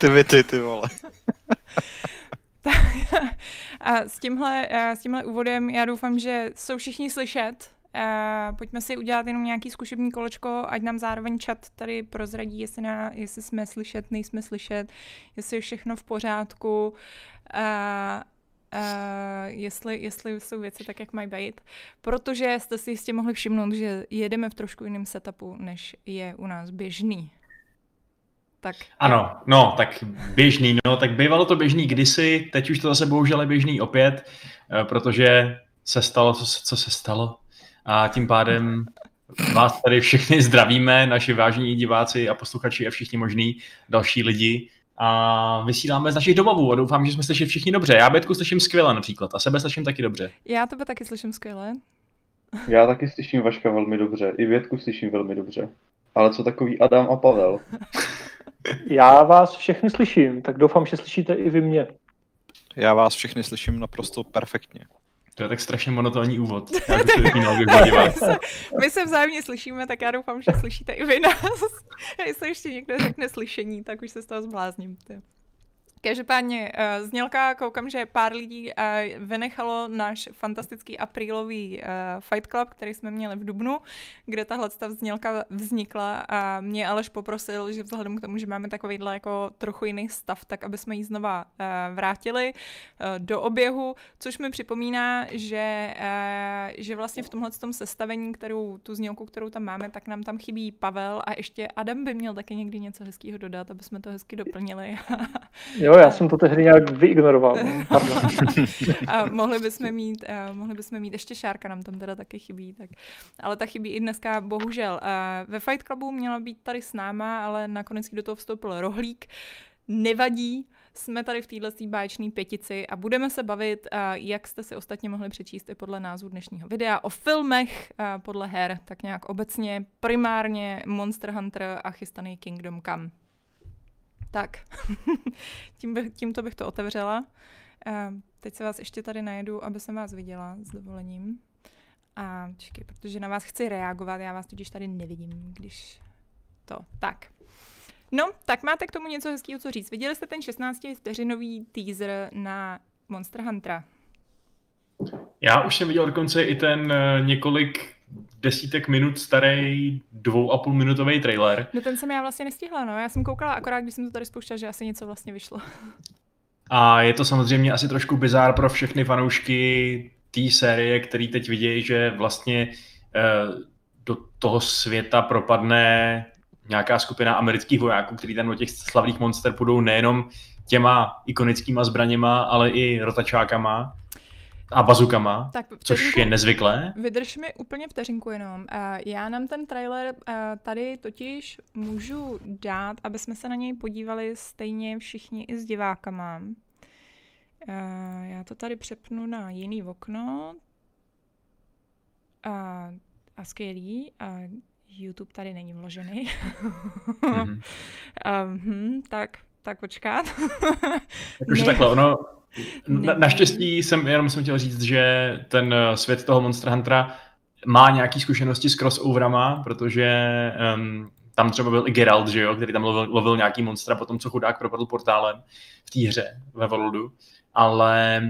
aktivity, ty vole. a s tímhle, s tímhle úvodem já doufám, že jsou všichni slyšet. Pojďme si udělat jenom nějaký zkušební kolečko, ať nám zároveň chat tady prozradí, jestli, na, jestli jsme slyšet, nejsme slyšet, jestli je všechno v pořádku. Uh, Uh, jestli, jestli jsou věci tak, jak mají být. Protože jste si jistě mohli všimnout, že jedeme v trošku jiném setupu, než je u nás běžný. Tak. Ano, no, tak běžný, no, tak bývalo to běžný kdysi, teď už to zase bohužel je běžný opět, eh, protože se stalo, co, co se stalo. A tím pádem vás tady všechny zdravíme, naši vážní diváci a posluchači a všichni možní další lidi a vysíláme z našich domovů a doufám, že jsme slyšeli všichni dobře. Já Betku slyším skvěle například a sebe slyším taky dobře. Já tebe taky slyším skvěle. Já taky slyším Vaška velmi dobře, i Větku slyším velmi dobře. Ale co takový Adam a Pavel? Já vás všechny slyším, tak doufám, že slyšíte i vy mě. Já vás všechny slyším naprosto perfektně. To je tak strašně monotónní úvod. My se vzájemně slyšíme, tak já doufám, že slyšíte i vy nás. Jestli ještě někdo řekne slyšení, tak už se z toho zblázním. Ty. Každopádně uh, znělka, koukám, že pár lidí uh, vynechalo náš fantastický aprílový uh, Fight Club, který jsme měli v Dubnu, kde tahle znělka vznikla a mě Aleš poprosil, že vzhledem k tomu, že máme takovýhle jako trochu jiný stav, tak aby jsme ji znova uh, vrátili uh, do oběhu, což mi připomíná, že, uh, že vlastně v tomhle tom sestavení, kterou, tu znělku, kterou tam máme, tak nám tam chybí Pavel a ještě Adam by měl taky někdy něco hezkého dodat, aby jsme to hezky doplnili. Jo, já jsem to tehdy nějak vyignoroval. a mohli bychom mít, uh, mohli bychom mít, ještě Šárka nám tam teda taky chybí, tak, ale ta chybí i dneska, bohužel. Uh, ve Fight Clubu měla být tady s náma, ale nakonec do toho vstoupil rohlík. Nevadí, jsme tady v této báječné pětici a budeme se bavit, jak jste si ostatně mohli přečíst i podle názvu dnešního videa, o filmech podle her, tak nějak obecně, primárně Monster Hunter a chystaný Kingdom Come. Tak, tím bych, tímto bych to otevřela. Uh, teď se vás ještě tady najedu, aby jsem vás viděla s dovolením. A čekaj, protože na vás chci reagovat, já vás totiž tady nevidím, když to. Tak. No, tak máte k tomu něco hezkého co říct. Viděli jste ten 16 vteřinový teaser na Monster Huntera? Já už jsem viděl dokonce i ten uh, několik desítek minut starý dvou a půl minutový trailer. No ten jsem já vlastně nestihla, no. Já jsem koukala akorát, když jsem to tady spouštěla, že asi něco vlastně vyšlo. A je to samozřejmě asi trošku bizár pro všechny fanoušky té série, který teď vidějí, že vlastně eh, do toho světa propadne nějaká skupina amerických vojáků, který tam do těch slavných monster půjdou nejenom těma ikonickýma zbraněma, ale i rotačákama a bazukama, tak což je nezvyklé. Vydrž mi úplně vteřinku jenom. Já nám ten trailer tady totiž můžu dát, aby jsme se na něj podívali stejně všichni i s divákama. Já to tady přepnu na jiný okno. A, a skvělý. A YouTube tady není vložený. mm-hmm. um, tak, tak počkat. Takže takhle, ono, na, naštěstí jsem jenom jsem chtěl říct, že ten eh, svět toho Monster Huntera má nějaké zkušenosti s crossoverama, protože um, tam třeba byl i Geralt, že jo, který tam lovil, lovil nějaký monstra potom, co chudák propadl portálem v té hře ve Worldu. Ale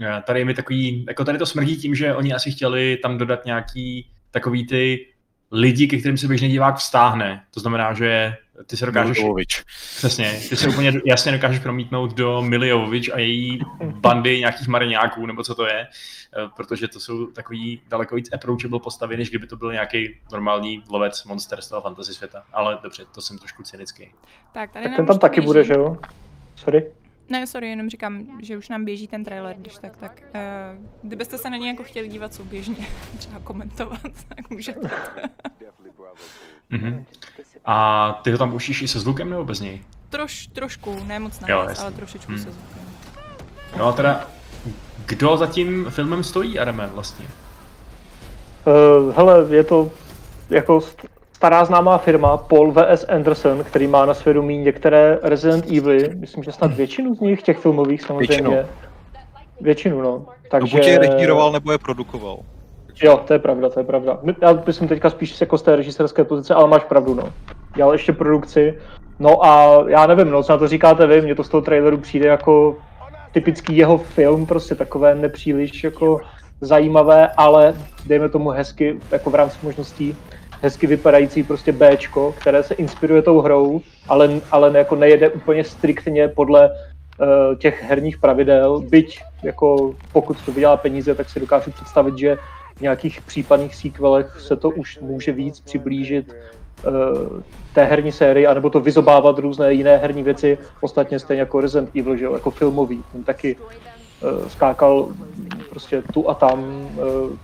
eh, tady mi takový, jako tady to smrdí tím, že oni asi chtěli tam dodat nějaký takový ty lidi, ke kterým se běžný divák vztáhne. To znamená, že ty se dokážeš... Milijovič. Přesně, ty se úplně jasně dokážeš promítnout do Miliovič a její bandy nějakých mariňáků, nebo co to je, eh, protože to jsou takový daleko víc approachable postavy, než kdyby to byl nějaký normální lovec monster z toho fantasy světa. Ale dobře, to jsem trošku cynický. Tak, tady tak ten tam taky běží. bude, že jo? Sorry. Ne, sorry, jenom říkám, že už nám běží ten trailer, když tak, tak uh, kdybyste se na něj jako chtěli dívat souběžně, třeba komentovat, tak můžete. Mm-hmm. A ty ho tam ušíš i se zvukem nebo bez něj? Troš, trošku, ne moc na ale trošičku hmm. se zvukem. No a teda, kdo za tím filmem stojí, Adame, vlastně? Uh, hele, je to jako stará známá firma Paul V.S. Anderson, který má na svědomí některé Resident Evil, myslím, že snad většinu z nich, těch filmových samozřejmě. Většinu. Většinu, no. Takže... No, buď je režíroval, nebo je produkoval. Jo, to je pravda, to je pravda. Já bych teďka spíš jako z té režisérské pozice, ale máš pravdu, no. Dělal ještě produkci No a já nevím, no, co na to říkáte vy, mně to z toho traileru přijde jako typický jeho film, prostě takové nepříliš jako zajímavé, ale dejme tomu hezky, jako v rámci možností, hezky vypadající prostě Bčko, které se inspiruje tou hrou, ale, ale jako nejede úplně striktně podle uh, těch herních pravidel, byť jako pokud to vydělá peníze, tak si dokážu představit, že nějakých případných sequelech se to už může víc přiblížit uh, té herní sérii, anebo to vyzobávat různé jiné herní věci, ostatně stejně jako Resident Evil, že jo, jako filmový, ten taky uh, skákal prostě tu a tam, uh,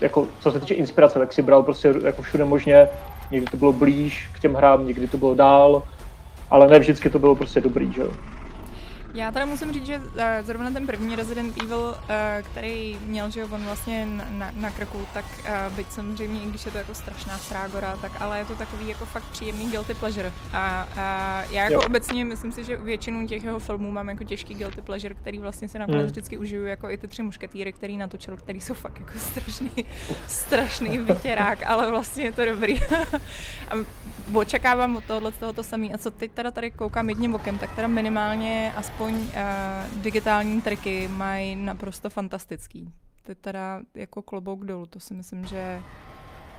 jako co se týče inspirace, tak si bral prostě jako všude možně, někdy to bylo blíž k těm hrám, někdy to bylo dál, ale ne vždycky to bylo prostě dobrý, že jo. Já teda musím říct, že uh, zrovna ten první Resident Evil, uh, který měl, že on vlastně na, na, na krku, tak uh, byť samozřejmě, i když je to jako strašná strágora, tak ale je to takový jako fakt příjemný guilty pleasure. A, a já jako jo. obecně myslím si, že většinu těch jeho filmů mám jako těžký guilty pleasure, který vlastně si nakonec hmm. vždycky užiju, jako i ty tři mušketýry, který natočil, který jsou fakt jako strašný, strašný vytěrák, ale vlastně je to dobrý. a očekávám od tohohle z toho to samý. A co teď teda tady koukám jedním okem, tak teda minimálně aspoň uh, digitální triky mají naprosto fantastický. To je teda jako klobouk dolů, to si myslím, že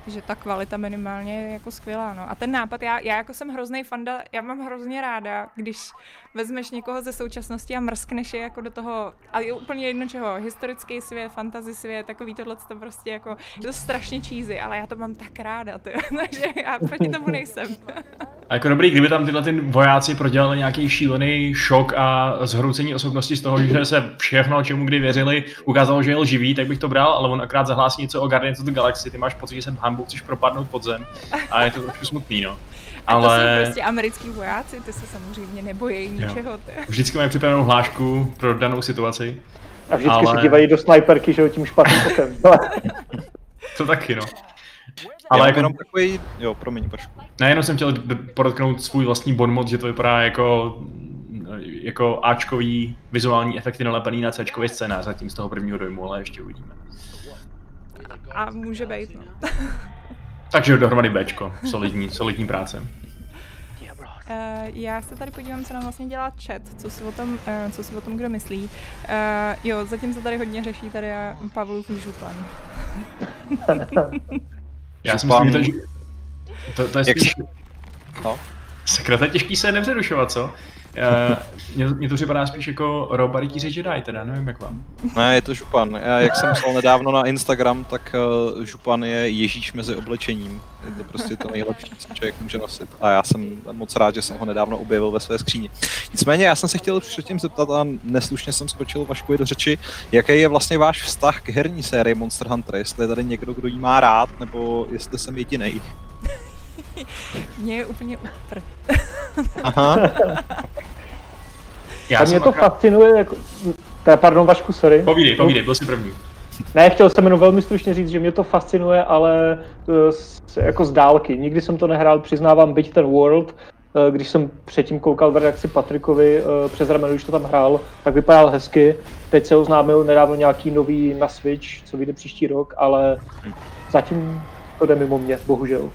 že ta kvalita minimálně je jako skvělá, no. A ten nápad, já, já jako jsem hrozný fanda, já mám hrozně ráda, když vezmeš někoho ze současnosti a mrskneš je jako do toho, a je úplně jedno čeho, historický svět, fantasy svět, takový tohle to prostě jako, je to strašně cheesy, ale já to mám tak ráda, ty, takže já proti tomu nejsem. A jako dobrý, kdyby tam tyhle ty vojáci prodělali nějaký šílený šok a zhroucení osobnosti z toho, že se všechno, čemu kdy věřili, ukázalo, že je lživý, tak bych to bral, ale on akrát zahlásí něco o Guardians of the Galaxy, ty máš pocit, že se hambu chceš propadnout pod zem a je to trošku smutný, no. Ale... A to jsou prostě americký vojáci, ty se samozřejmě nebojí ničeho. Ty. Vždycky mají připravenou hlášku pro danou situaci. A vždycky ale... se dívají do sniperky, že jo, tím špatným okem. to taky, no. Ale jako... jenom takový, jo, promiň, počku. Ne, jenom jsem chtěl podotknout svůj vlastní bonmot, že to vypadá jako jako Ačkový vizuální efekty nalepený na Cčkový scénář zatím z toho prvního dojmu, ale ještě uvidíme. A může být, no. Takže dohromady Bčko, solidní, solidní práce. Uh, já se tady podívám, co nám vlastně dělá chat, co si o tom, uh, co si o tom kdo myslí. Uh, jo, zatím se tady hodně řeší tady Pavlův župan. já si myslím, že to, to je spíš... No. Sakra, to je těžký se nepřerušovat, co? Mě, mě to připadá spíš jako Roba Rytíře Jedi, teda nevím jak vám. Ne, je to Župan. Já, jak jsem psal nedávno na Instagram, tak uh, Župan je Ježíš mezi oblečením. Je to prostě to nejlepší, co člověk může nosit. A já jsem moc rád, že jsem ho nedávno objevil ve své skříni. Nicméně já jsem se chtěl předtím zeptat a neslušně jsem skočil Vaškovi do řeči, jaký je vlastně váš vztah k herní sérii Monster Hunter, jestli je tady někdo, kdo jí má rád, nebo jestli jsem jediný. Mně je úplně upr. Aha. Já a mě to akrát... fascinuje, jako... Teda, pardon, Vašku, sorry. Povídej, povídej, byl jsi první. Ne, chtěl jsem jenom velmi stručně říct, že mě to fascinuje, ale uh, jako z dálky. Nikdy jsem to nehrál, přiznávám, byť ten World, uh, když jsem předtím koukal v redakci Patrikovi uh, přes rameno, když to tam hrál, tak vypadal hezky. Teď se oznámil nedávno nějaký nový na Switch, co vyjde příští rok, ale zatím to jde mimo mě, bohužel.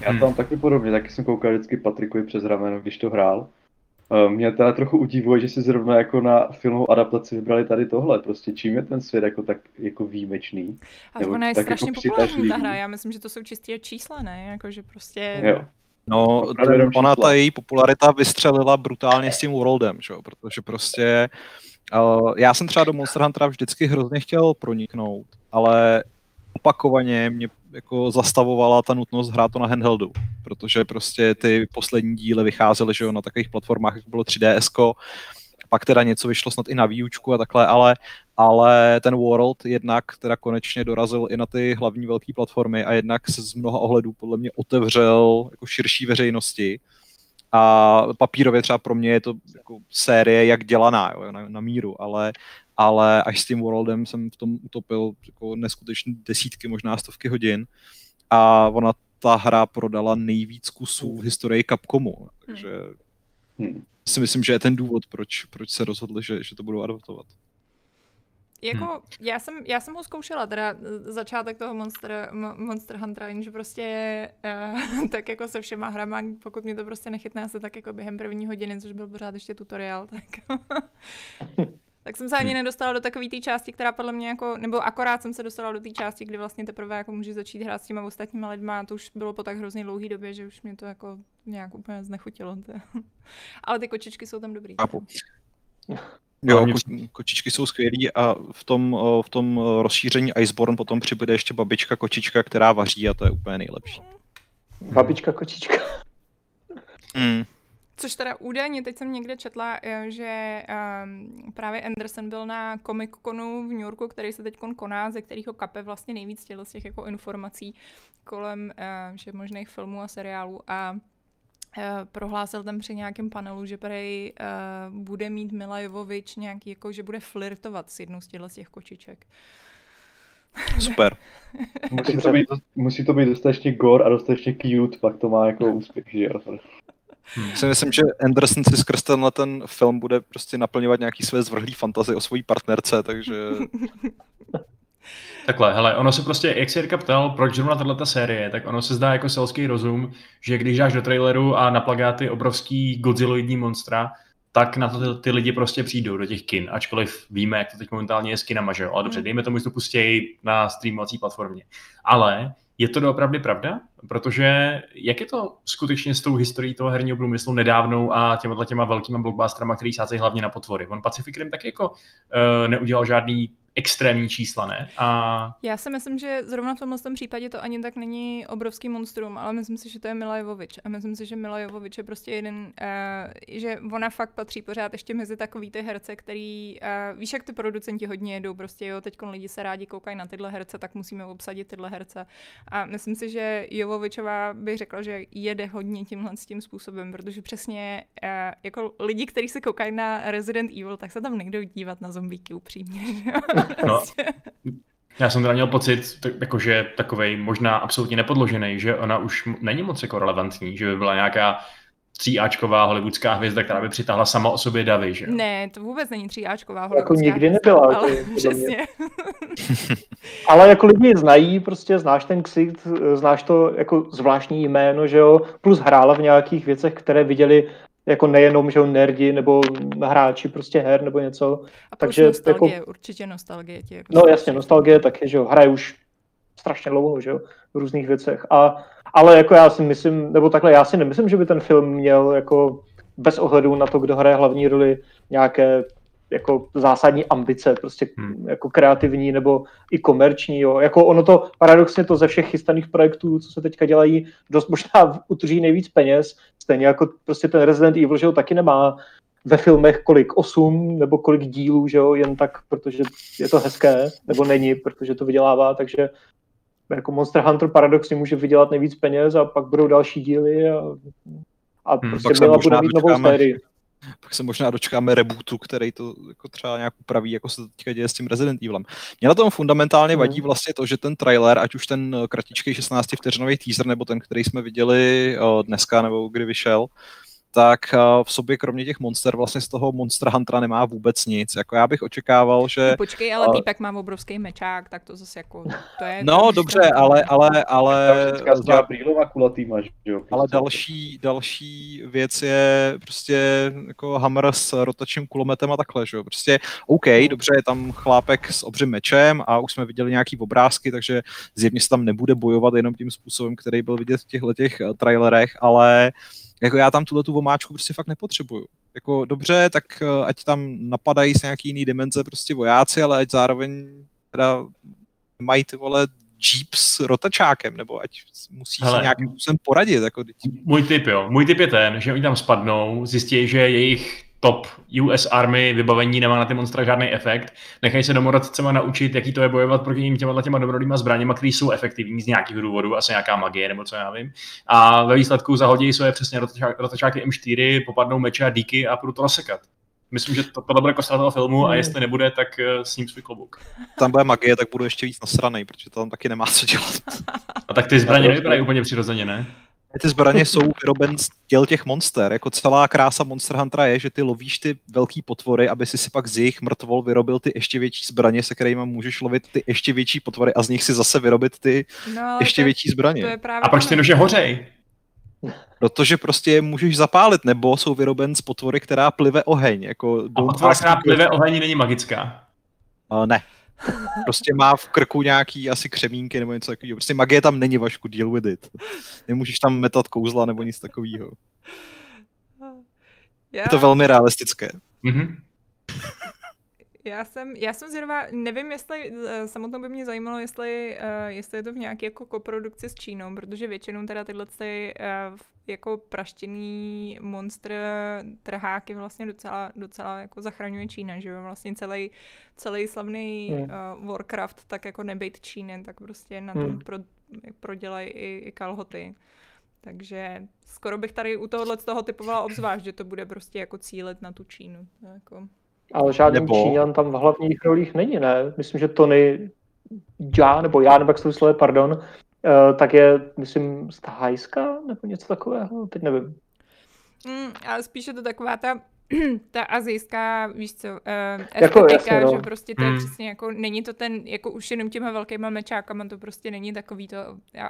Já tam hmm. taky podobně, taky jsem koukal vždycky Patrikovi přes rameno, když to hrál. Eh, mě teda trochu udivuje, že si zrovna jako na filmovou adaptaci vybrali tady tohle. Prostě čím je ten svět jako tak jako výjimečný? A ona je tak strašně jako populární ta hra. Já myslím, že to jsou čistě čísla, ne? Jako, že prostě... Jo. No, ona ta její popularita vystřelila brutálně s tím Worldem, že? protože prostě uh, já jsem třeba do Monster Huntera vždycky hrozně chtěl proniknout, ale opakovaně mě jako zastavovala ta nutnost hrát to na handheldu, protože prostě ty poslední díly vycházely že jo, na takových platformách, jako bylo 3DS, pak teda něco vyšlo snad i na výučku a takhle, ale, ale ten World jednak teda konečně dorazil i na ty hlavní velké platformy a jednak se z mnoha ohledů podle mě otevřel jako širší veřejnosti. A papírově třeba pro mě je to jako série jak dělaná, jo, na, na míru, ale ale až s tím Worldem jsem v tom utopil jako neskutečně desítky, možná stovky hodin a ona ta hra prodala nejvíc kusů v historii Capcomu, takže hmm. si myslím, že je ten důvod, proč, proč se rozhodli, že, že to budou adaptovat. Jako, hmm. já, jsem, já jsem ho zkoušela, teda začátek toho Monster, Monster Huntera, jenže prostě uh, tak jako se všema hrama, pokud mě to prostě nechytne se tak jako během první hodiny, což byl pořád ještě tutoriál, tak tak jsem se ani nedostala do takové té části, která podle mě jako, nebo akorát jsem se dostala do té části, kdy vlastně teprve jako můžu začít hrát s těma ostatníma lidma a to už bylo po tak hrozně dlouhé době, že už mě to jako nějak úplně znechutilo. Ale ty kočičky jsou tam dobrý. Jo, ko, kočičky jsou skvělý a v tom, v tom rozšíření Iceborne potom přibude ještě babička kočička, která vaří a to je úplně nejlepší. Babička kočička. Mm. Což teda údajně, teď jsem někde četla, eh, že um, právě Anderson byl na Comic Conu v New Yorku, který se teď koná, ze kterého kape vlastně nejvíc tělo z těch jako informací kolem uh, že možných filmů a seriálů a prohlásil tam při nějakém panelu, že prej uh, bude mít Mila Jovovič nějaký, jako, že bude flirtovat s jednou z těch kočiček. Super. musí, to být, musí to být dostatečně gore a dostatečně cute, pak to má jako úspěch, že jo? Hmm. Si myslím, že Anderson si skrz tenhle ten film bude prostě naplňovat nějaký své zvrhlý fantazy o svojí partnerce, takže... Takhle, hele, ono se prostě, jak se Jirka ptal, proč zrovna tato série, tak ono se zdá jako selský rozum, že když dáš do traileru a na plagáty obrovský godziloidní monstra, tak na to ty, ty lidi prostě přijdou do těch kin, ačkoliv víme, jak to teď momentálně je s kinama, že jo? Ale dobře, hmm. dejme tomu, že to pustějí na streamovací platformě. Ale je to doopravdy pravda? Protože jak je to skutečně s tou historií toho herního průmyslu nedávnou a těma těma velkýma blockbusterama, který sázejí hlavně na potvory? On Pacific Rim tak jako uh, neudělal žádný extrémní čísla, ne? A... Já si myslím, že zrovna v tomhle případě to ani tak není obrovský monstrum, ale myslím si, že to je Mila Jovovič. A myslím si, že Mila Jovovič je prostě jeden, uh, že ona fakt patří pořád ještě mezi takový ty herce, který, uh, víš, jak ty producenti hodně jedou, prostě jo, teď lidi se rádi koukají na tyhle herce, tak musíme obsadit tyhle herce. A myslím si, že Jovovičová by řekla, že jede hodně tímhle s tím způsobem, protože přesně uh, jako lidi, kteří se koukají na Resident Evil, tak se tam nejdou dívat na zombíky upřímně. No, já jsem teda měl pocit, tak, jakože takovej možná absolutně nepodložený, že ona už není moc jako relevantní, že by byla nějaká tříáčková hollywoodská hvězda, která by přitáhla sama o sobě davy, že Ne, to vůbec není tříáčková jako hollywoodská Jako nikdy nebyla. Ale, to, přesně. ale jako lidi znají, prostě znáš ten ksicht, znáš to jako zvláštní jméno, že jo, plus hrála v nějakých věcech, které viděli jako nejenom, že nerdi nebo hráči prostě her nebo něco. A Takže nostalgie, jako, určitě nostalgie. Tě jako no jasně, nostalgie taky, že jo, hraje už strašně dlouho, že jo, v různých věcech. A, ale jako já si myslím, nebo takhle, já si nemyslím, že by ten film měl jako bez ohledu na to, kdo hraje hlavní roli, nějaké jako zásadní ambice, prostě hmm. jako kreativní nebo i komerční. Jo. Jako ono to, paradoxně to ze všech chystaných projektů, co se teďka dělají, dost možná utrží nejvíc peněz, stejně jako prostě ten Resident Evil, že ho taky nemá ve filmech kolik, osm nebo kolik dílů, že jo, jen tak, protože je to hezké, nebo není, protože to vydělává, takže jako Monster Hunter paradoxně může vydělat nejvíc peněz a pak budou další díly a, a hmm, prostě byla bude mít novou sérii pak se možná dočkáme rebootu, který to jako třeba nějak upraví, jako se to teďka děje s tím Resident Evilem. Mě na tom fundamentálně vadí mhm. vlastně to, že ten trailer, ať už ten kratičký 16 vteřinový teaser, nebo ten, který jsme viděli dneska, nebo kdy vyšel, tak eh, v sobě kromě těch monster vlastně z toho Monster Huntera nemá vůbec nic. Jako já bych očekával, že... No počkej, ale týpek má obrovský mečák, tak to zase jako... To je no dobře, to... ale... ale, ale za... brýlova kulatý máš, jo? Ale prostě. další, další věc je prostě jako Hammer s rotačním kulometem a takhle, že jo? Prostě OK, no. dobře, je tam chlápek s obřím mečem a už jsme viděli nějaký obrázky, takže zjevně se tam nebude bojovat jenom tím způsobem, který byl vidět v těchto těch eh, trailerech, ale jako já tam tuhle tu vomáčku prostě fakt nepotřebuju. Jako dobře, tak eh, ať tam napadají z nějaký jiný dimenze prostě vojáci, ale ať zároveň teda mají ty vole Jeep s rotačákem, nebo ať musí Hele, si nějakým způsobem poradit. Jako můj tip, jo. Můj tip je ten, že oni tam spadnou, zjistí, že jejich top US Army vybavení nemá na ty monstra žádný efekt. Nechají se domorodcema naučit, jaký to je bojovat proti ním těma, těma dobrodýma zbraněma, které jsou efektivní z nějakých důvodů, asi nějaká magie nebo co já vím. A ve výsledku zahodí svoje přesně rotačáky M4, popadnou meče a díky a půjdu to rozsekat. Myslím, že to, tohle bude kostra toho filmu a hmm. jestli nebude, tak uh, s ním svůj klobouk. Tam bude magie, tak budu ještě víc nasranej, protože to tam taky nemá co dělat. A tak ty zbraně nevypadají úplně přirozeně, ne? Ty zbraně jsou vyroben z těl těch monster. Jako celá krása Monster Huntera je, že ty lovíš ty velký potvory, aby si si pak z jejich mrtvol vyrobil ty ještě větší zbraně, se kterými můžeš lovit ty ještě větší potvory a z nich si zase vyrobit ty no, ještě to, větší zbraně. To je právě a proč ty nože hořej? Protože prostě je můžeš zapálit, nebo jsou vyroben z potvory, která plive oheň. Jako a potvora, která plive oheň, není magická? Uh, ne. Prostě má v krku nějaký asi křemínky nebo něco takového. Prostě magie tam není, Vašku, deal with it. Nemůžeš tam metat kouzla nebo nic takového. Je to velmi realistické. Mm-hmm. Já jsem, já jsem zvědavá, nevím, jestli, uh, samotnou by mě zajímalo, jestli, uh, jestli je to v nějaké jako koprodukci s Čínou, protože většinou teda tyhle ty, uh, jako praštěný monster trháky vlastně docela, docela jako zachraňuje Čína, že jo, vlastně celý, celý slavný hmm. uh, Warcraft, tak jako nebyt Číny, tak prostě na tom hmm. pro, prodělají i, i kalhoty. Takže skoro bych tady u tohohle z toho typovala obzvlášť, že to bude prostě jako cílet na tu Čínu. Jako... Ale žádný nebo... Číňan tam v hlavních rolích není, ne? Myslím, že Tony Já, nebo já, nebo jak se to pardon, uh, tak je, myslím, z Thajska, nebo něco takového, teď nevím. Mm, ale spíše to taková ta ta azijská, víš co, uh, estetika, jako, jasně, no. že prostě to je hmm. přesně jako, není to ten, jako už jenom těma velkýma mečákama, to prostě není takový to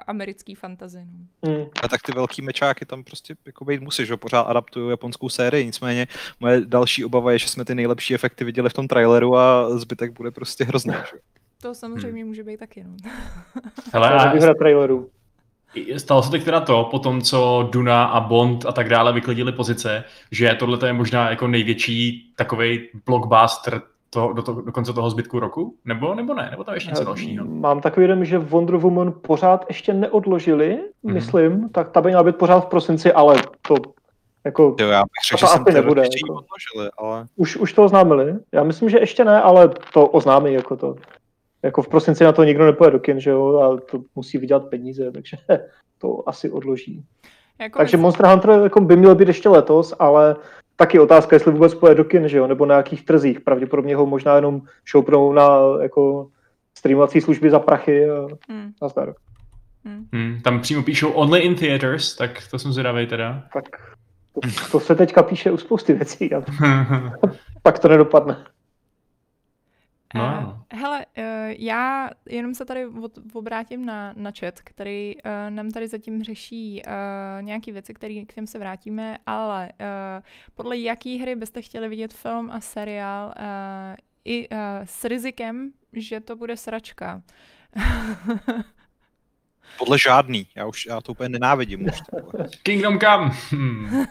americký fantazy. No. Hmm. A tak ty velký mečáky tam prostě jako být musí, že pořád adaptují japonskou sérii, nicméně moje další obava je, že jsme ty nejlepší efekty viděli v tom traileru a zbytek bude prostě hrozný. Že? To samozřejmě hmm. může být taky, no. Hele, a... traileru. Stalo se teď teda to, po tom, co Duna a Bond a tak dále vyklidili pozice, že tohle je možná jako největší takový blockbuster to, do, to, do konce toho zbytku roku? Nebo, nebo ne? Nebo tam ještě něco dalšího? Mám takový dojem, že Wonder Woman pořád ještě neodložili, mm-hmm. myslím, tak ta by měla být pořád v prosinci, ale to jako, jo, já bych řekl, že asi nebude. Jako. Odložili, ale... už, už to oznámili? Já myslím, že ještě ne, ale to oznámí jako to jako v prosinci na to nikdo nepojede do kin, že jo, a to musí vydělat peníze, takže to asi odloží. Jako takže Monster Hunter jako by měl být ještě letos, ale taky otázka, jestli vůbec pojede do kin, že jo, nebo na jakých trzích. Pravděpodobně ho možná jenom šoupnou na jako streamovací služby za prachy a hmm. nazdar. Hmm. Hmm, tam přímo píšou only in theaters, tak to jsem zvědavý teda. Tak to, to se teďka píše u spousty věcí a pak to nedopadne. No. Uh, hele, uh, já jenom se tady od, obrátím na, na chat, který uh, nám tady zatím řeší uh, nějaké věci, který, k těm se vrátíme, ale uh, podle jaký hry byste chtěli vidět film a seriál uh, i uh, s rizikem, že to bude sračka? Podle žádný. Já už já to úplně nenávidím. Už Kingdom Come. Hmm.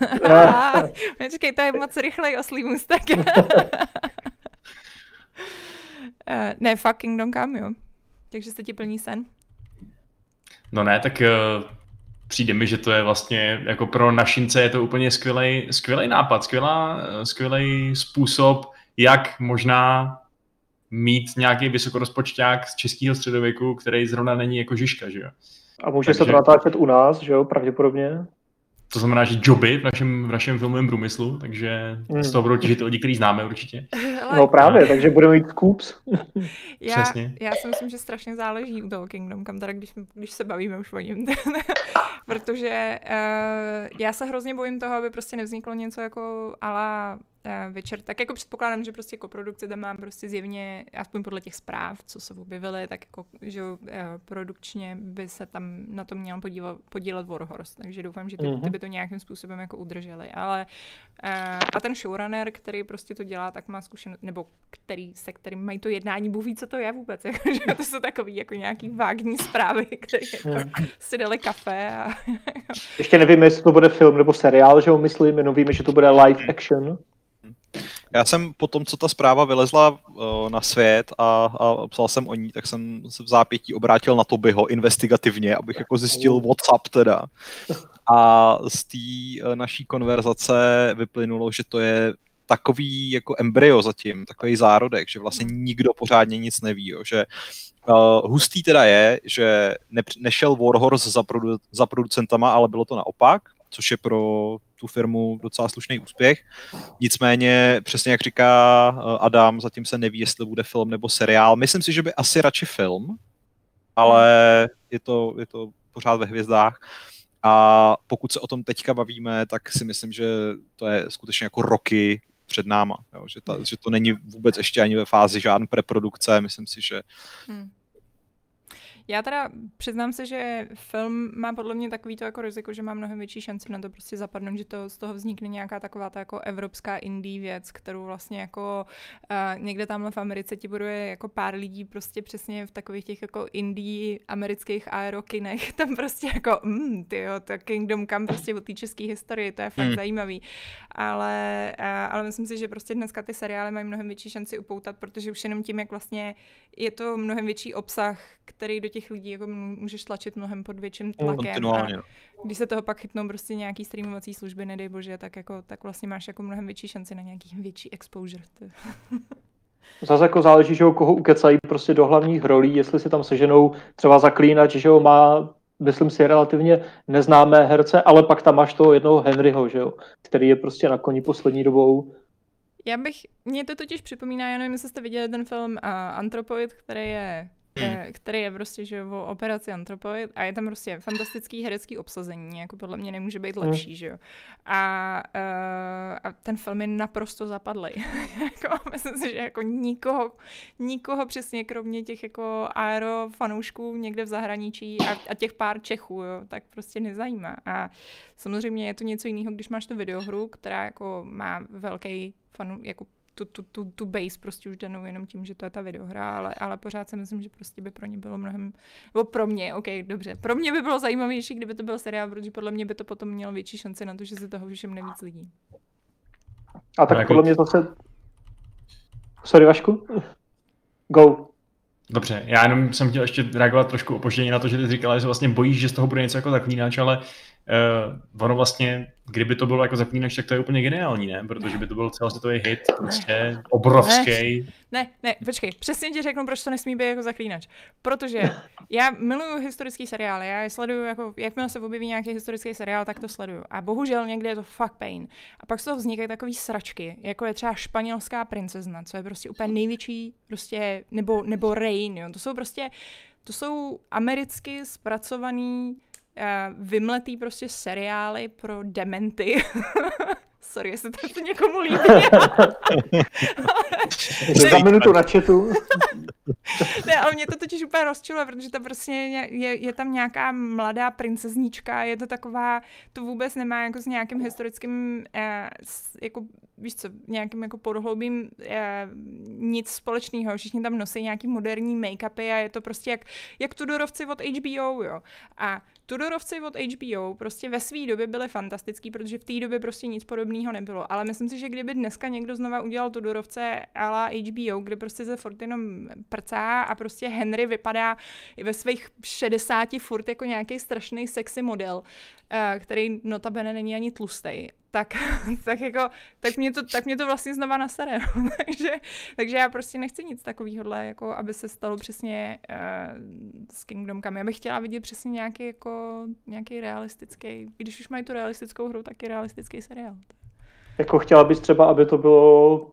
Počkej, to je moc rychlej oslý můstek. Uh, ne, fakt Kingdom Come, jo. Takže se ti plní sen. No ne, tak uh, přijde mi, že to je vlastně, jako pro našince je to úplně skvělý, skvělý nápad, skvělá, eh, skvělý způsob, jak možná mít nějaký vysokorozpočták z českého středověku, který zrovna není jako Žižka, že jo. A může Takže... se to natáčet u nás, že jo, pravděpodobně? To znamená, že joby v našem, v našem filmovém průmyslu, takže hmm. z toho budou těžit lidi, který známe určitě. No právě, takže budeme mít scoops. já, Přesně. já si myslím, že strašně záleží u toho Kingdom kam teda když, když se bavíme už o něm. Protože uh, já se hrozně bojím toho, aby prostě nevzniklo něco jako ala večer. Tak jako předpokládám, že prostě koprodukce tam mám prostě zjevně, aspoň podle těch zpráv, co se objevily, tak jako, že uh, produkčně by se tam na to měl podílet, podílet Warhorse. Takže doufám, že ty, mm-hmm. ty by to nějakým způsobem jako udrželi. Ale uh, a ten showrunner, který prostě to dělá, tak má zkušenost, nebo který, se kterým mají to jednání, Bůh ví, co to je vůbec. Jako, že to jsou takový jako nějaký vágní zprávy, které jako mm. si dali kafe. A, Ještě nevíme, jestli to bude film nebo seriál, že ho myslím, jenom víme, že to bude live action. Já jsem po tom, co ta zpráva vylezla uh, na svět a, a psal jsem o ní, tak jsem se v zápětí obrátil na Tobyho investigativně, abych jako zjistil WhatsApp teda. A z té uh, naší konverzace vyplynulo, že to je takový jako embryo zatím, takový zárodek, že vlastně nikdo pořádně nic neví, jo, že uh, hustý teda je, že ne, nešel Warhorse za, produ, za producentama, ale bylo to naopak, což je pro tu firmu docela slušný úspěch. Nicméně, přesně jak říká eh, Adam, zatím se neví, jestli bude film nebo seriál. Myslím si, že by asi radši film, ale je to, je to pořád ve hvězdách. A pokud se o tom teďka bavíme, tak si myslím, že to je skutečně jako roky před náma, jo, že, ta, že to není vůbec ještě ani ve fázi žádné preprodukce, myslím si, že hmm. Já teda přiznám se, že film má podle mě takový to jako riziko, že má mnohem větší šanci na to prostě zapadnout, že to z toho vznikne nějaká taková ta jako evropská indie věc, kterou vlastně jako uh, někde tamhle v Americe ti buduje jako pár lidí prostě přesně v takových těch jako indie amerických aerokinech, tam prostě jako mm, tyjo, to Kingdom Come prostě o té české historii, to je fakt hmm. zajímavý. Ale, uh, ale myslím si, že prostě dneska ty seriály mají mnohem větší šanci upoutat, protože už jenom tím, jak vlastně je to mnohem větší obsah, který do těch lidí jako můžeš tlačit mnohem pod větším tlakem. A no. když se toho pak chytnou prostě nějaký streamovací služby, nedej bože, tak, jako, tak vlastně máš jako mnohem větší šanci na nějaký větší exposure. Zase jako záleží, že ho koho ukecají prostě do hlavních rolí, jestli si tam seženou třeba zaklínač, že ho má, myslím si, relativně neznámé herce, ale pak tam máš toho jednoho Henryho, že jo, který je prostě na koni poslední dobou. Já bych, mě to totiž připomíná, já nevím, jestli jste viděli ten film uh, Anthropoid, který je Hmm. který je prostě že o operaci Anthropoid a je tam prostě fantastický herecký obsazení, jako podle mě nemůže být hmm. lepší, že jo. A, uh, a ten film je naprosto zapadlý. jako, myslím si, že jako nikoho, nikoho přesně kromě těch jako aero fanoušků někde v zahraničí a, a těch pár Čechů, jo, tak prostě nezajímá. A samozřejmě je to něco jiného, když máš tu videohru, která jako má velký fan, jako tu, tu, tu, tu base prostě už danou jenom tím, že to je ta videohra, ale, ale pořád si myslím, že prostě by pro ně bylo mnohem, nebo pro mě, ok, dobře, pro mě by bylo zajímavější, kdyby to byl seriál, protože podle mě by to potom mělo větší šance na to, že se toho všimne víc lidí. A tak jako... podle mě zase... Sorry, Vašku? Go. Dobře, já jenom jsem chtěl ještě reagovat trošku opoždění na to, že ty říkala, že se vlastně bojíš, že z toho bude něco jako zaklínač, ale uh, ono vlastně kdyby to bylo jako zaklínač, tak to je úplně geniální, ne? Protože by to byl celosvětový hit, prostě obrovský. Ne, ne, ne, počkej, přesně ti řeknu, proč to nesmí být jako zaklínač. Protože já miluju historický seriály, já je sleduju, jako, jakmile se objeví nějaký historický seriál, tak to sleduju. A bohužel někdy je to fakt pain. A pak z toho vznikají takový sračky, jako je třeba španělská princezna, co je prostě úplně největší, prostě, nebo, nebo Rain, jo. To jsou prostě, to jsou americky zpracovaný vymletý prostě seriály pro dementy. Sorry, jestli to někomu líbí. Za minutu na chatu. ne, ale mě to totiž úplně rozčilo, protože to prostě je, je tam nějaká mladá princeznička, je to taková, to vůbec nemá jako s nějakým historickým, eh, s, jako, víš co, nějakým jako podhloubím eh, nic společného. Všichni tam nosí nějaký moderní make-upy a je to prostě jak, jak Tudorovci od HBO, jo. A Tudorovci od HBO prostě ve své době byly fantastický, protože v té době prostě nic podobného nebylo. Ale myslím si, že kdyby dneska někdo znova udělal Tudorovce la HBO, kde prostě se furt jenom prcá a prostě Henry vypadá ve svých 60 furt jako nějaký strašný sexy model, který notabene není ani tlustý, tak, tak jako, tak mě to, tak mě to vlastně znova nasere. No. takže, takže já prostě nechci nic takového, jako aby se stalo přesně uh, s Kingdom Come. Já bych chtěla vidět přesně nějaký, jako, nějaký realistický, když už mají tu realistickou hru, tak i realistický seriál. Jako chtěla bys třeba, aby to bylo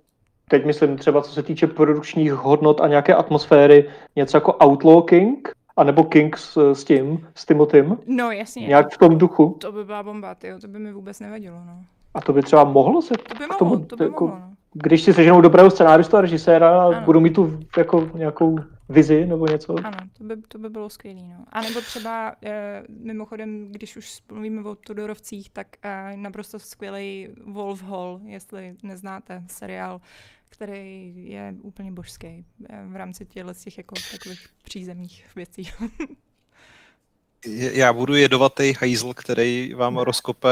teď myslím třeba co se týče produkčních hodnot a nějaké atmosféry, něco jako Outlaw King, anebo King s, s tím, s Timotym. No jasně. Nějak v tom duchu. To by byla bomba, tyjo, to by mi vůbec nevadilo, no. A to by třeba mohlo se to by mohlo, tomu, to by jako, mohlo, no. Když si seženou dobrého scenáristu a režiséra a budou mít tu jako nějakou vizi nebo něco. Ano, to by, to by bylo skvělé. No. A nebo třeba eh, mimochodem, když už mluvíme o Tudorovcích, tak eh, naprosto skvělý Wolf Hall, jestli neznáte seriál, který je úplně božský eh, v rámci těchto těch jako takových přízemních věcí. Já budu jedovatý hajzl, který vám rozkope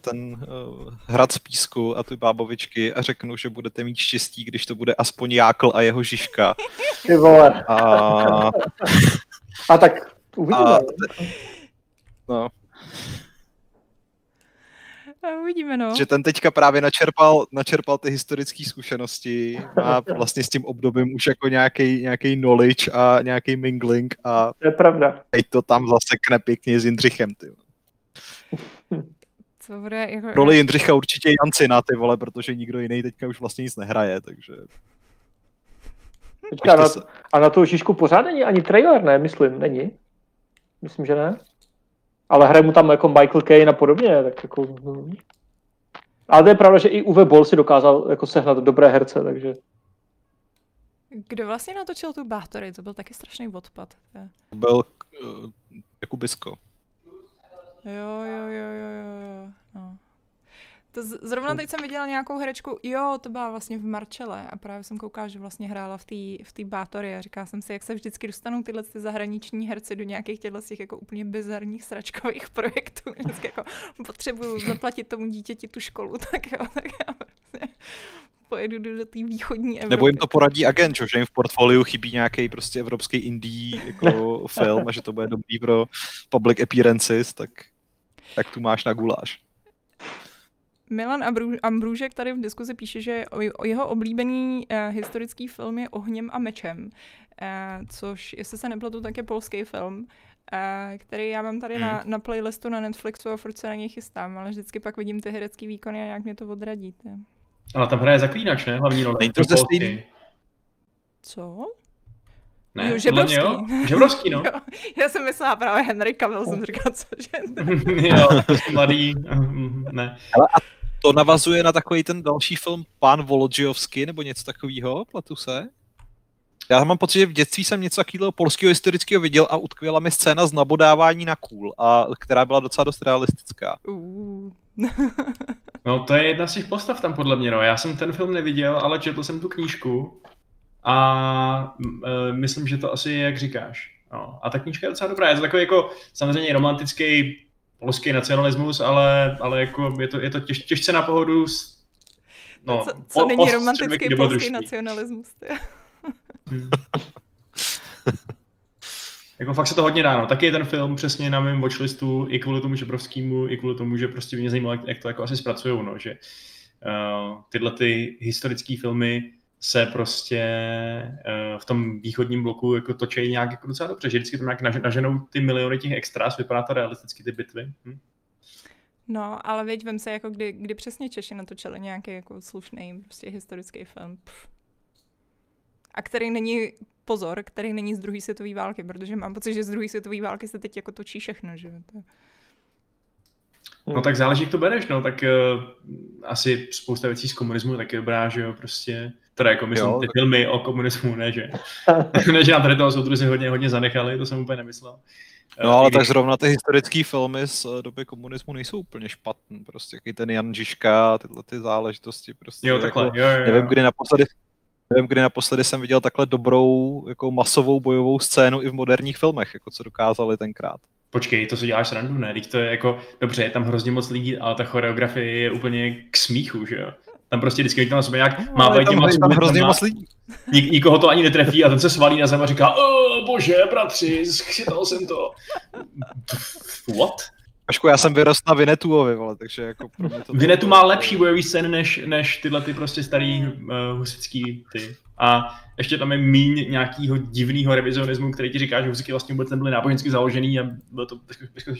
ten uh, hrad z písku a ty bábovičky a řeknu, že budete mít štěstí, když to bude aspoň Jákl a jeho Žižka. Ty vole. A, a tak uvidíme. A, no. A uvidíme, no. Že ten teďka právě načerpal, načerpal ty historické zkušenosti a vlastně s tím obdobím už jako nějaký nějaký knowledge a nějaký mingling a to je pravda. Teď to tam zasekne pěkně s Jindřichem, ty. Co bude jako... Roli Jindřicha určitě Jancina, ty vole, protože nikdo jiný teďka už vlastně nic nehraje, takže... Počká, na, a na tu Žižku pořád není ani trailer, ne? Myslím, není? Myslím, že ne? Ale hraje mu tam jako Michael Caine a podobně, tak jako... No. Ale to je pravda, že i Uwe Boll si dokázal jako sehnat dobré herce, takže... Kdo vlastně natočil tu Bátory? To byl taky strašný odpad. To byl uh, Jakubisko. Jo, jo, jo, jo, jo. No. To z- zrovna teď jsem viděla nějakou herečku, jo, to byla vlastně v Marčele a právě jsem koukala, že vlastně hrála v té v tý Bátory a říkala jsem si, jak se vždycky dostanou tyhle ty zahraniční herci do nějakých těchto těch jako úplně bizarních sračkových projektů. Vždycky jako potřebuju zaplatit tomu dítěti tu školu, tak jo, tak já prostě pojedu do, do té východní Evropy. Nebo jim to poradí agent, že jim v portfoliu chybí nějaký prostě evropský indie jako film a že to bude dobrý pro public appearances, tak, tak tu máš na guláš. Milan Ambrůžek tady v diskuzi píše, že o jeho oblíbený uh, historický film je Ohněm a mečem, uh, což, jestli se nepletu, tak je polský film, uh, který já mám tady na, na playlistu na Netflixu a furt se na něj chystám, ale vždycky pak vidím ty herecký výkony a nějak mě to odradí. Tě. Ale tam hraje zaklínač, ne? Hlavní to stejný? Co? Ne, jo, Žebrovský. Jo? Žebrovský, no. jo, já jsem myslela právě Henry Cavill, jsem říkala, cože. jo, mladý, ne. Ale a to navazuje na takový ten další film Pán Volodžijovský nebo něco takového, pletu se? Já mám pocit, že v dětství jsem něco takového polského historického viděl a utkvěla mi scéna z nabodávání na kůl, a která byla docela dost realistická. Uh. no to je jedna z těch postav tam podle mě, no. Já jsem ten film neviděl, ale četl jsem tu knížku a e, myslím, že to asi je, jak říkáš. No. A ta knížka je docela dobrá. Je to takový jako samozřejmě romantický polský nacionalismus, ale, ale jako je to, je to těž, těžce na pohodu. No, co, co po, není romantický polský nacionalismus? hmm. jako fakt se to hodně dá, no. Taky je ten film přesně na mém watchlistu i kvůli tomu Žebrovskému, i kvůli tomu, že prostě mě zajímalo, jak, jak to jako asi zpracují, no, že uh, tyhle ty historické filmy se prostě uh, v tom východním bloku jako točí nějak jako docela dobře, že vždycky tam nějak naženou ty miliony těch extras, vypadá to realisticky ty bitvy. Hm? No, ale věď, vem se, jako kdy, kdy přesně Češi natočili nějaký jako slušný prostě historický film. Pff. A který není, pozor, který není z druhé světové války, protože mám pocit, že z druhé světové války se teď jako točí všechno, že to... No tak záleží, jak to bereš, no, tak uh, asi spousta věcí z komunismu taky dobrá, že jo, prostě Teda jako myslím jo, ty tak... filmy o komunismu, ne že, ne, že nám tady toho soudruzi hodně, hodně zanechali, to jsem úplně nemyslel. No ale tak zrovna ty historické filmy z eh, doby komunismu nejsou úplně špatný, prostě jaký ten Jan Žižka, tyhle ty záležitosti, prostě. Jo, takhle, jako, jo, jo, jo. Nevím, kdy naposledy, nevím, kdy naposledy jsem viděl takhle dobrou, jako masovou bojovou scénu i v moderních filmech, jako co dokázali tenkrát. Počkej, to si děláš srandu, ne? Teď to je jako, dobře, je tam hrozně moc lidí, ale ta choreografie je úplně k smíchu, že jo? Tam prostě vždycky tam na sebe nějak no, má těma tam hrozně moc lidí. Nik, nikoho to ani netrefí a ten se svalí na zem a říká, o bože, bratři, schytal jsem to. What? Ašku, já jsem vyrost na Vinetuovi, vole, takže jako pro mě to... Vinetu má lepší bojový scény než, než tyhle ty prostě starý uh, husický ty. A ještě tam je míň nějakého divného revizionismu, který ti říká, že husiky vlastně vůbec nebyly nábožensky založený a bylo to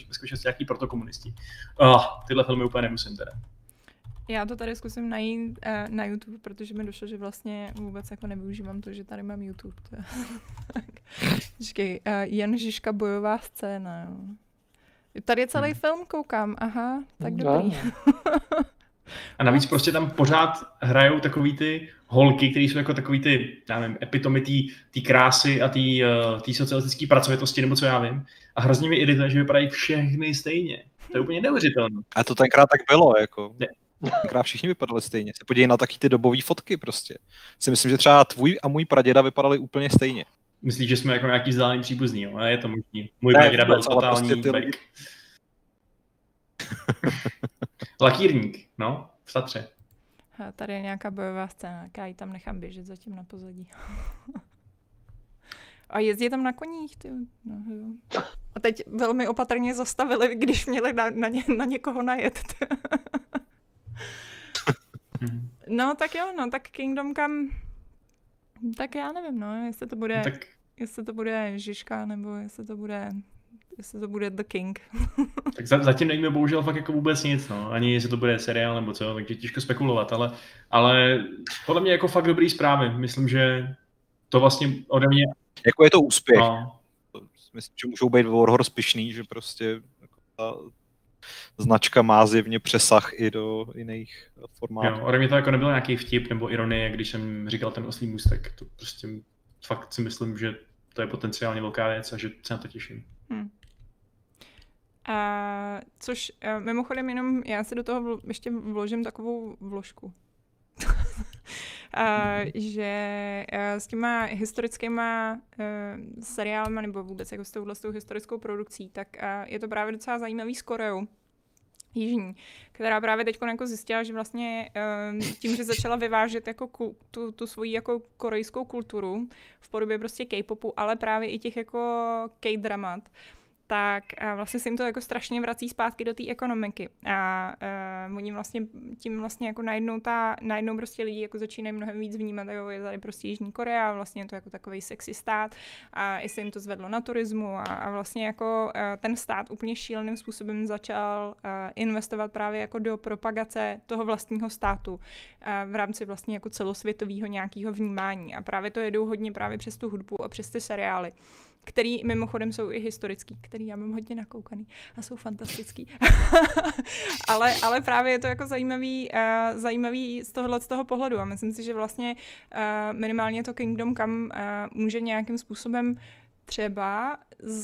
bezkoštěstí nějaký protokomunisti. Oh, tyhle filmy úplně nemusím teda. Já to tady zkusím najít uh, na YouTube, protože mi došlo, že vlastně vůbec jako nevyužívám to, že tady mám YouTube. To je... Počkej, uh, Jan Žižka bojová scéna, jo. Tady je celý hmm. film, koukám, aha, tak dobrý. A navíc prostě tam pořád hrajou takový ty holky, které jsou jako takový ty, já nevím, epitomy té krásy a té uh, socialistické pracovitosti, nebo co já vím. A hrozně mi irituje, že vypadají všechny stejně. To je úplně neuvěřitelné. A to tenkrát tak bylo, jako. Ne. Tenkrát všichni vypadali stejně. Se podívej na taky ty dobové fotky prostě. Si myslím, že třeba tvůj a můj praděda vypadali úplně stejně. Myslíš, že jsme jako nějaký vzdálený příbuzný, jo? A je to možný. Můj ne, praděda byl totální prostě ty... Lakírník, no, v Tatře. A tady je nějaká bojová scéna, já ji tam nechám běžet zatím na pozadí. A jezdí tam na koních, ty. No, jo. A teď velmi opatrně zastavili, když měli na, na, ně, na někoho najet. No tak jo, no tak Kingdom Come, tak já nevím, no, jestli to bude, tak... jestli to bude Žižka, nebo jestli to bude, jestli to bude The King. tak za, zatím nevíme bohužel fakt jako vůbec nic, no, ani jestli to bude seriál nebo co, takže těžko spekulovat, ale, ale podle mě jako fakt dobrý zprávy, myslím, že to vlastně ode mě... Jako je to úspěch. No. Myslím, že můžou být Warhorse pišný, že prostě značka má zjevně přesah i do jiných formátů. Jo, ode mě to jako nebyl nějaký vtip nebo ironie, když jsem říkal ten oslý můstek. To prostě fakt si myslím, že to je potenciálně velká věc a že se na to těším. Hmm. A, což a, mimochodem jenom já se do toho ještě vložím takovou vložku. a, že a, s těma historickýma a, seriálma nebo vůbec jako s touhle s tou historickou produkcí, tak a, je to právě docela zajímavý s Koreou jižní, která právě teď jako zjistila, že vlastně tím, že začala vyvážet jako tu, tu svoji jako korejskou kulturu v podobě prostě K-popu, ale právě i těch jako K-dramat, tak vlastně se jim to jako strašně vrací zpátky do té ekonomiky. A uh, oni vlastně tím vlastně jako najednou, ta, najednou prostě lidi jako začínají mnohem víc vnímat, jo, je tady prostě Jižní Korea, vlastně je to jako takový sexy stát. A i se jim to zvedlo na turismu a, a vlastně jako uh, ten stát úplně šíleným způsobem začal uh, investovat právě jako do propagace toho vlastního státu uh, v rámci vlastně jako celosvětového nějakého vnímání. A právě to jedou hodně právě přes tu hudbu a přes ty seriály který mimochodem jsou i historický, který já mám hodně nakoukaný a jsou fantastický. ale, ale právě je to jako zajímavý, uh, zajímavý z tohohle z toho pohledu a myslím si, že vlastně uh, minimálně to Kingdom Come uh, může nějakým způsobem třeba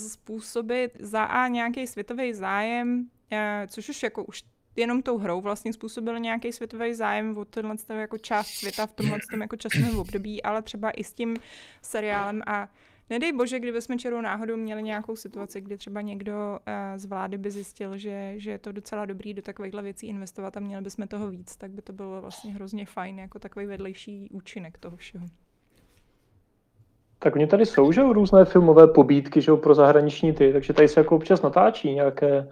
způsobit za A nějaký světový zájem, uh, což už jako už jenom tou hrou vlastně způsobil nějaký světový zájem o tenhle jako část světa v tomhle jako časovém období, ale třeba i s tím seriálem a Nedej bože, kdyby jsme čerou náhodou měli nějakou situaci, kdy třeba někdo uh, z vlády by zjistil, že, že je to docela dobrý do takovýchhle věcí investovat a měli bychom toho víc, tak by to bylo vlastně hrozně fajn jako takový vedlejší účinek toho všeho. Tak oni tady jsou, že různé filmové pobídky, že pro zahraniční ty, takže tady se jako občas natáčí nějaké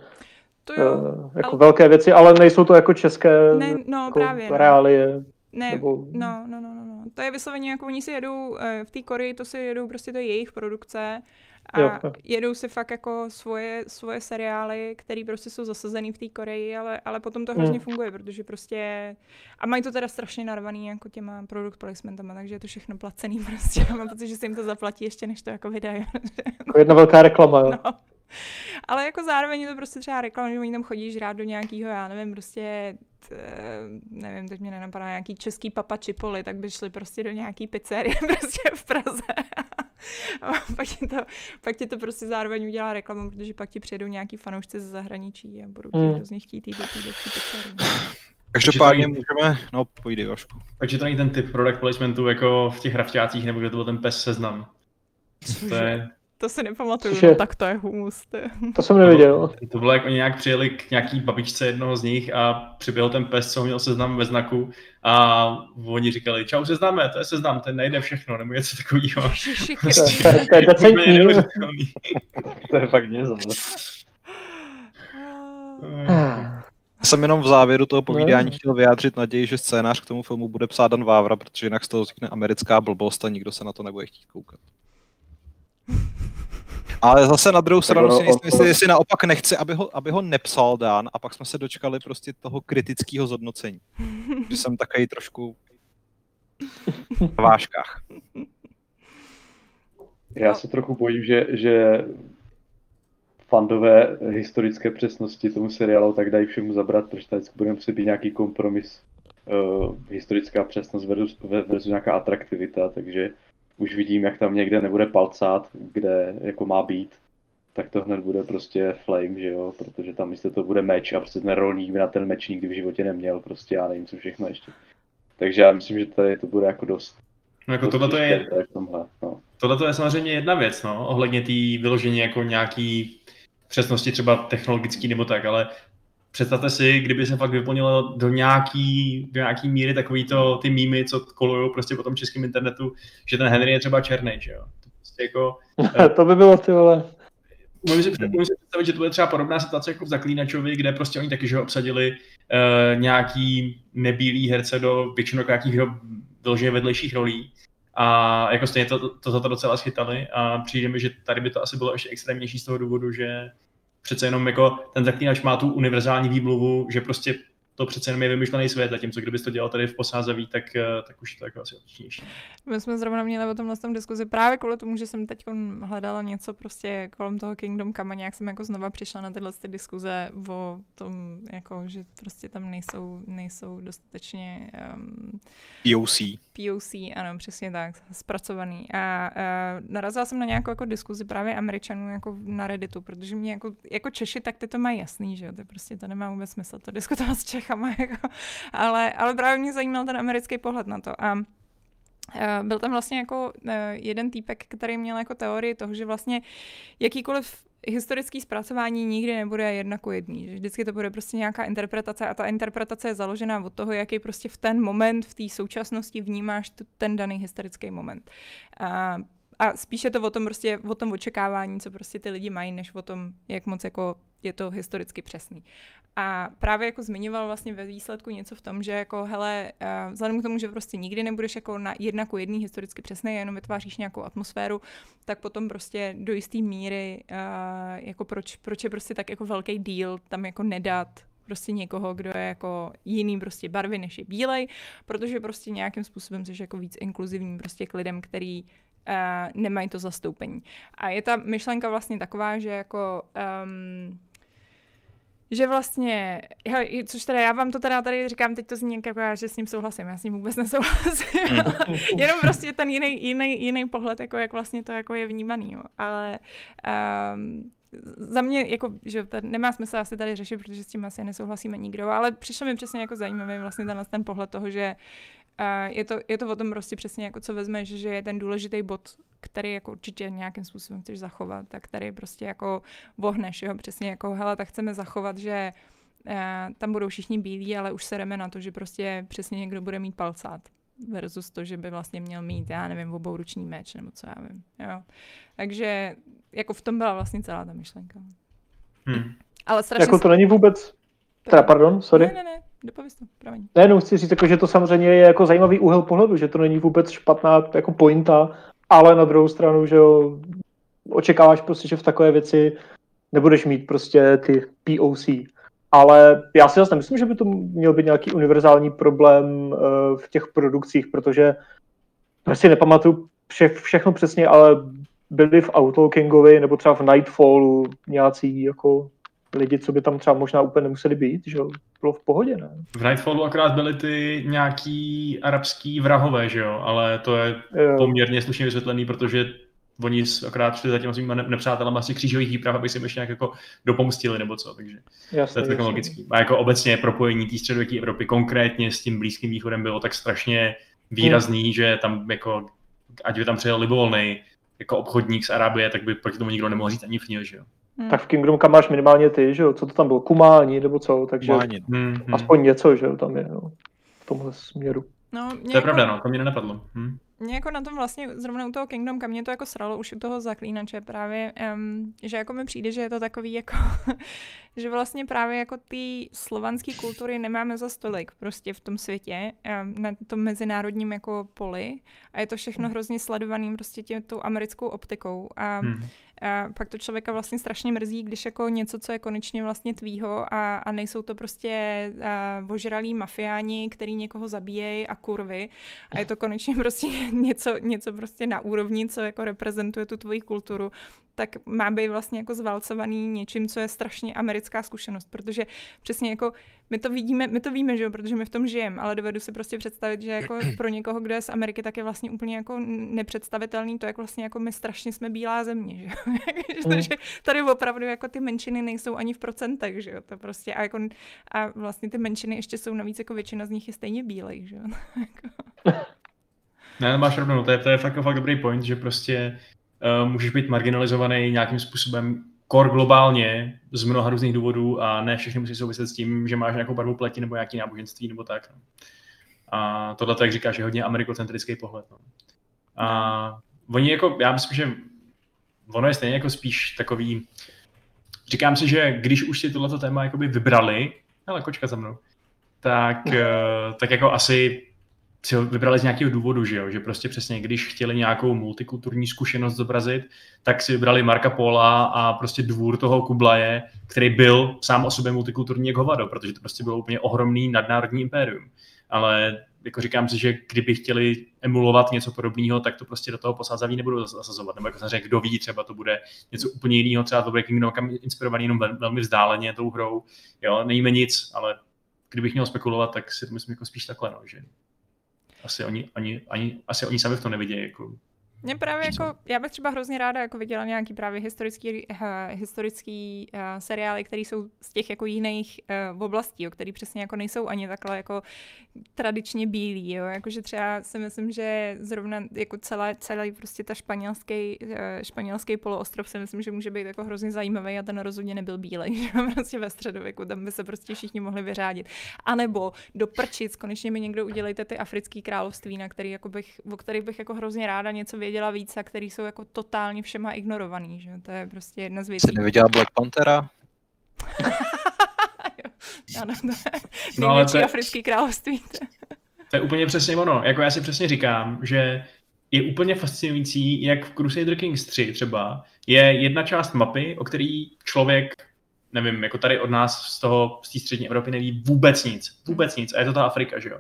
to jo, uh, jako ale... velké věci, ale nejsou to jako české ne, no, jako právě, reálie. Ne, nebo... no, no, no, no, no. To je vysloveně jako oni si jedou, eh, v té Koreji to si jedou prostě to je jejich produkce a jo, jedou si fakt jako svoje, svoje seriály, které prostě jsou zasazený v té Koreji, ale, ale potom to hrozně hmm. funguje, protože prostě a mají to teda strašně narvaný jako těma produkt placementama, takže je to všechno placený prostě. Mám pocit, že se jim to zaplatí ještě, než to jako vydají. Jako jedna velká reklama, jo. No. Ale jako zároveň je to prostě třeba reklama, že oni tam chodí žrát do nějakého, já nevím, prostě nevím, teď mě nenapadá nějaký český papa čipoli, tak by šli prostě do nějaký pizzerie prostě v Praze. A pak, ti to, pak ti to prostě zároveň udělá reklamu, protože pak ti přijedou nějaký fanoušci ze zahraničí a budou hmm. hrozně chtít jít do té pizzerie. Každopádně můžeme, no pojď Vašku. Takže to není ten typ product placementu jako v těch hrafťácích, nebo kde to byl ten pes seznam. To je, to si nepamatuju, no, tak to je humus. Ty. To jsem neviděl. To, to bylo, jak oni nějak přijeli k nějaký babičce jednoho z nich a přiběhl ten pes, co měl seznam ve znaku a oni říkali, čau sezname, to je seznam, ten nejde všechno, nebo něco takového. To je decentní. to je fakt něco. Já jsem jenom v závěru toho povídání chtěl vyjádřit naději, že scénář k tomu filmu bude psát Dan Vávra, protože jinak z toho vznikne americká blbost a nikdo se na to nebude chtít koukat. Ale zase na druhou stranu si nejsem jestli, jestli naopak nechci, aby ho, aby ho nepsal Dan a pak jsme se dočkali prostě toho kritického zhodnocení. že jsem takový trošku v váškách. Já se trochu bojím, že, že fandové historické přesnosti tomu seriálu tak dají všemu zabrat, protože tady budeme muset být nějaký kompromis. Uh, historická přesnost versus, versus nějaká atraktivita, takže už vidím, jak tam někde nebude palcát, kde jako má být, tak to hned bude prostě flame, že jo, protože tam místo to bude meč a prostě ten rolník by na ten meč nikdy v životě neměl, prostě já nevím, co všechno ještě. Takže já myslím, že tady to bude jako dost. No jako tohle to je, tomhle, no. tohle to je samozřejmě jedna věc, no, ohledně té vyložení jako nějaký přesnosti třeba technologický nebo tak, ale představte si, kdyby se fakt vyplnilo do nějaký, do nějaký míry takový to, ty mýmy, co kolují prostě po tom českém internetu, že ten Henry je třeba černý, že jo. To, prostě jako, to by bylo ty vole. Můžu si, můžu si představit, že to je třeba podobná situace jako v Zaklínačovi, kde prostě oni taky že obsadili uh, nějaký nebílý herce do většinou nějakých vyloženě vedlejších rolí. A jako stejně to, to, to za to docela schytali a přijde mi, že tady by to asi bylo ještě extrémnější z toho důvodu, že přece jenom jako ten zaklínač má tu univerzální výmluvu, že prostě to přece jenom je vymyšlený svět, zatímco kdybys to dělal tady v Posázaví, tak, eh, tak už je to jako asi obtížnější. My jsme zrovna měli o tomhle tom diskuzi právě kvůli tomu, že jsem teď hledala něco prostě kolem toho Kingdom Come a nějak jsem jako znova přišla na tyhle ty diskuze o tom, jako, že prostě tam nejsou, nejsou dostatečně um, POC. POC, ano, přesně tak, zpracovaný. A, a narazila jsem na nějakou jako diskuzi právě Američanů jako na Redditu, protože mě jako, jako Češi, tak ty to mají jasný, že jo, to prostě to nemá vůbec smysl to diskutovat s Čechama, jako. ale, ale právě mě zajímal ten americký pohled na to. A byl tam vlastně jako jeden týpek, který měl jako teorii toho, že vlastně jakýkoliv historický zpracování nikdy nebude jedna ku jedný. Že vždycky to bude prostě nějaká interpretace a ta interpretace je založená od toho, jaký prostě v ten moment, v té současnosti vnímáš ten daný historický moment. A, a spíše to o tom prostě, o tom očekávání, co prostě ty lidi mají, než o tom, jak moc jako je to historicky přesný. A právě jako zmiňoval vlastně ve výsledku něco v tom, že jako hele, uh, vzhledem k tomu, že prostě nikdy nebudeš jako na jedna ku jedný historicky přesný, jenom vytváříš nějakou atmosféru, tak potom prostě do jisté míry, uh, jako proč, proč je prostě tak jako velký díl tam jako nedat prostě někoho, kdo je jako jiný prostě barvy než je bílej, protože prostě nějakým způsobem jsi jako víc inkluzivní prostě k lidem, který uh, nemají to zastoupení. A je ta myšlenka vlastně taková, že jako um, že vlastně, hele, což teda já vám to teda tady říkám, teď to zní jako že s ním souhlasím, já s ním vůbec nesouhlasím, mm. jenom prostě ten jiný, jiný, jiný pohled, jako jak vlastně to jako je vnímaný, jo. ale um, za mě, jako, že to nemá smysl asi tady řešit, protože s tím asi nesouhlasíme nikdo, ale přišlo mi přesně jako zajímavý vlastně ten, ten pohled toho, že uh, je, to, je to o tom prostě přesně jako co vezmeš, že je ten důležitý bod který jako určitě nějakým způsobem chceš zachovat, tak který prostě jako vohneš, jo, přesně jako, hele, tak chceme zachovat, že eh, tam budou všichni bílí, ale už sereme na to, že prostě přesně někdo bude mít palcát versus to, že by vlastně měl mít, já nevím, obouruční meč, nebo co já vím, jo. Takže jako v tom byla vlastně celá ta myšlenka. Hmm. Ale strašně... Jako to není vůbec... Teda, pardon, sorry. Ne, ne, ne, dopověz to, promiň. Ne, no chci říct, jako, že to samozřejmě je jako zajímavý úhel pohledu, že to není vůbec špatná jako pointa, ale na druhou stranu, že jo, očekáváš prostě, že v takové věci nebudeš mít prostě ty POC. Ale já si zase myslím, že by to měl být nějaký univerzální problém uh, v těch produkcích, protože si nepamatuju vše, všechno přesně, ale byli v Outlaw nebo třeba v Nightfallu nějací jako lidi, co by tam třeba možná úplně nemuseli být, že jo, bylo v pohodě, ne? V Nightfallu akorát byly ty nějaký arabský vrahové, že jo, ale to je jo. poměrně slušně vysvětlený, protože oni akorát šli za těma svými nepřátelama asi křížových výprav, aby si jim ještě nějak jako dopomstili nebo co, takže jasně, to je takový logický. A jako obecně propojení té středověké Evropy konkrétně s tím Blízkým východem bylo tak strašně výrazný, hmm. že tam jako, ať by tam přijel libovolný jako obchodník z Arábie, tak by proti tomu nikdo nemohl říct ani fnil, že jo. Hmm. Tak v Kingdom Come máš minimálně ty, že jo? Co to tam bylo? Kumání nebo co? Takže Kumání. Hmm, hmm. aspoň něco, že jo, tam je, jo. V tomhle směru. No, to je jako... pravda, no, to mě nenapadlo. Hm. Mě jako na tom vlastně, zrovna u toho Kingdom Come, mě to jako sralo už u toho zaklínače právě, um, že jako mi přijde, že je to takový jako, že vlastně právě jako ty slovanské kultury nemáme za stolik prostě v tom světě, um, na tom mezinárodním jako poli a je to všechno hrozně sledovaným prostě tím, tou americkou optikou a hmm a pak to člověka vlastně strašně mrzí, když jako něco, co je konečně vlastně tvýho a, a nejsou to prostě uh, ožralí mafiáni, který někoho zabíjejí a kurvy. A je to konečně prostě něco, něco prostě na úrovni, co jako reprezentuje tu tvoji kulturu, tak má být vlastně jako zvalcovaný něčím, co je strašně americká zkušenost, protože přesně jako my to vidíme, my to víme, že jo, protože my v tom žijeme, ale dovedu si prostě představit, že jako pro někoho, kdo je z Ameriky, tak je vlastně úplně jako nepředstavitelný to, jak vlastně jako my strašně jsme bílá země, že jo. mm. tady opravdu jako ty menšiny nejsou ani v procentech, že jo, to prostě a jako a vlastně ty menšiny ještě jsou navíc jako většina z nich je stejně bílej, že jo. ne, máš rovnou, no, to je, to je fakt, fakt dobrý point, že prostě můžeš být marginalizovaný nějakým způsobem kor globálně z mnoha různých důvodů a ne všechny musí souviset s tím, že máš nějakou barvu pleti nebo nějaký náboženství nebo tak. No. A tohle, jak říkáš, je hodně amerikocentrický pohled. No. A oni jako, já myslím, že ono je stejně jako spíš takový, říkám si, že když už si tohleto téma jakoby vybrali, ale kočka za mnou, tak, uh, tak jako asi si ho vybrali z nějakého důvodu, že jo? že prostě přesně, když chtěli nějakou multikulturní zkušenost zobrazit, tak si vybrali Marka Pola a prostě dvůr toho Kublaje, který byl sám o sobě multikulturní jak hovado, protože to prostě bylo úplně ohromný nadnárodní impérium. Ale jako říkám si, že kdyby chtěli emulovat něco podobného, tak to prostě do toho posázaví nebudou zasazovat. Nebo jako jsem řekl, kdo ví, třeba to bude něco úplně jiného, třeba to bude Kingdom Come inspirovaný jenom velmi vzdáleně tou hrou. Jo, nejíme nic, ale kdybych měl spekulovat, tak si to myslím jako spíš takhle, no, že asi oni, ani, ani, asi oni sami v tom nevidějí. Jako, mě právě jako, já bych třeba hrozně ráda jako viděla nějaký právě historický, uh, historický uh, seriály, které jsou z těch jako jiných uh, oblastí, jo, které přesně jako nejsou ani takhle jako tradičně bílí, jo, jakože třeba si myslím, že zrovna jako celá, celý prostě ta španělský, uh, španělský poloostrov si myslím, že může být jako hrozně zajímavý a ten rozhodně nebyl bílej, že prostě ve středověku, tam by se prostě všichni mohli vyřádit. A nebo do prčic, konečně mi někdo udělejte ty africké království, na který jako bych, o kterých bych jako hrozně ráda něco věděla věděla víc a který jsou jako totálně všema ignorovaný, že? To je prostě jedna z věcí. Jsi neviděla Black Panthera? ano, to je no, ale to je, africký království. to je úplně přesně ono. Jako já si přesně říkám, že je úplně fascinující, jak v Crusader Kings 3 třeba je jedna část mapy, o který člověk nevím, jako tady od nás z toho, z té střední Evropy neví vůbec nic. Vůbec nic. A je to ta Afrika, že jo.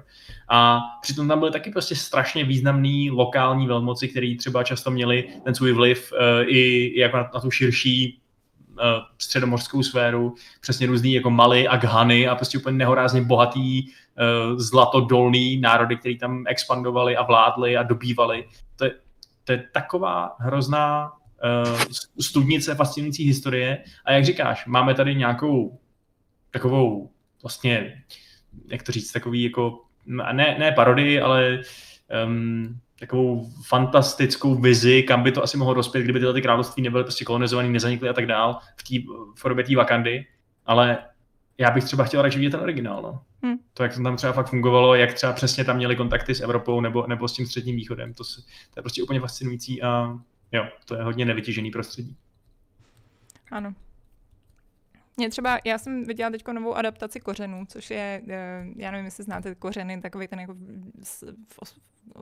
A přitom tam byly taky prostě strašně významný lokální velmoci, který třeba často měli ten svůj vliv uh, i, i jako na, na tu širší uh, středomořskou sféru, přesně různý jako Mali a Ghany a prostě úplně nehorázně bohatý uh, zlatodolný národy, který tam expandovali a vládli a dobývali. To je, to je taková hrozná studnice fascinující historie. A jak říkáš, máme tady nějakou takovou vlastně, jak to říct, takový jako, ne, ne parodii, ale um, takovou fantastickou vizi, kam by to asi mohlo dospět, kdyby tyhle ty království nebyly prostě kolonizované, nezanikly a tak dál v té formě té Wakandy, ale já bych třeba chtěl radši vidět ten originál, no. Hmm. To, jak to tam třeba fakt fungovalo, jak třeba přesně tam měli kontakty s Evropou nebo, nebo s tím středním východem, to, to je prostě úplně fascinující a Jo, to je hodně nevytěžený prostředí. Ano. Mě třeba, já jsem viděla teď novou adaptaci kořenů, což je, eh, já nevím, jestli znáte kořeny, takový ten jako,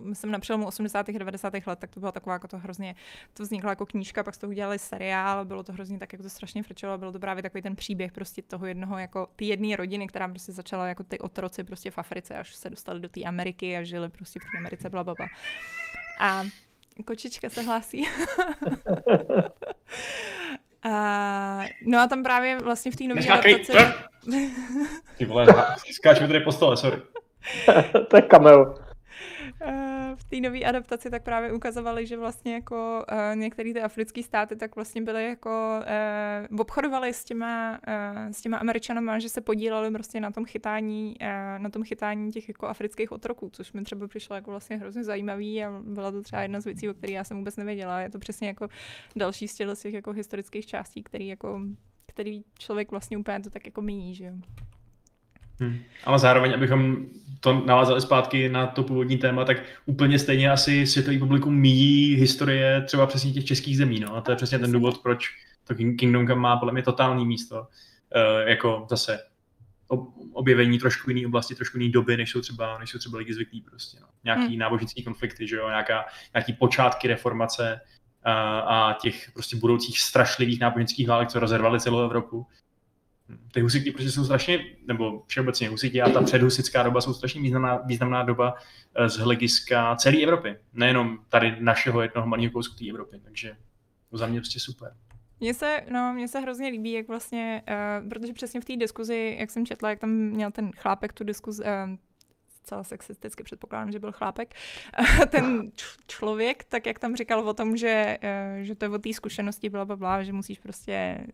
myslím na přelomu 80. a 90. let, tak to byla taková jako to hrozně, to vznikla jako knížka, pak z toho udělali seriál, bylo to hrozně tak, jako to strašně frčelo, bylo to právě takový ten příběh prostě toho jednoho, jako ty jedné rodiny, která prostě začala jako ty otroci prostě v Africe, až se dostali do té Ameriky a žili prostě v té Americe, bla, bla, bla. A Kočička se hlásí. a, no a tam právě vlastně v té nové adaptaci... Ty vole, skáčeme tady po stole, sorry. to je cameo. V té nové adaptaci tak právě ukazovali, že vlastně jako uh, některé ty africké státy tak vlastně byly jako uh, obchodovali s těma, uh, s těma američanama, že se podíleli prostě na tom chytání, uh, na tom chytání těch jako afrických otroků, což mi třeba přišlo jako vlastně hrozně zajímavý a byla to třeba jedna z věcí, o které já jsem vůbec nevěděla. Je to přesně jako další z těch jako historických částí, který jako který člověk vlastně úplně to tak jako míní, že jo. Hmm. Ale zároveň, abychom to navázali zpátky na to původní téma, tak úplně stejně asi světový publikum míjí historie třeba přesně těch českých zemí. No? A to je přesně ten důvod, proč to Kingdom Come má podle mě totální místo. Uh, jako zase objevení trošku jiné oblasti, trošku jiné doby, než jsou třeba, než jsou třeba lidi zvyklí prostě. No. Nějaký hmm. náboženský konflikty, že jo? Nějaká, nějaký počátky reformace a, a těch prostě budoucích strašlivých náboženských válek, co rozervaly celou Evropu ty husití prostě jsou strašně, nebo všeobecně husití a ta předhusická doba jsou strašně významná, významná doba eh, z hlediska celé Evropy. Nejenom tady našeho jednoho malého kousku té Evropy, takže to za mě prostě super. Mně se, no, mně se hrozně líbí, jak vlastně, uh, protože přesně v té diskuzi, jak jsem četla, jak tam měl ten chlápek tu diskuzi, uh, celá sexisticky předpokládám, že byl chlápek, ten člověk, tak jak tam říkal o tom, že, že to je o té zkušenosti, bla, bla, bla, že musíš prostě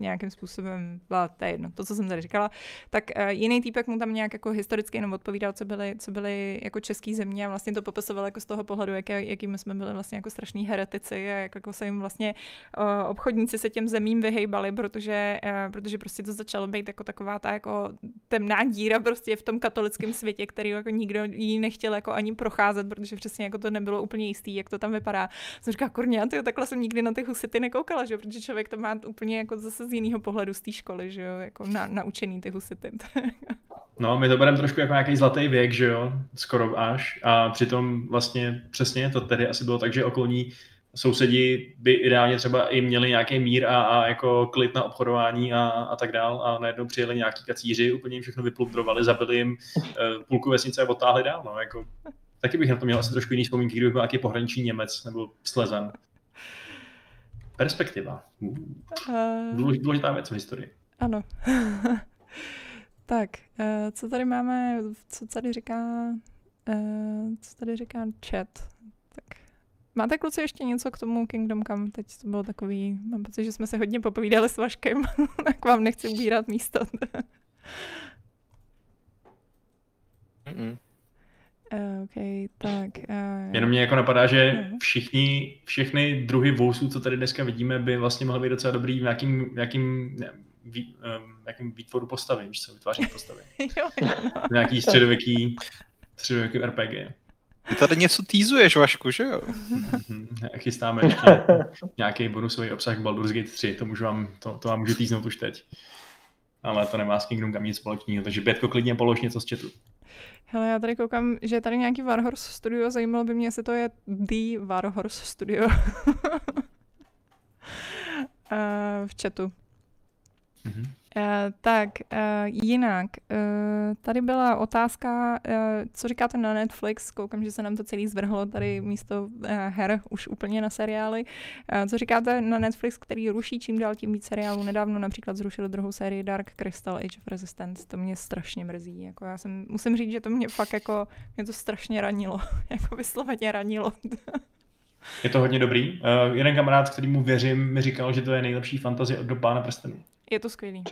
nějakým způsobem, byla je jedno, to, co jsem tady říkala, tak uh, jiný týpek mu tam nějak jako historicky jenom odpovídal, co byly, co byly jako český země a vlastně to popisoval jako z toho pohledu, jak, jakým jsme byli vlastně jako strašní heretici a jak jako se jim vlastně uh, obchodníci se těm zemím vyhejbali, protože, uh, protože prostě to začalo být jako taková ta jako temná díra prostě v tom katolickém světě, který jako nikdo jí nechtěl jako ani procházet, protože přesně jako to nebylo úplně jistý, jak to tam vypadá. Jsem říkala, kurně, takhle jsem nikdy na ty husity nekoukala, že? protože člověk to má úplně jako zase z jiného pohledu z té školy, že jo, jako na, naučený ty husity. No, my to bereme trošku jako nějaký zlatý věk, že jo, skoro až. A přitom vlastně přesně to tedy asi bylo tak, že okolní sousedi by ideálně třeba i měli nějaký mír a, a jako klid na obchodování a, a tak dál a najednou přijeli nějaký kacíři, úplně jim všechno vyplundrovali, zabili jim uh, půlku vesnice a otáhli dál, no, jako, taky bych na to měl asi trošku jiný vzpomínky, kdybych byl nějaký pohraniční Němec nebo Slezan. Perspektiva. Uh, důležitá věc v historii. Ano. tak, uh, co tady máme, co tady říká, uh, co tady říká chat? Tak Máte kluci ještě něco k tomu Kingdom Come? Teď to bylo takový, mám pocit, že jsme se hodně popovídali s Vaškem, tak vám nechci ubírat místo. mm Uh, OK, tak. Uh, Jenom mě jako napadá, že no. všichni, všechny druhy vousů, co tady dneska vidíme, by vlastně mohly být docela dobrý v nějakým, nějakým, ne, vý, um, nějakým výtvoru postavy, víš co, vytváření postavy. jo. Nějaký středověký, středověký RPG. Ty tady něco týzuješ, Vašku, že jo? Chystáme ještě nějaký bonusový obsah Baldur's Gate 3, to, můžu vám, to, to vám můžu týznout už teď. Ale to nemá s Kingdom Come nic společného, takže Bětko klidně polož něco z chatu. Hele, já tady koukám, že je tady nějaký Warhorse Studio, zajímalo by mě, jestli to je The Warhorse Studio. uh, v chatu. Mm-hmm. Uh, tak, uh, jinak, uh, tady byla otázka, uh, co říkáte na Netflix, koukám, že se nám to celý zvrhlo tady místo uh, her už úplně na seriály. Uh, co říkáte na Netflix, který ruší čím dál tím víc seriálů? Nedávno například zrušil druhou sérii Dark Crystal Age of Resistance, to mě strašně mrzí. Jako já jsem, musím říct, že to mě fakt jako, mě to strašně ranilo, jako vysloveně ranilo. Je to hodně dobrý. Uh, jeden kamarád, který mu věřím, mi říkal, že to je nejlepší fantazie od do Pána prstenů. Je to skvělý.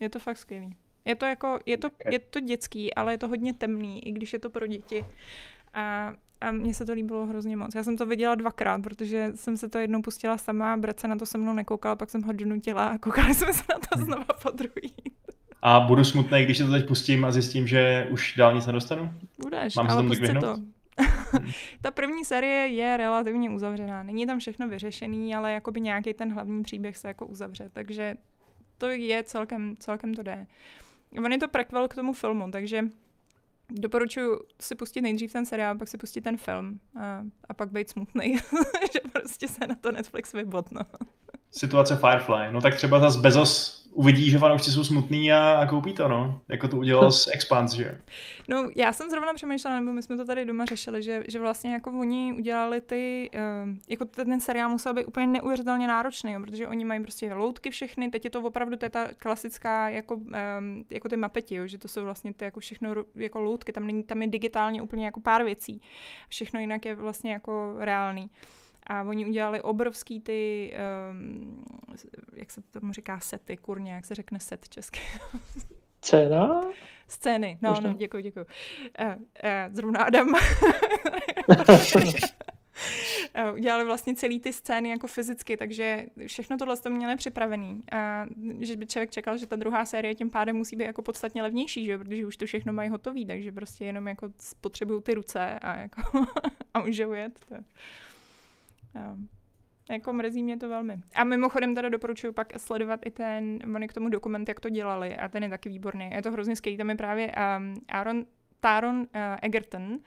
Je to fakt skvělý. Je to jako, je to, je to dětský, ale je to hodně temný, i když je to pro děti. A, a mně se to líbilo hrozně moc. Já jsem to viděla dvakrát, protože jsem se to jednou pustila sama, brat se na to se mnou nekoukal, pak jsem ho donutila a koukali jsme se na to znova po druhý. A budu smutný, když se to teď pustím a zjistím, že už dál nic nedostanu? Budeš, Mám ale se tomu to. Ta první série je relativně uzavřená. Není tam všechno vyřešený, ale jakoby nějaký ten hlavní příběh se jako uzavře. Takže to je celkem, celkem to jde. On je to prequel k tomu filmu, takže doporučuji si pustit nejdřív ten seriál, pak si pustit ten film a, a pak být smutný, že prostě se na to Netflix vybotno. Situace Firefly. No tak třeba zase Bezos uvidí, že fanoušci jsou smutný a, a koupí to, no. Jako to udělal s Expanse, že? No, já jsem zrovna přemýšlela, nebo my jsme to tady doma řešili, že, že vlastně jako oni udělali ty, uh, jako ten seriál musel být úplně neuvěřitelně náročný, jo, protože oni mají prostě loutky všechny, teď je to opravdu to je ta klasická, jako, um, jako ty mapeti, jo, že to jsou vlastně ty jako všechno jako loutky, tam, není, tam je digitálně úplně jako pár věcí, všechno jinak je vlastně jako reálný. A oni udělali obrovský ty, um, jak se tomu říká, sety, kurně, jak se řekne set česky. Scéna? Scény, no, no, děkuji, děkuji. Uh, uh, zrovna Adam. udělali vlastně celý ty scény jako fyzicky, takže všechno tohle to měli připravený. A že by člověk čekal, že ta druhá série tím pádem musí být jako podstatně levnější, že? protože už to všechno mají hotový, takže prostě jenom jako potřebují ty ruce a jako a můžou jet. To. Jo. Jako mrzí mě to velmi. A mimochodem teda doporučuji pak sledovat i ten, oni k tomu dokument, jak to dělali a ten je taky výborný. Je to hrozně skvělý, tam je právě um, Aaron, Taron uh, Egerton,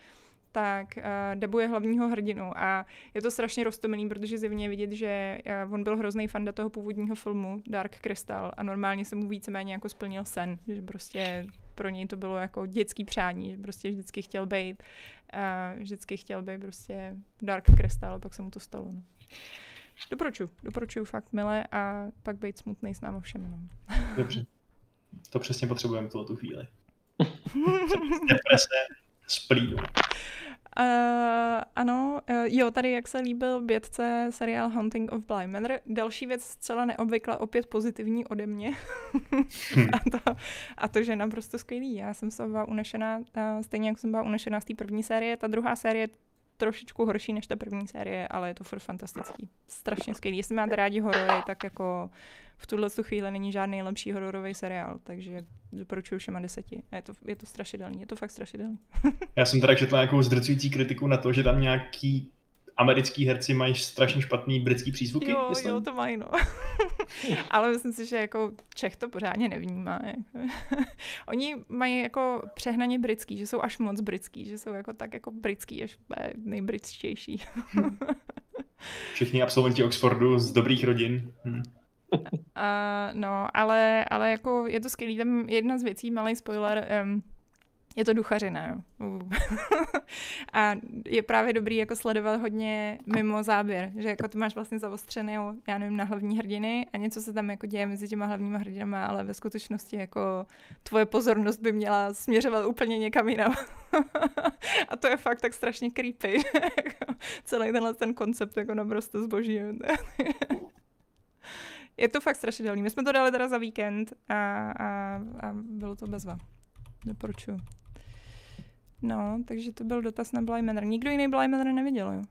tak uh, debuje hlavního hrdinu a je to strašně roztomilý, protože zjevně vidět, že uh, on byl hrozný fan do toho původního filmu Dark Crystal a normálně se mu víceméně jako splnil sen, že prostě pro něj to bylo jako dětský přání, že prostě vždycky chtěl být a vždycky chtěl být prostě Dark Crystal, pak se mu to stalo. No. Doporučuji, doporučuji fakt milé a pak být smutný s námi všemi. No. Dobře. To přesně potřebujeme v tu chvíli. Deprese s plínu. Uh, ano, uh, jo, tady jak se líbil bědce seriál Hunting of Bly Manor. Další věc zcela neobvykle, opět pozitivní ode mě. Hmm. a, to, a to, že naprosto skvělý. Já jsem se byla unešená, uh, stejně jako jsem byla unešená z té první série. Ta druhá série je trošičku horší než ta první série, ale je to furt fantastický. Strašně skvělý. Jestli máte rádi horory, tak jako v tuhle chvíli není žádný lepší hororový seriál, takže doporučuji všema deseti. A je to, je to strašidelný, je to fakt strašidelný. Já jsem teda četl nějakou zdrcující kritiku na to, že tam nějaký americký herci mají strašně špatný britský přízvuky, Jo, myslím. jo, to mají, no. Ale myslím si, že jako Čech to pořádně nevnímá. Jako. Oni mají jako přehnaně britský, že jsou až moc britský, že jsou jako tak jako britský, až nejbritštější. Všichni absolventi Oxfordu z dobrých rodin. Hm. Uh, no, ale, ale jako je to skvělý. Tam jedna z věcí, malý spoiler, um, je to duchařina. A je právě dobrý jako sledovat hodně mimo záběr, že jako ty máš vlastně zaostřený, já nevím, na hlavní hrdiny a něco se tam jako děje mezi těma hlavníma hrdinama, ale ve skutečnosti jako tvoje pozornost by měla směřovat úplně někam jinam. a to je fakt tak strašně creepy. Jako celý tenhle ten koncept jako naprosto zboží. Je to fakt strašidelný. My jsme to dali teda za víkend a, a, a bylo to bezva. Doporučuju. No, takže to byl dotaz na Bly Manor. Nikdo jiný Bly Manor neviděl, jo?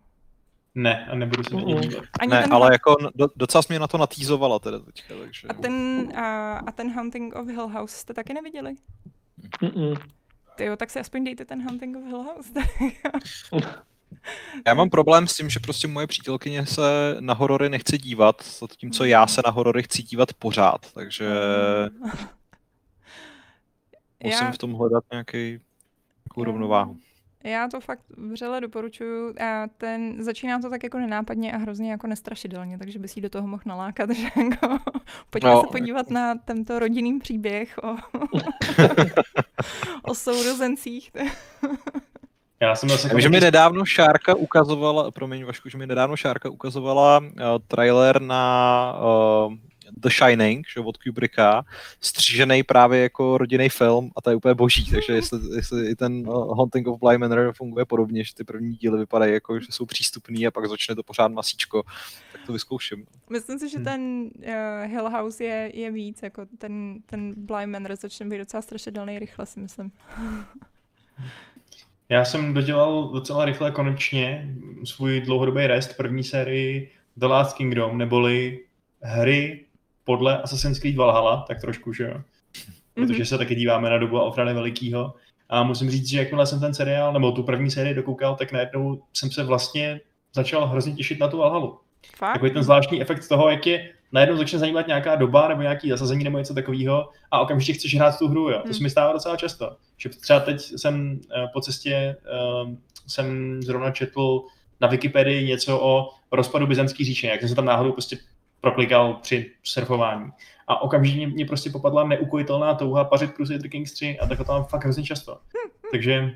Ne, a nebudu se dívat. Ani Ne, ten ale jako do, docela jsi mě na to natýzovala teda teďka, takže... a ten, a, a ten Hunting of Hill House jste taky neviděli? Mm-mm. Ty jo, tak si aspoň dejte ten Hunting of Hill House. Já mám problém s tím, že prostě moje přítelkyně se na horory nechce dívat, zatímco já se na horory chci dívat pořád, takže musím Já- v tom hledat nějaký, nějakou rovnováhu. Já to fakt vřele doporučuju. A ten, začíná to tak jako nenápadně a hrozně jako nestrašidelně, takže by si do toho mohl nalákat, že jako, pojďme No. se podívat na tento rodinný příběh o, o sourozencích. Já jsem zase že mi nedávno Šárka ukazovala, promiň Vašku, že mi nedávno Šárka ukazovala uh, trailer na uh, The Shining, že, od Kubricka, střížený právě jako rodinný film a to je úplně boží, takže jestli, jestli i ten uh, Haunting of Bly Manor funguje podobně, že ty první díly vypadají jako, že jsou přístupný a pak začne to pořád masíčko, tak to vyzkouším. Myslím si, že Hmm. ten uh, Hill House je, je víc, jako ten, ten Bly Manor začne být docela strašidelný rychle, si myslím. Já jsem dodělal docela rychle konečně svůj dlouhodobý rest první sérii The Last Kingdom, neboli hry podle Assassin's Creed Valhalla, tak trošku, že jo. Protože se taky díváme na dobu Alfreda Velikýho. A musím říct, že jakmile jsem ten seriál, nebo tu první sérii dokoukal, tak najednou jsem se vlastně začal hrozně těšit na tu Valhalu. Fakt? Takový ten zvláštní efekt toho, jak je najednou začne zajímat nějaká doba nebo nějaký zasazení nebo něco takového a okamžitě chceš hrát tu hru. Jo. To se Hmm. mi stává docela často. Že třeba teď jsem eh, po cestě eh, jsem zrovna četl na Wikipedii něco o rozpadu byzantské říše, jak jsem se tam náhodou prostě proklikal při surfování. A okamžitě mě, mě prostě popadla neukojitelná touha pařit Crusader Kings 3 a tak to tam fakt hrozně často. Takže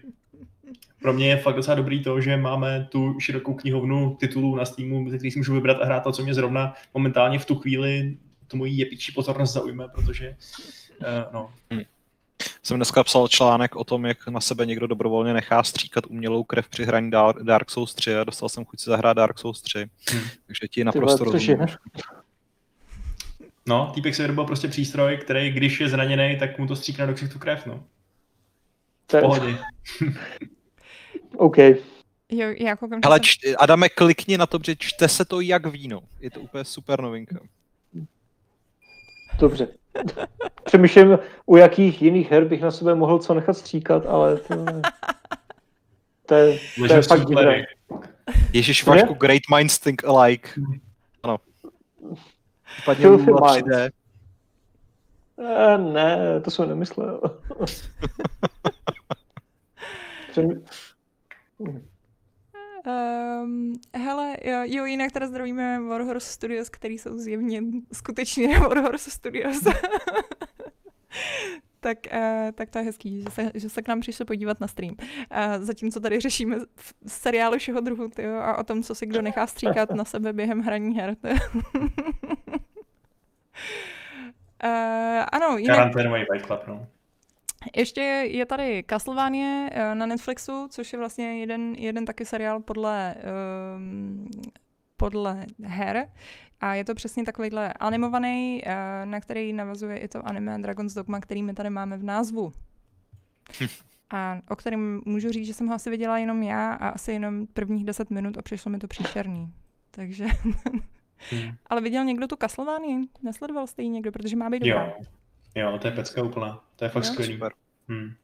pro mě je fakt docela dobrý to, že máme tu širokou knihovnu titulů na Steamu, ze kterých si můžu vybrat a hrát to, co mě zrovna momentálně v tu chvíli tu moji jepičí pozornost zaujme, protože uh, no, Jsem dneska psal článek o tom, jak na sebe někdo dobrovolně nechá stříkat umělou krev při hraní Dar- Dark Souls 3 a dostal jsem chuť si zahrát Dark Souls 3. Hmm. Takže ti naprosto rozumím. no, týpek si vyrobil prostě přístroj, který, když je zraněný, tak mu to stříkne do ksichtu krev, no. V pohodě. OK. Jo, já koukám, že Ale jsem- č- Adame, klikni na to, protože čte se to jak víno. Je to úplně super novinka. Dobře. Přemýšlím, u jakých jiných her bych na sebe mohl co nechat stříkat, ale to, je- to, je, to je fakt divné. Ježíš Vašku, Great Minds Think Alike. Ano. Minds. 3D. Eh, ne, to jsem nemyslel. Um, hele, jo, jo, jinak teda zdravíme Warhorse Studios, který jsou zjevně skutečně Warhorse Studios. tak, uh, tak to je hezký, že se, že se k nám přišli podívat na stream. Uh, zatímco tady řešíme seriály všeho druhu tyjo, a o tom, co si kdo nechá stříkat na sebe během hraní her. Uh, ano, jinak. Ještě je tady Castlevania eh, na Netflixu, což je vlastně jeden, jeden taky seriál podle, um, podle her. A je to přesně takovýhle animovaný, eh, na který navazuje i to anime Dragon's Dogma, který my tady máme v názvu. A o kterém můžu říct, že jsem ho asi viděla jenom já a asi jenom prvních 10 minut a přišlo mi to příšerný. Takže... Hmm. Ale viděl někdo tu Castlevanii? Nesledoval jste ji někdo, protože má být dobrá. Jo. Jo, to je pecka úplná. To je fakt Jo? skvělý. Super. Hmm.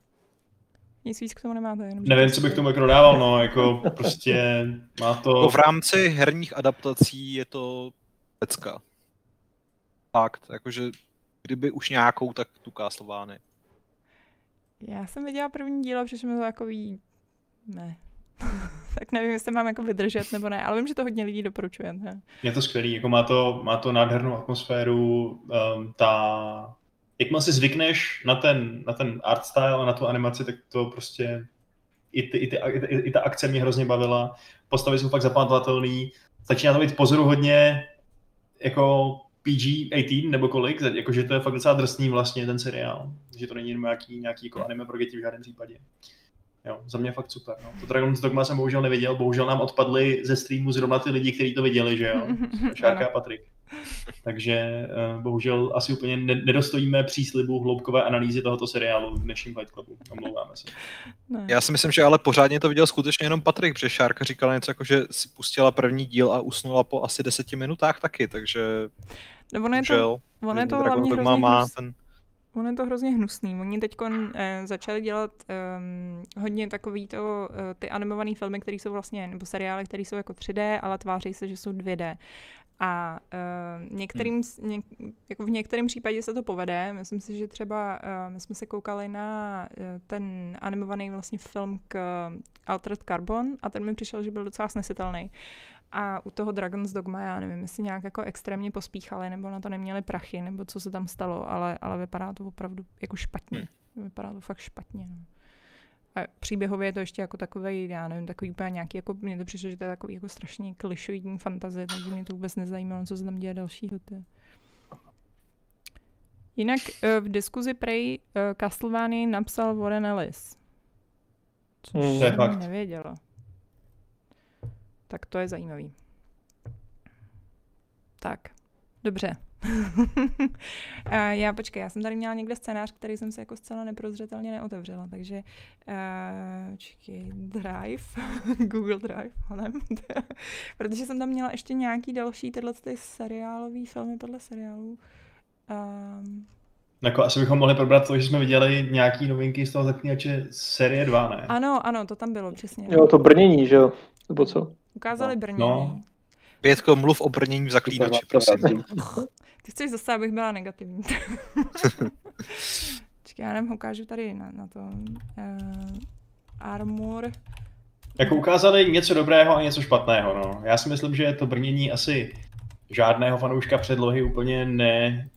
Nic víc k tomu nemáte. Jenom, Nevím, co bych tomu jako dodával, no, jako prostě má to... Jako v rámci herních adaptací je to pecka. Fakt, jakože kdyby už nějakou, tak tu Castlevany. Já jsem viděla první díl a přišlo mi to takový... Ne. tak nevím, jestli mám jako vydržet nebo ne, ale vím, že to hodně lidí doporučuje. Ne? Je to skvělý, jako má to, má to nádhernou atmosféru, um, ta... Jakmile si zvykneš na ten, na ten art style a na tu animaci, tak to prostě i, ty, i, ty, i, ty, i ta akce mě hrozně bavila. Postavy jsou fakt zapamatovatelný. Začíná to být pozoruhodně jako PG-18 nebo kolik, jakože to je fakt docela drsný vlastně ten seriál, že to není nějaký, nějaký jako anime pro děti v žádném případě. Jo, za mě fakt super. No. To Dragon's Dogma jsem bohužel neviděl, bohužel nám odpadli ze streamu zrovna ty lidi, kteří to viděli, že jo, Šárka a Patrik. Takže eh, bohužel asi úplně nedostojíme příslibu hloubkové analýzy tohoto seriálu v dnešním Fight Clubu. Omlouváme se. Ne. Já si myslím, že ale pořádně to viděl skutečně jenom Patrik, protože Šárka říkala něco jako, že si pustila první díl a usnula po asi deseti minutách taky, takže... No ono je to, ono je to hlavně hrozně má ten... Ono je to hrozně hnusný. Oni teď eh, začali dělat eh, hodně takový to, eh, ty animované filmy, které jsou vlastně, nebo seriály, které jsou jako 3D, ale tváří se, že jsou 2D. A uh, některým, hmm. něk, jako v některém případě se to povede. Myslím si, že třeba uh, my jsme se koukali na uh, ten animovaný vlastně film k Altered Carbon a ten mi přišel, že byl docela snesitelný. A u toho Dragon's Dogma, já nevím, jestli nějak jako extrémně pospíchali, nebo na to neměli prachy, nebo co se tam stalo, ale, ale vypadá to opravdu jako špatně. Hmm. Vypadá to fakt špatně. No. A příběhově je to ještě jako takový, já nevím, takový úplně nějaký, jako mně to přišlo, že to je takový jako strašně klišoidní fantazie, takže mě to vůbec nezajímalo, co se tam děje dalšího. Tě. Jinak eh, v diskuzi Prey uh, Castlevany napsal Warren Ellis. Což mm. jsem nevěděla. Tak to je zajímavý. Tak, dobře. já počkej, já jsem tady měla někde scénář, který jsem se jako zcela neprozřetelně neotevřela, takže uh, počkej, Drive, Google Drive, honem, protože jsem tam měla ještě nějaký další tyhle ty seriálový filmy podle seriálů. Um, jako asi bychom mohli probrat to, že jsme viděli nějaký novinky z toho zaklínače série 2, ne? Ano, ano, to tam bylo, přesně. Jo, to brnění, že jo? Nebo co? Ukázali no. brnění. No. Pětko, mluv o brnění v zaklínači, prosím. Ty chceš zase, abych byla negativní. Čekaj, já nevím, ukážu tady na, na to. Uh, armor. Jako ukázali něco dobrého a něco špatného, no. Já si myslím, že to brnění asi žádného fanouška předlohy úplně ne...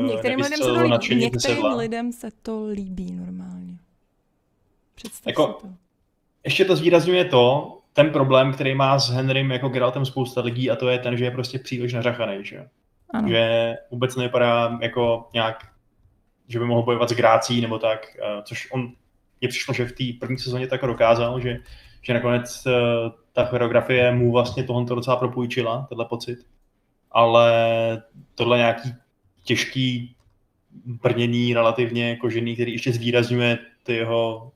Uh, některým lidem se to líbí, některým lidem se to líbí normálně. Představ jako, si to. Ještě to zvýrazňuje to, ten problém, který má s Henrym jako Geraltem spousta lidí a to je ten, že je prostě příliš nařachaný, že ano. že vůbec nevypadá jako nějak, že by mohl bojovat s Grácí nebo tak, eh, což on je přišlo, že v té první sezóně tak dokázal, že, že nakonec eh, ta choreografie mu vlastně tohle docela propůjčila, tenhle pocit. Ale tohle nějaký těžký brnění relativně kožený, který ještě zvýrazňuje ty jeho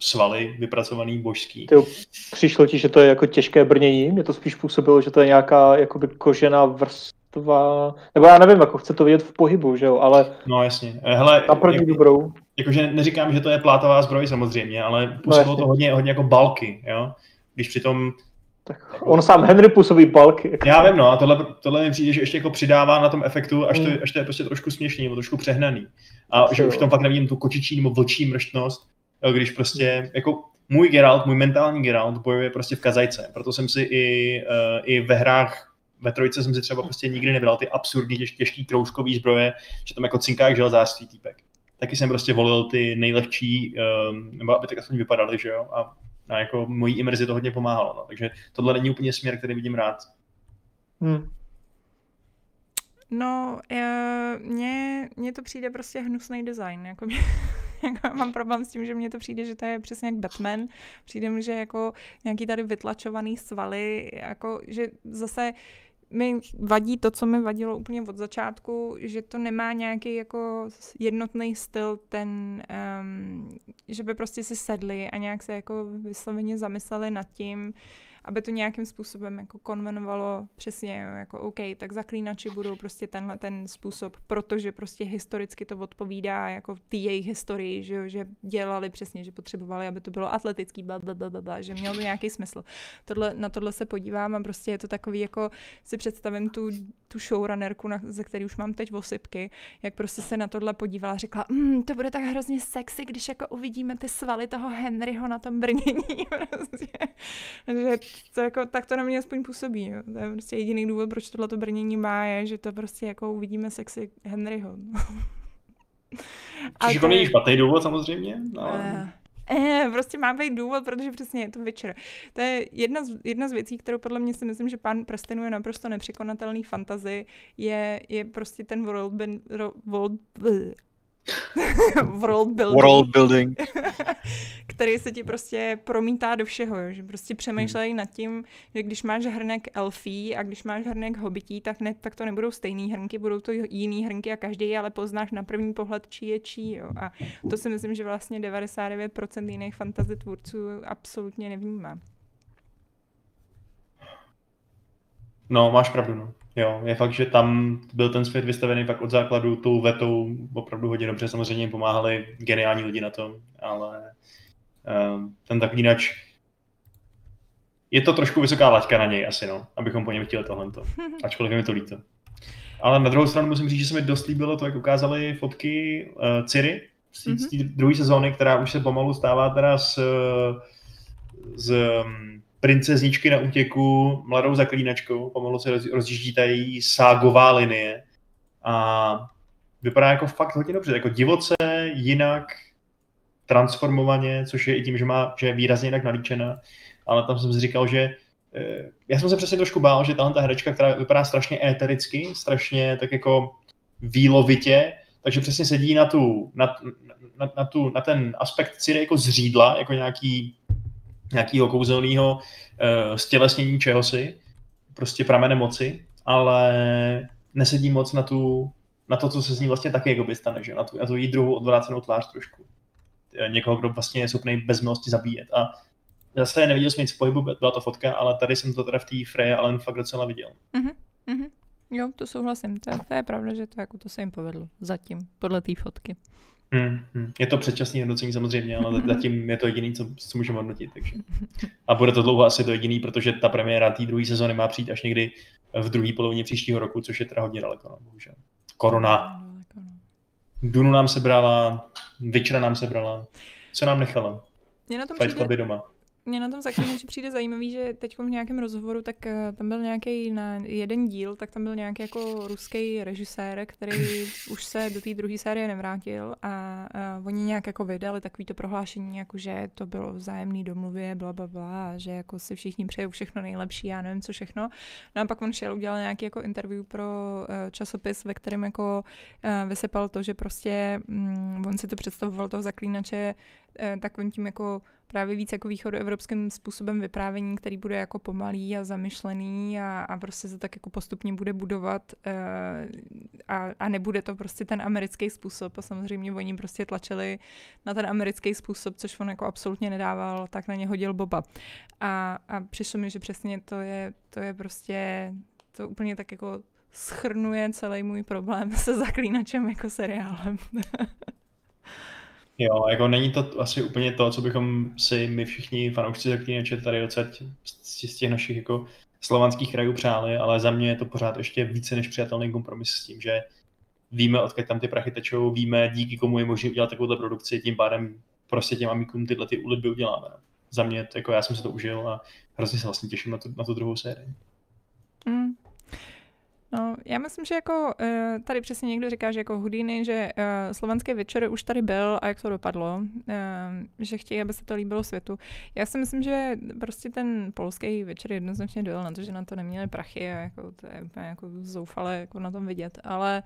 svaly vypracovaný božský. Ty, přišlo ti, že to je jako těžké brnění? Mě to spíš působilo, že to je nějaká jakoby kožená vrstva, nebo já nevím, jako chce to vidět v pohybu, že jo, ale no, jasně. Hele, na první jako, dobrou. Jakože neříkám, že to je plátová zbroj samozřejmě, ale působilo no, to hodně, hodně jako balky, jo. Když přitom tak on sám Henry působí balky. Já vím, no, a tohle, tohle mi přijde, že ještě jako přidává na tom efektu, až, to, mm. až to je prostě trošku směšný, nebo trošku přehnaný. A že už tam fakt nevidím tu kočičí nebo vlčí mrštnost, když prostě, jako můj Geralt, můj mentální Geralt bojuje prostě v kazajce, proto jsem si i, uh, i ve hrách ve trojce jsem si třeba prostě nikdy nebral ty absurdní těž, těžký kroužkový zbroje, že tam jako cinká železářství týpek. Taky jsem prostě volil ty nejlehčí, um, nebo aby tak aspoň vypadaly, že jo, a, a jako mojí imerzi to hodně pomáhalo, no. takže tohle není úplně směr, který vidím rád. Hmm. No, mně, mně to přijde prostě hnusný design. Jako mě, jako mám problém s tím, že mně to přijde, že to je přesně jak Batman. Přijde mi, že jako nějaký tady vytlačovaný svaly, jako, že zase mi vadí to, co mi vadilo úplně od začátku, že to nemá nějaký jako jednotný styl, ten, um, že by prostě si sedli a nějak se jako vysloveně zamysleli nad tím, aby to nějakým způsobem jako konvenovalo přesně, jako OK, tak zaklínači budou prostě tenhle ten způsob, protože prostě historicky to odpovídá jako ty jejich historii, že, že dělali přesně, že potřebovali, aby to bylo atletický, bla, bla, bla, bla, že mělo to nějaký smysl. Tohle, na tohle se podívám a prostě je to takový, jako si představím tu, tu showrunnerku, na, ze který už mám teď osypky, jak prostě se na tohle podívala a řekla, mm, to bude tak hrozně sexy, když jako uvidíme ty svaly toho Henryho na tom brnění. prostě. že to jako, tak to na mě aspoň působí. Jo. To je prostě jediný důvod, proč tohle brnění má, je, že to prostě jako uvidíme sexy Henryho. Což jako není špatný důvod samozřejmě. No. Uh, eh, prostě má být důvod, protože přesně je to večer. To je jedna z, jedna z věcí, kterou podle mě si myslím, že pán prstenů je naprosto nepřekonatelný fantazy, je, je prostě ten world, ben, world, world building. World building. který se ti prostě promítá do všeho, jo? že prostě přemýšlej nad tím, že když máš hrnek elfí a když máš hrnek hobití, tak, ne, tak to nebudou stejný hrnky, budou to jiný hrnky a každý ale poznáš na první pohled, čí je čí. Jo? A to si myslím, že vlastně 99% jiných fantasy tvůrců absolutně nevnímá. No, máš pravdu, no. Jo, je fakt, že tam byl ten svět vystavený fakt od základu tou vetou opravdu hodně dobře. Samozřejmě jim pomáhali geniální lidi na tom, ale uh, ten zaklínač je to trošku vysoká laťka na něj asi, no, abychom po něm chtěli tohle. Ačkoliv je mi to líto. Ale na druhou stranu musím říct, že se mi dost líbilo to, jak ukázali fotky uh, Ciri z té mm-hmm. druhé sezóny, která už se pomalu stává teda z, z um, princezničky na útěku mladou zaklínačkou, pomalu se rozjíždí ta její ságová linie. A vypadá jako fakt hodně dobře, jako divoce, jinak, transformovaně, což je i tím, že, má, že je výrazně jinak nalíčena, ale tam jsem si říkal, že eh, já jsem se přesně trošku bál, že tahle ta herečka, která vypadá strašně étericky, strašně tak jako výlovitě, takže přesně sedí na, tu, na, na, na, tu, na ten aspekt Ciri jako zřídla, jako nějaký nějakého kouzelného uh, stělesnění čehosi, prostě pramene moci, ale nesedí moc na, tu, na to, co se z ní vlastně taky jako stane, že? Na, tu, na tu jí druhou odvrácenou tvář trošku. Eh, někoho, kdo vlastně je schopný bez milosti zabíjet. A zase neviděl jsem nic pohybu, byla to fotka, ale tady jsem to teda v té Freje ale fakt docela viděl. Mm-hmm, mm-hmm. Jo, to souhlasím. To, to je pravda, že to, jako to se jim povedlo. Zatím, podle té fotky. Hmm, hmm. Je to předčasný hodnocení samozřejmě, ale zatím je to jediný, co, co můžeme hodnotit. Takže. A bude to dlouho asi to jediný, protože ta premiéra té druhé sezóny má přijít až někdy v druhé polovině příštího roku, což je teda hodně daleko, no, bohužel. Korona. Dunu nám sebrala, Vyčera nám sebrala. Co nám nechala? Mě na tom Fight přijde... doma mě na tom že přijde zajímavý, že teď v nějakém rozhovoru, tak uh, tam byl nějaký na jeden díl, tak tam byl nějaký jako ruský režisér, který už se do té druhé série nevrátil a uh, oni nějak jako vydali takový to prohlášení, jako že to bylo vzájemný domluvě, bla, bla, bla, že jako si všichni přejou všechno nejlepší, já nevím co všechno. No a pak on šel, udělal nějaký jako interview pro uh, časopis, ve kterém jako vysypal to, že prostě um, on si to představoval toho zaklínače takovým tím jako právě víc jako východoevropským způsobem vyprávění, který bude jako pomalý a zamyšlený a, a prostě se tak jako postupně bude budovat uh, a, a nebude to prostě ten americký způsob a samozřejmě oni prostě tlačili na ten americký způsob, což on jako absolutně nedával, tak na ně hodil Boba. A, a přišlo mi, že přesně to je, to je prostě, to úplně tak jako schrnuje celý můj problém se zaklínačem jako seriálem. Jo, jako není to asi úplně to, co bychom si my všichni fanoušci zaklínače tady odsaď z těch našich jako slovanských krajů přáli, ale za mě je to pořád ještě více než přijatelný kompromis s tím, že víme, odkud tam ty prachy tečou, víme, díky komu je možné udělat takovouhle produkci, tím pádem prostě těm amikům tyhle ty úlitby uděláme. Za mě, jako já jsem se to užil a hrozně se vlastně těším na tu, na tu druhou sérii. Mm, No, já myslím, že jako uh, tady přesně někdo říká, že jako Houdini, že uh, slovanský večer už tady byl a jak to dopadlo, uh, že chtějí, aby se to líbilo světu. Já si myslím, že prostě ten polský večer jednoznačně dojel na to, že na to neměli prachy a jako to je úplně jako zoufale jako na tom vidět, ale...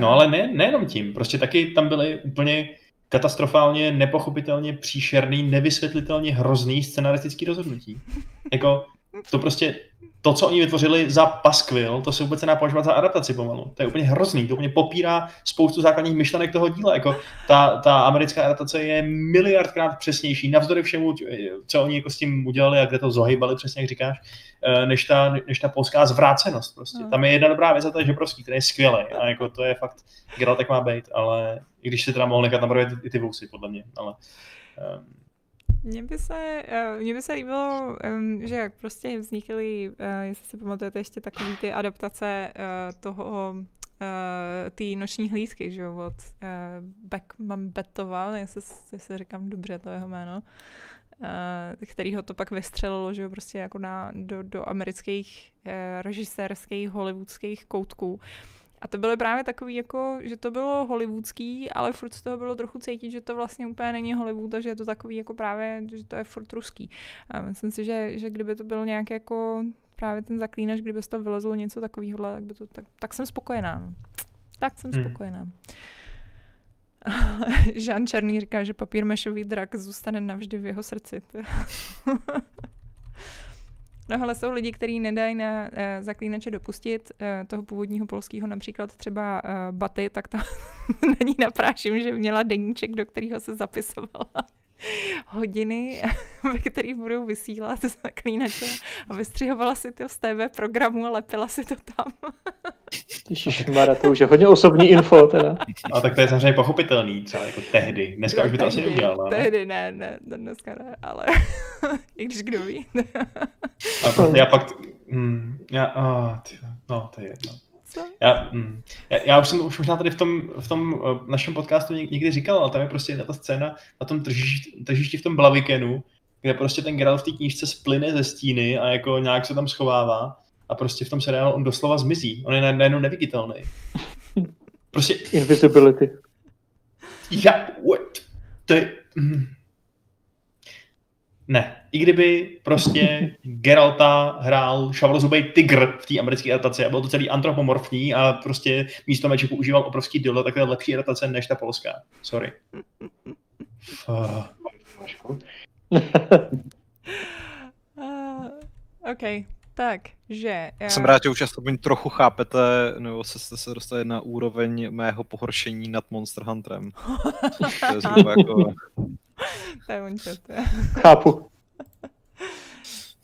No ale ne, nejenom tím, prostě taky tam byly úplně katastrofálně, nepochopitelně příšerný, nevysvětlitelně hrozný scenaristický rozhodnutí. jako to prostě to, co oni vytvořili za paskvil, to se vůbec nedá považovat za adaptaci pomalu. To je úplně hrozný, to úplně popírá spoustu základních myšlenek toho díla. Jako ta, ta americká adaptace je miliardkrát přesnější, navzdory všemu, co oni jako s tím udělali a kde to zohybali, přesně jak říkáš, eh, než ta, než ta polská zvrácenost. Prostě. No. Tam je jedna dobrá věc a to je Žebrovský, který je skvělý. A jako to je fakt, Geralt tak má být, ale i když si teda mohl nechat nabarvit i ty vousy, podle mě. Ale, um, mně by se, uh, mně by se líbilo, že jak prostě vznikly, uh, jestli si pamatujete ještě takový ty adaptace uh, toho té noční hlídky, že jo, od uh, Beckman Betova, jestli, jestli říkám dobře to jeho jméno, který ho to pak vystřelilo, že jo, prostě jako na, do, do amerických režisérských, hollywoodských koutků. A to bylo právě takový, jako, že to bylo hollywoodský, ale furt z toho bylo trochu cítit, že to vlastně úplně není Hollywood a že je to takový jako právě, že to je furt ruský. A myslím si, že, že kdyby to byl nějak jako právě ten zaklínač, kdyby z toho vylezlo něco takového, tak, by to, tak, tak jsem spokojená. No. Tak jsem hmm. spokojená. Jean Černý říká, že papír mešový drak zůstane navždy v jeho srdci. No ale jsou lidi, kteří nedají na uh, zaklínače dopustit uh, toho původního polského, například třeba uh, Baty, tak to na ní napráším, že měla deníček, do kterého se zapisovala hodiny, ve kterých budou vysílat zaklínače a vystřihovala si to z TV programu a lepila si to tam. Ježišmarja, to už je hodně osobní info teda. A tak to je samozřejmě pochopitelný, třeba jako tehdy. Dneska no, už by to tehdy, asi neudělala. Tehdy ne, ne, dneska ne, ale i když kdo ví. a prostě já pak, mm, já, oh, tyjo, no to je jedno. Já, mm, já, já už jsem už možná tady v tom, v tom uh, našem podcastu někdy říkal, ale tam je prostě jedna ta scéna na tom tržišti, tržišti v tom Blavikenu, kde prostě ten Geralt v té knížce splyne ze stíny a jako nějak se tam schovává a prostě v tom seriálu on doslova zmizí. On je najednou neviditelný. Prostě... Invisibility. Já, what? To je... Ne. I kdyby prostě Geralta hrál šavolozubej tygr v té americké adaptaci a byl to celý antropomorfní a prostě místo meče používal obrovský dildo, tak to je lepší adaptace než ta polská. Sorry. Uh. uh, OK, tak, že... Já... Jsem rád, že už aspoň trochu chápete, nebo se, jste se dostali na úroveň mého pohoršení nad Monster Hunterem. to je zhruba jako... to je Chápu.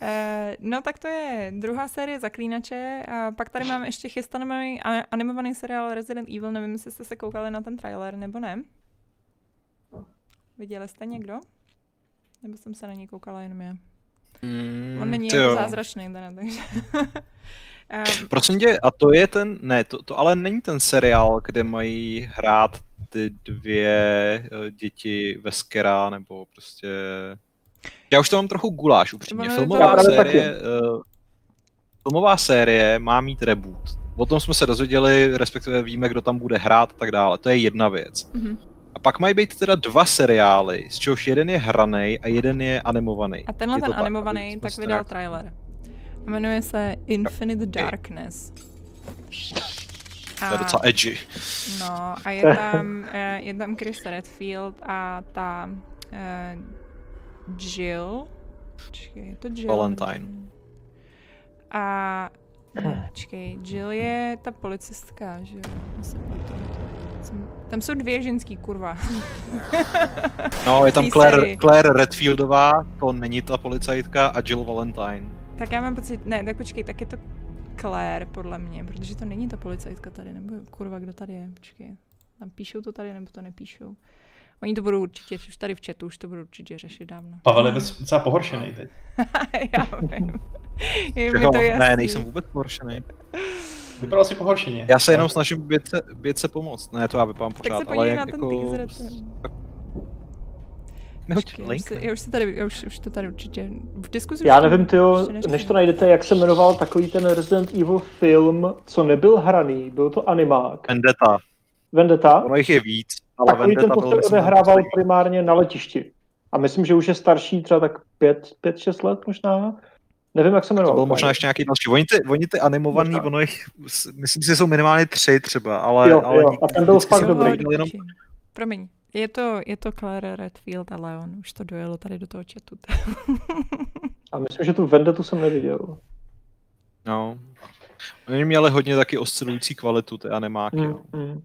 Eh, no tak to je druhá série Zaklínače a pak tady máme ještě chystaný animovaný seriál Resident Evil, nevím, jestli jste se koukali na ten trailer nebo ne. Viděli jste někdo? Nebo jsem se na něj koukala jenom já? Mm, On není jako zázračný, teda, takže... um, Prosím tě, a to je ten, ne, to, to ale není ten seriál, kde mají hrát ty dvě eh, děti Veskera, nebo prostě já už to mám trochu guláš, upřímně. Filmová série, uh, filmová série má mít reboot. O tom jsme se dozvěděli, respektive víme, kdo tam bude hrát a tak dále. To je jedna věc. Mm-hmm. A pak mají být teda dva seriály, z čehož jeden je hraný a jeden je animovaný. A tenhle ten animovaný tak vydal trailer. Jmenuje se Infinite Darkness. A, to je docela edgy. No a je tam, eh, je tam Chris Redfield a ta uh, Jill. Počkej, je to Jill. Valentine. A Počkej, Jill je ta policistka, že jo? Tam jsou dvě ženský, kurva. No, je tam Claire, Claire Redfieldová, to není ta policajtka, a Jill Valentine. Tak já mám pocit, ne, tak počkej, tak je to Claire, podle mě, protože to není ta policajtka tady, nebo kurva, kdo tady je, počkej. Tam píšou to tady, nebo to nepíšou. Oni to budou určitě, už tady v chatu, už to budou určitě řešit dávno. Pavel je docela pohoršený teď. Já vím. Je mi to jasný. Ne, nejsem vůbec pohoršený. Vypadal si pohoršeně. Já se jenom snažím bět se, bět se pomoct. Ne, to já vypadám pořád, tak se ale na ten jako... Nehoď link. Já už, se tady, já už, už to tady určitě v diskuzi. Já nevím, tyjo, než to najdete, jak se jmenoval takový ten Resident Evil film, co nebyl hraný, byl to animák. Vendetta. Vendetta? Ono jich je víc. Ale Takový ten postav odehrával primárně na letišti. A myslím, že už je starší třeba tak 5-6 let možná. Nevím, jak se jmenoval. To byl možná ještě nějaký další. Oni ty, oni ty animovaný, možná. ono jich, myslím si, že jsou minimálně tři třeba, ale... Jo, ale jo. a ten byl fakt dobrý. Jenom... Promiň, je to, je to Claire Redfield a Leon, už to dojelo tady do toho chatu. A myslím, že tu Vendetu jsem neviděl. No. Oni měli hodně taky oscilující kvalitu, ty animáky. Mm, mm.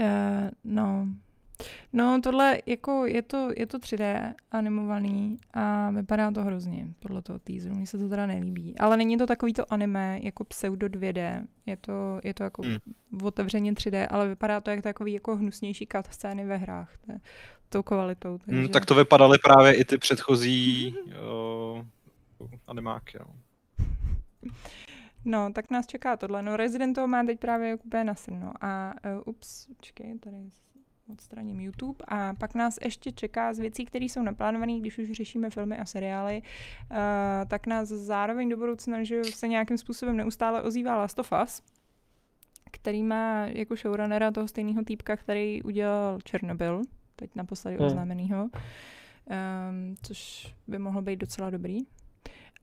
Uh, no. No, tohle jako je to, je to 3D animovaný a vypadá to hrozně podle toho teaseru. Mně se to teda nelíbí. Ale není to takový to anime jako pseudo 2D. Je to, je to jako Hmm. otevřeně 3D, ale vypadá to jak takový jako hnusnější cut scény ve hrách. To tou kvalitou. Takže... Mm, tak to vypadaly právě i ty předchozí uh, animáky. No. No, tak nás čeká tohle. No, Resident má teď právě úplně nasrno. A uh, ups, počkej, tady odstraním YouTube. A pak nás ještě čeká z věcí, které jsou naplánované, když už řešíme filmy a seriály, uh, tak nás zároveň do budoucna, že se nějakým způsobem neustále ozývá Last of Us, který má jako showrunnera toho stejného týpka, který udělal Chernobyl, teď naposledy Hmm. oznámenýho, um, což by mohlo být docela dobrý.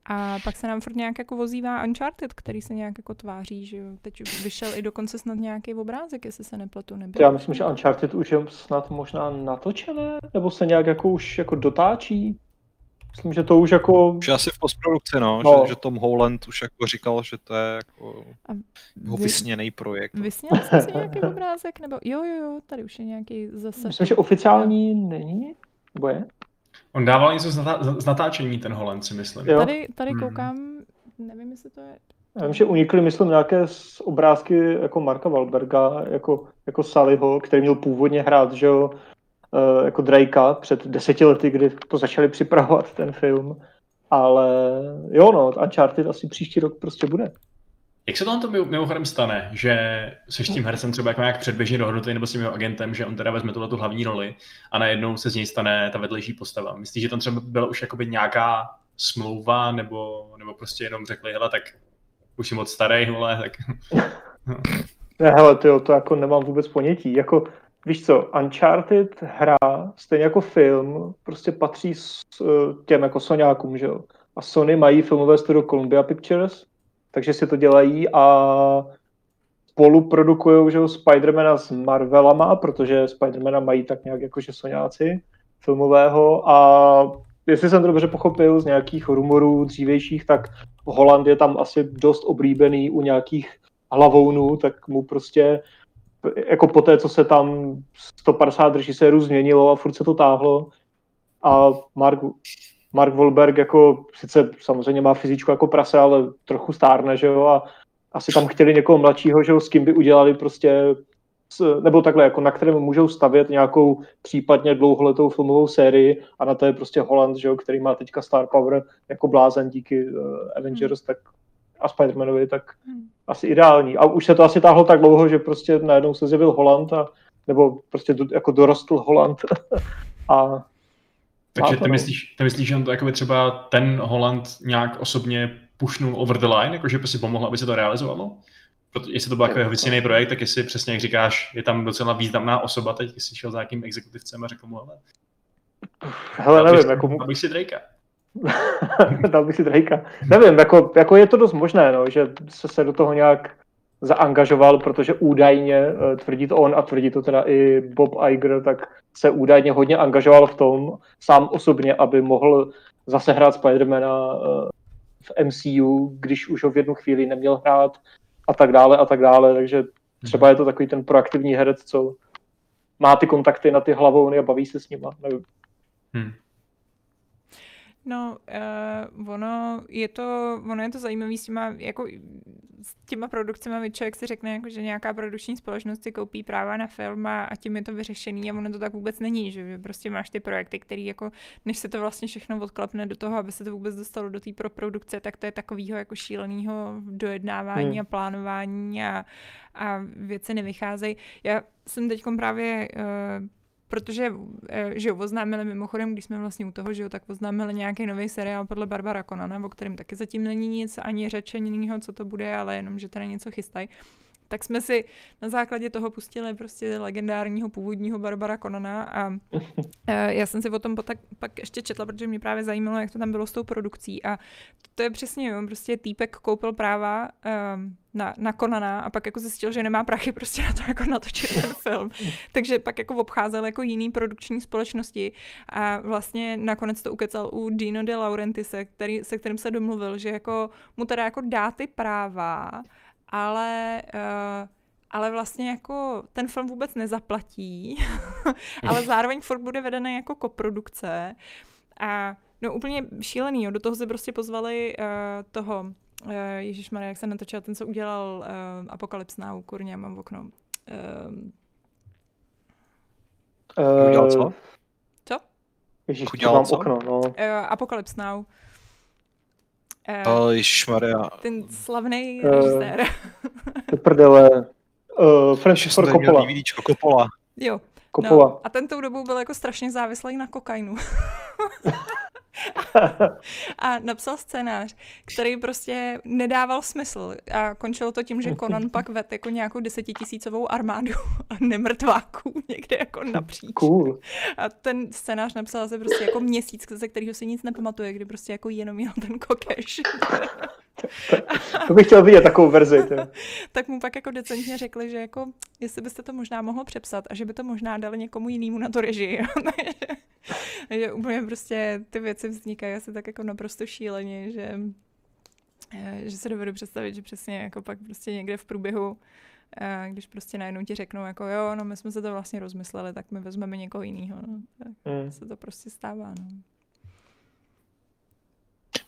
A pak se nám furt nějak jako vozívá Uncharted, který se nějak jako tváří, že jo. Teď už vyšel i dokonce snad nějaký obrázek, jestli se nepletu, nebyl. Já myslím, že Uncharted už je snad možná natočené, nebo se nějak jako už jako dotáčí. Myslím, že to už jako... Už asi v postprodukci, no, No. Že, že Tom Holland už jako říkal, že to je jako A jeho vy- vysněný projekt. Vysněl jsi si nějaký obrázek? Nebo jo, jo, jo, tady už je nějaký zase. Myslím, že oficiální není, nebo je? On dával něco z, natá- z natáčení, ten Holland, si myslím. Jo. Tady, tady Hmm. koukám, nevím, jestli to je... Já vím, že unikly, myslím, nějaké z obrázky jako Marka Wahlberga, jako, jako Sallyho, který měl původně hrát, že jo, eh, jako Drakea před deseti lety, kdy to začali připravovat ten film. Ale jo, no, Uncharted asi příští rok prostě bude. Jak se tohle to mimo- mimochodem stane, že se s tím hercem třeba jako nějak předběžně dohodnutý nebo s tím jeho agentem, že on teda vezme tuhle tu hlavní roli a najednou se z něj stane ta vedlejší postava. Myslíš, že tam třeba byla už jakoby nějaká smlouva nebo, nebo prostě jenom řekli, hele, tak už jsi moc starý, vole, tak Ne, hele, tyjo, to jako nemám vůbec ponětí. Jako, víš co, Uncharted hra, stejně jako film, prostě patří s eh, těm jako Soňákům, že jo. A Sony mají filmové studio Columbia Pictures, takže si to dělají a spoluprodukují, že jo, Spidermana s Marvelama, protože Spidermana mají tak nějak jakože Soňáci filmového. A jestli jsem to dobře pochopil z nějakých rumorů dřívějších, tak Holand je tam asi dost oblíbený u nějakých hlavounů, tak mu prostě jako po té, co se tam 150 režisérů změnilo a furt se to táhlo. A Mark, Mark Wahlberg jako sice samozřejmě má fyzičku jako prase, ale trochu stárne, že jo, a asi tam chtěli někoho mladšího, že jo, s kým by udělali prostě s, nebo takhle, jako na kterém můžou stavět nějakou případně dlouholetou filmovou sérii a na to je prostě Holland, že jo, který má teďka Star Power jako blázen díky uh, Avengers, tak a Spider-Manovi, tak Hmm. asi ideální. A už se to asi táhlo tak dlouho, že prostě najednou se zjevil Holland, a, nebo prostě do, jako dorostl Holland. a Takže ty no. myslíš, ty myslíš, že on to jakoby třeba ten Holland nějak osobně pušnul over the line, jakože prostě pomohl, aby se to realizovalo? Protože jestli to byl takový jeho projekt, tak jestli přesně jak říkáš, je tam docela významná osoba teď, jestli šel za nějakým exekutivcem a řekl mu, hele, hele, nevím, si- jako, dal bych si Drakea. dal bych si Drakea. Nevím, jako, jako je to dost možné, no, že se, se do toho nějak zaangažoval, protože údajně, eh, tvrdí to on a tvrdí to teda i Bob Iger, tak se údajně hodně angažoval v tom, sám osobně, aby mohl zase hrát Spidermana eh, v MCU, když už ho v jednu chvíli neměl hrát a tak dále a tak dále, takže třeba je to takový ten proaktivní herec, co má ty kontakty na ty hlavouny a baví se s nima, nevím. Hm. No, uh, ono je to, ono je to zajímavé s těma, jako s těma produkcemi, člověk si řekne, jako, že nějaká produkční společnost si koupí práva na film a, a tím je to vyřešený a ono to tak vůbec není, že prostě máš ty projekty, které jako, než se to vlastně všechno odklepne do toho, aby se to vůbec dostalo do té produkce, tak to je takového jako šíleného dojednávání Hmm. a plánování a, a věci nevycházejí. Já jsem teď právě uh, protože, eh, že jo, oznámili mimochodem, když jsme vlastně u toho, že jo, tak oznámili nějaký nový seriál podle Barbara Conana, o kterém taky zatím není nic, ani řeč, ani co to bude, ale jenom, že teda něco chystají. Tak jsme si na základě toho pustili prostě legendárního původního Barbara Konana a eh, já jsem si o tom pak, pak ještě četla, protože mě právě zajímalo, jak to tam bylo s tou produkcí a to je přesně, jo, prostě týpek koupil práva um, na, na Konana a pak jako zjistil, že nemá prachy prostě na to jako natočit ten film. Takže pak jako obcházel jako jiný produkční společnosti a vlastně nakonec to ukecal u Dino de Laurentise, který, se kterým se domluvil, že jako mu teda jako dá ty práva, ale uh, ale vlastně jako ten film vůbec nezaplatí, ale zároveň furt bude vedený jako koprodukce a no úplně šílený, jo. do toho se prostě pozvali uh, toho Uh, Ježíš Maria, jak se natočil ten, co udělal uh, Apocalypse Now, kurně, mám v okno. Uh, udělal co? Co? Ježíš, udělal mám co? okno, no. Uh, Apocalypse Now. Uh, oh, Maria. Ten slavný uh, režisér. To prdele. Uh, Francis Ford Coppola. DVDčko, Coppola. Jo. Coppola. No, a ten tou dobou byl jako strašně závislý na kokainu. a napsal scénář, který prostě nedával smysl a končilo to tím, že Conan pak ved jako nějakou desetitisícovou armádu nemrtváků někde jako napříč. Cool. A ten scénář napsal se prostě jako měsíc, ze kterého si nic nepamatuje, kdy prostě jako jenom měl ten kokeš. to bych chtěl vidět takovou verzi. Tak mu pak jako decentně řekli, že jako, jestli byste to možná mohl přepsat a že by to možná dali někomu jinému na to režii. že úplně prostě ty věci vznikají asi tak jako naprosto šíleně, že, eh, že se dovedu představit, že přesně jako pak prostě někde v průběhu a když prostě najednou ti řeknou, jako jo, no my jsme se to vlastně rozmysleli, tak my vezmeme někoho jiného. No. Tak mm. se to prostě stává. No.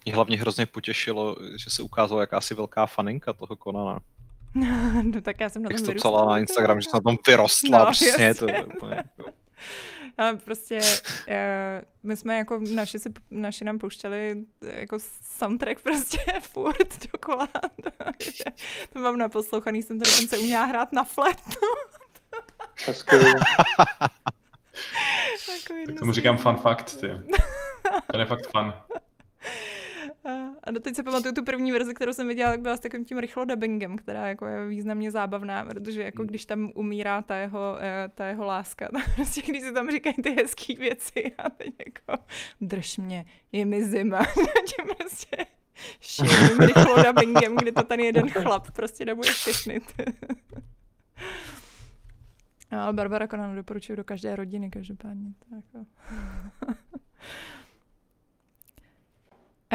Mě hlavně hrozně potěšilo, že se ukázalo jakási velká faninka toho Konana. no tak já jsem na tom Jak to psala na Instagram, že se na tom vyrostla, no, přesně, to je úplně... Jako... Ale prostě uh, my jsme jako, naši, si, naši nám pouštěli jako soundtrack prostě furt dokola. to mám naposlouchaný, jsem to dokonce uměla hrát na flat. tak tomu říkám fun fact, ty. To je fakt fun. A doteď se pamatuju tu první verzi, kterou jsem viděla, tak byla s takovým tím rychlo dubbingem, která jako je významně zábavná, protože jako hmm. když tam umírá ta jeho, eh, ta jeho láska, tak prostě když se tam říkají ty hezké věci a teď jako drž mě, je mi zima, tím prostě šíleným rychlo dubbingem, kdy to ten jeden chlap prostě dabuje všechny. Ale Barbara Conan doporučuji do každé rodiny, každopádně. Tak.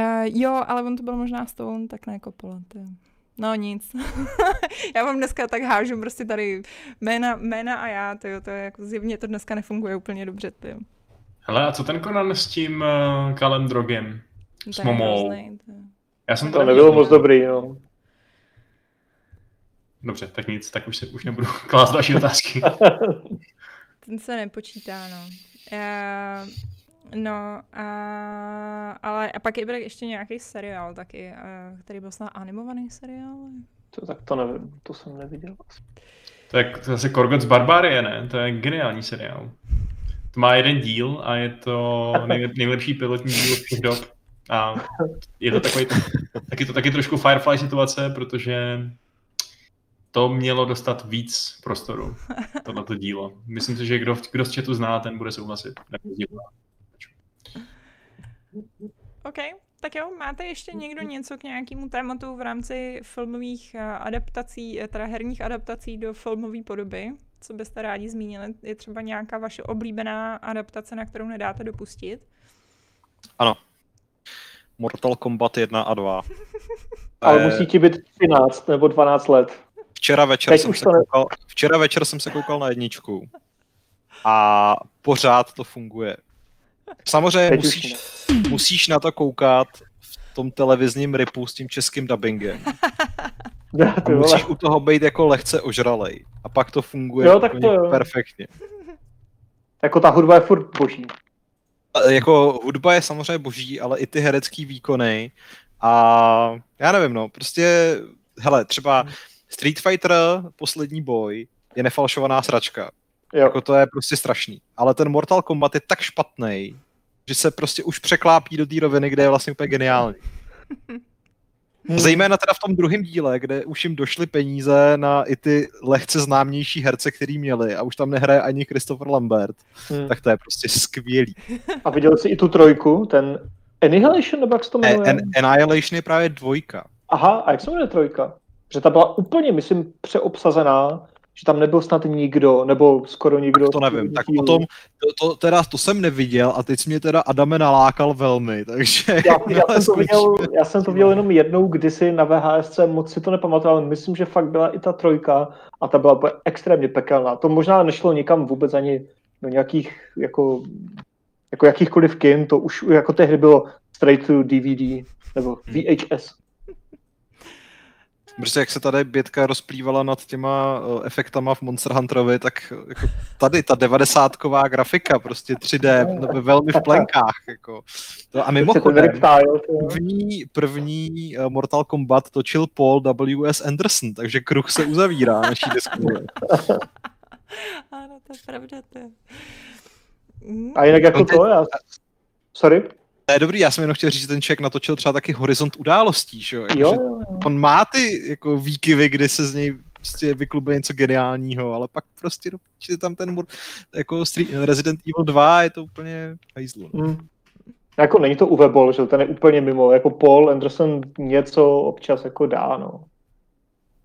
Uh, jo, ale on to byl možná Stone, tak ne Coppola. To No nic. já vám dneska tak hážu prostě tady jména, jména a já, tyjo, to je jako zjevně to dneska nefunguje úplně dobře. Tyjo. Hele, a co ten Conan s tím uh, Kalendrogem? S Momou? Hrozný, já jsem to, to nebylo moc dobrý, jo. Dobře, tak nic, tak už, se, už nebudu klást další otázky. ten se nepočítá, no. Já, No, a, ale a pak je byl ještě nějaký seriál taky, který byl snad animovaný seriál. To, tak to nevím, to jsem neviděl. Tak to zase Korgot z Barbarie, ne? To je geniální seriál. To má jeden díl a je to nejlepší pilotní díl všech dob. A je to takový, taky to taky trošku Firefly situace, protože to mělo dostat víc prostoru, tohleto dílo. Myslím si, že kdo, kdo z chatu zná, ten bude souhlasit. OK, tak jo, máte ještě někdo něco k nějakému tématu v rámci filmových eh, adaptací, eh, teda herních adaptací do filmové podoby? Co byste rádi zmínili? Je třeba nějaká vaše oblíbená adaptace, na kterou nedáte dopustit? Ano. Mortal Kombat 1 a 2. Ale musí ti být 13 nebo 12 let. Včera večer, jsem se koukal, včera večer jsem se koukal na jedničku a pořád to funguje. Samozřejmě musíš, musíš na to koukat v tom televizním ripu s tím českým dubbingem. A musíš u toho být jako lehce ožralej. A pak to funguje jo, tak to jo. perfektně. Jako ta hudba je furt boží. Jako hudba je samozřejmě boží, ale i ty herecký výkony. A já nevím, no, prostě, hele, třeba Street Fighter, poslední boj, je nefalšovaná sračka. Jo. Jako to je prostě strašný. Ale ten Mortal Kombat je tak špatný, že se prostě už překlápí do té roviny, kde je vlastně úplně geniální. Hmm. Zejména teda v tom druhém díle, kde už jim došly peníze na i ty lehce známější herce, který měli a už tam nehraje ani Christopher Lambert, Hmm. tak to je prostě skvělý. A viděl jsi i tu trojku, ten Annihilation, nebo jak se to jmenuje? An- Annihilation je právě dvojka. Aha, a jak se jmenuje trojka? Že ta byla úplně, myslím, přeobsazená, že tam nebyl snad nikdo, nebo skoro nikdo. Tak to nevím. Tak potom, to, to, teda to jsem neviděl a teď mě teda Adame nalákal velmi, takže... Já, já, jsem to viděl, já jsem to viděl jenom jednou kdysi na VHSC, moc si to nepamatuju, ale myslím, že fakt byla i ta trojka a ta byla extrémně pekelná. To možná nešlo nikam vůbec ani do nějakých jako, jako jakýchkoliv kin, to už jako tehdy bylo straight to DVD nebo VHS. Prostě jak se tady Bětka rozplývala nad těma uh, efektama v Monster Hunterovi, tak uh, jako tady ta devadesátková grafika, prostě 3D, no, velmi v plenkách. Jako. To, a mimochodem, první, první uh, Mortal Kombat točil Paul W.S. Anderson, takže kruh se uzavírá naší diskuzi. Ano, to je pravda. To je. Mm. A jinak jako On teď- to, já... Sorry? To je dobrý, já jsem jenom chtěl říct, že ten člověk natočil třeba taky Horizont událostí, že? jo? Jo, Jakože jo, jo. On má ty jako výkyvy, kdy se z něj prostě vyklube něco geniálního, ale pak prostě je tam ten mur, jako Street, Resident Evil 2 je to úplně hajzlu. no. Hmm. Jako není to Uwe Boll, že ten je úplně mimo, jako Paul Anderson něco občas jako dá, no.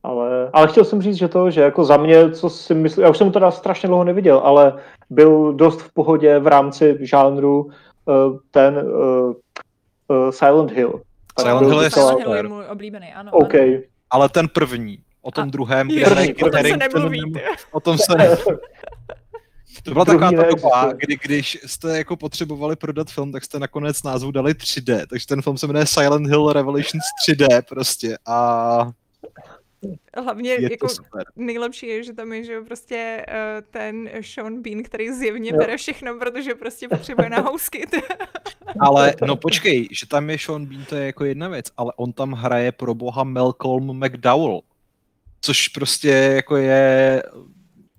Ale, ale chtěl jsem říct, že to, že jako za mě, co si myslím, já už jsem to teda strašně dlouho neviděl, ale byl dost v pohodě v rámci žánru ten uh, uh, Silent Hill. Tak Silent Hill je Silent Hill je můj oblíbený, ano. OK. ano. Ale ten první, o tom A- druhém, kde hraje o tom se nemluví, ty. o tom se ne... To byla taková ta doba, kdy když jste jako potřebovali prodat film, tak jste nakonec názvu dali 3D, takže ten film se jmenuje Silent Hill Revelations 3D prostě a Hlavně je jako nejlepší je, že tam je, že jo, prostě uh, ten Sean Bean, který zjevně Jo. bere všechno, protože prostě potřebuje na housky. Ale no počkej, že tam je Sean Bean, to je jako jedna věc, ale on tam hraje pro boha Malcolm McDowell, což prostě jako je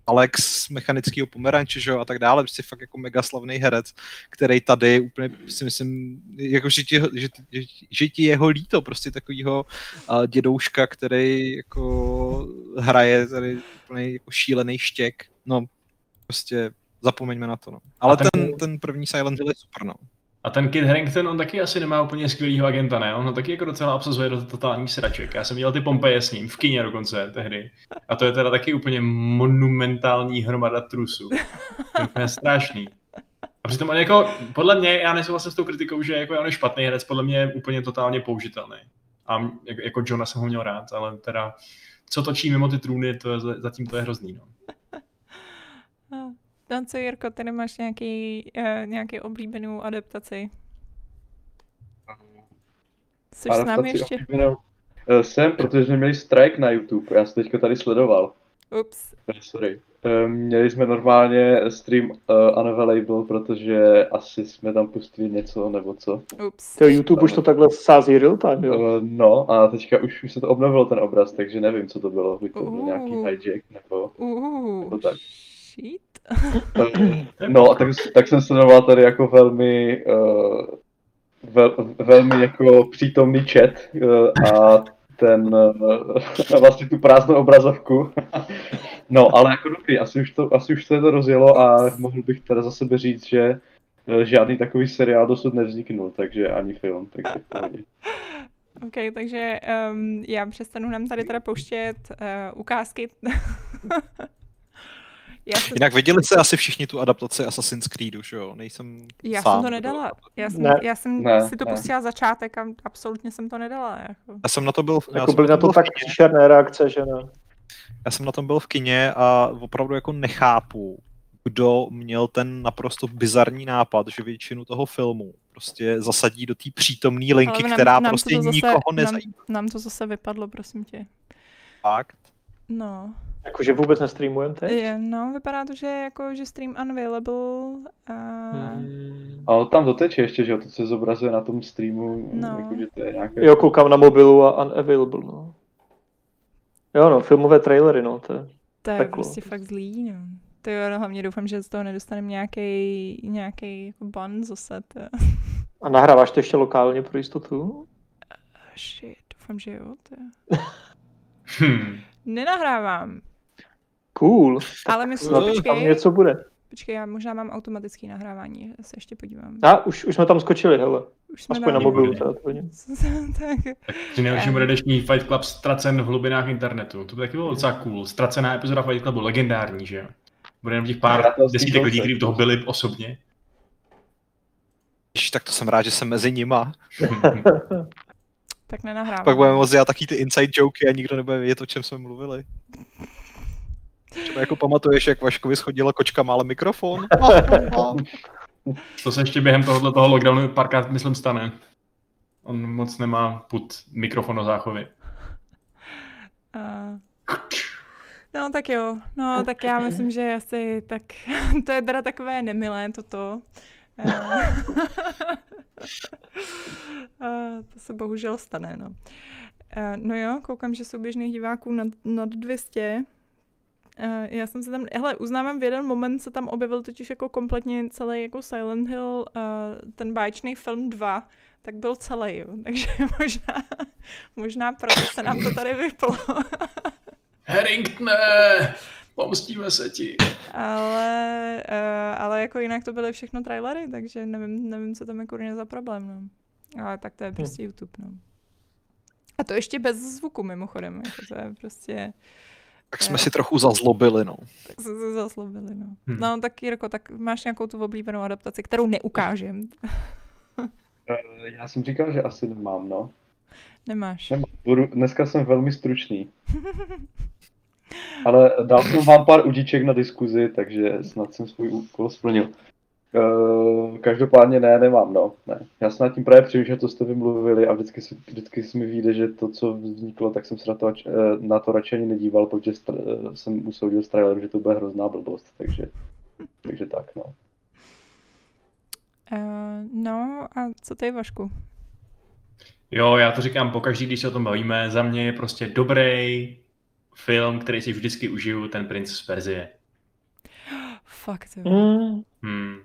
Alex mechanického pomeranče, že jo, a tak dále, prostě fakt jako mega slavný herec, který tady úplně si myslím, jako že ti, že, že, že ti jeho líto, prostě takovýho uh, dědouška, který jako hraje tady úplně jako šílený štěk, no prostě zapomeňme na to, no. Ale ten- ten, ten první Silent Hill je super, no. A ten Kid Harington, on taky asi nemá úplně skvělýho agenta, ne? On ho taky jako docela obsazuje do totální sraček. Já jsem viděl ty Pompeje s ním, v kině dokonce tehdy. A to je teda taky úplně monumentální hromada trusů. To je strašný. A přitom on jako, podle mě, já nesouhlasím s tou kritikou, že jako on je špatný herec, podle mě je úplně totálně použitelný. A jako, jako Johna jsem ho měl rád, ale teda, co točí mimo ty trůny, to je, zatím to je hrozný, no. Dan, co Jirko, ty nemáš nějaký, uh, nějaký oblíbenou adaptaci? Jsi s námi ještě? oblíbenou. Eh, Jsem, protože jsme měli strike na YouTube, já jsem teďka tady sledoval. Ups. Eh, Sorry. Měli jsme normálně stream uh, unavailable, protože asi jsme tam pustili něco nebo co. Ups. To YouTube už to takhle sází real time, jo. Eh, No a teďka už, už se to obnovilo ten obraz, takže nevím, co to bylo. Buď to byl Uh. nějaký hijack nebo... Uh, Nebo tak. shit. Eh, No, tak, tak jsem sledoval tady jako velmi, uh, vel, velmi jako přítomný chat uh, a ten, uh, vlastně tu prázdnou obrazovku. no, ale jako dobrý, asi už, to, asi už se to rozjelo a mohl bych teda za sebe říct, že žádný takový seriál dosud nevzniknul, takže ani film, takže. OK, takže um, já přestanu nám tady teda pouštět uh, ukázky. Já jsem, Jinak viděli se asi všichni tu adaptaci Assassin's Creedu, že jo? Nejsem já sám, jsem to nedala. Já jsem, Ne. já jsem Ne, si to ne. pustila začátek a absolutně jsem to nedala. Jako. Já jsem na to byl, já Jako byly na to byl tak kině, příšerné reakce, že ne. já jsem na tom byl v kině a opravdu jako nechápu, kdo měl ten naprosto bizarní nápad, že většinu toho filmu prostě zasadí do té přítomné linky, nám- která nám prostě to zase- nikoho nám- nezajímá. Nám to zase vypadlo, prosím tě. Fakt. No, Jakože vůbec nestreamujeme teď. je, no vypadá to, že jako, že stream unavailable a... Hmm. Ale tam to teče ještě, že jo, to se zobrazuje na tom streamu, No. jako, že to je nějaké... Jo, koukám na mobilu a unavailable, no. Jo no, filmové trailery, no, to je... To je Peklo. prostě fakt zlý, no. To jo, no, hlavně doufám, že z toho nedostaneme nějaký nějaký jako ban zase. To. A nahráváš to ještě lokálně pro jistotu? Shit, doufám, že jo. To je... Hmm. Nenahrávám, Cool. ale myslím, Snad že tam počkej, něco bude. počkej, já možná mám automatický nahrávání, já se ještě podívám. A už, už jsme tam skočili, hele. Už jsme Aspoň na mobilu. Teda, tak, Při nejlepším bude dnešní Fight Club ztracen v hlubinách internetu. To by taky bylo docela cool. Ztracená epizoda Fight Clubu, legendární, že jo? Bude jenom těch pár desítek lidí, kteří toho byli osobně. Ježiš, tak to jsem rád, že jsem mezi nima. tak nenahrávám. Pak budeme moct dělat taky ty inside joky a nikdo nebude vědět, o čem jsme mluvili. Třeba jako pamatuješ, jak Vaškovi schodila kočka mále mikrofon? To se ještě během tohohle toho lockdownu párkrát, myslím, stane. On moc nemá put mikrofon do záchovy. Uh, no tak jo, no tak já myslím, že asi tak, to je teda takové nemilé toto. To se bohužel stane, no. No jo, koukám, že souběžných diváků nad, nad 200. Eh, Já jsem se tam, hele, uznávám, v jeden moment se tam objevil totiž jako kompletně celý jako Silent Hill, ten báječný film 2, tak byl celý, jo. Takže možná, možná proto se nám to tady vyplo. Harringtone! Pomstíme se ti. ale, uh, ale jako jinak to byly všechno trailery, takže nevím, nevím co tam je kurně za problém, no. Ale tak to je prostě YouTube, no. A to ještě bez zvuku mimochodem, jako to je prostě, Tak jsme si trochu zazlobili, no. tak se to zaslobili, no. Hm. No tak Jirko, tak máš nějakou tu oblíbenou adaptaci, kterou neukážem. Eh, Já jsem říkal, že asi nemám, no. Nemáš. Nemám. Budu, dneska jsem velmi stručný. Ale dal jsem vám pár udíček na diskuzi, takže snad jsem svůj úkol splnil. Uh, každopádně ne, nemám, no. Ne. Já jsem nad tím právě přemýšlel, co jste vymluvili a vždycky, si, vždycky si mi vyjde, že to, co vzniklo, tak jsem se na to, eh, na to radši ani nedíval, protože str- eh, jsem usoudil z traileru, že to bude hrozná blbost, takže, takže tak, no. Uh, no a co ty, Vašku? Jo, já to říkám pokaždý, když se o tom bavíme. Za mě je prostě dobrý film, který si vždycky užiju, ten princ z Perzie. Fakt, jo. Mm, Hmm.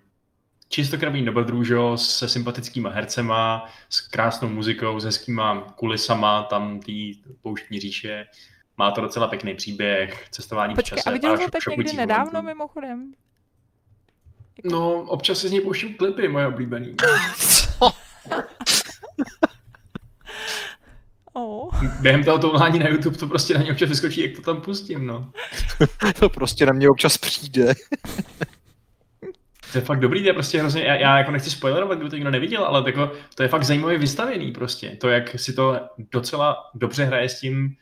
Čistokrvný dobrodružo se sympatickýma hercema, s krásnou muzikou, s hezkýma kulisama, tam tý pouštní říše. Má to docela pěkný příběh, cestování v Počkej, čase. a viděl pár jsi ho šok- teď někdy nedávno momentů. mimochodem? No, občas si z něj pouštím klipy, moje oblíbený. Oh. Během toho toulání na YouTube to prostě na ně občas vyskočí, jak to tam pustím, no. To prostě na mě občas přijde. To je fakt dobrý, to je prostě hrozně, já, já jako nechci spoilerovat, kdyby to někdo neviděl, ale jako, to je fakt zajímavě vystavěný prostě. To, jak si to docela dobře hraje s tím,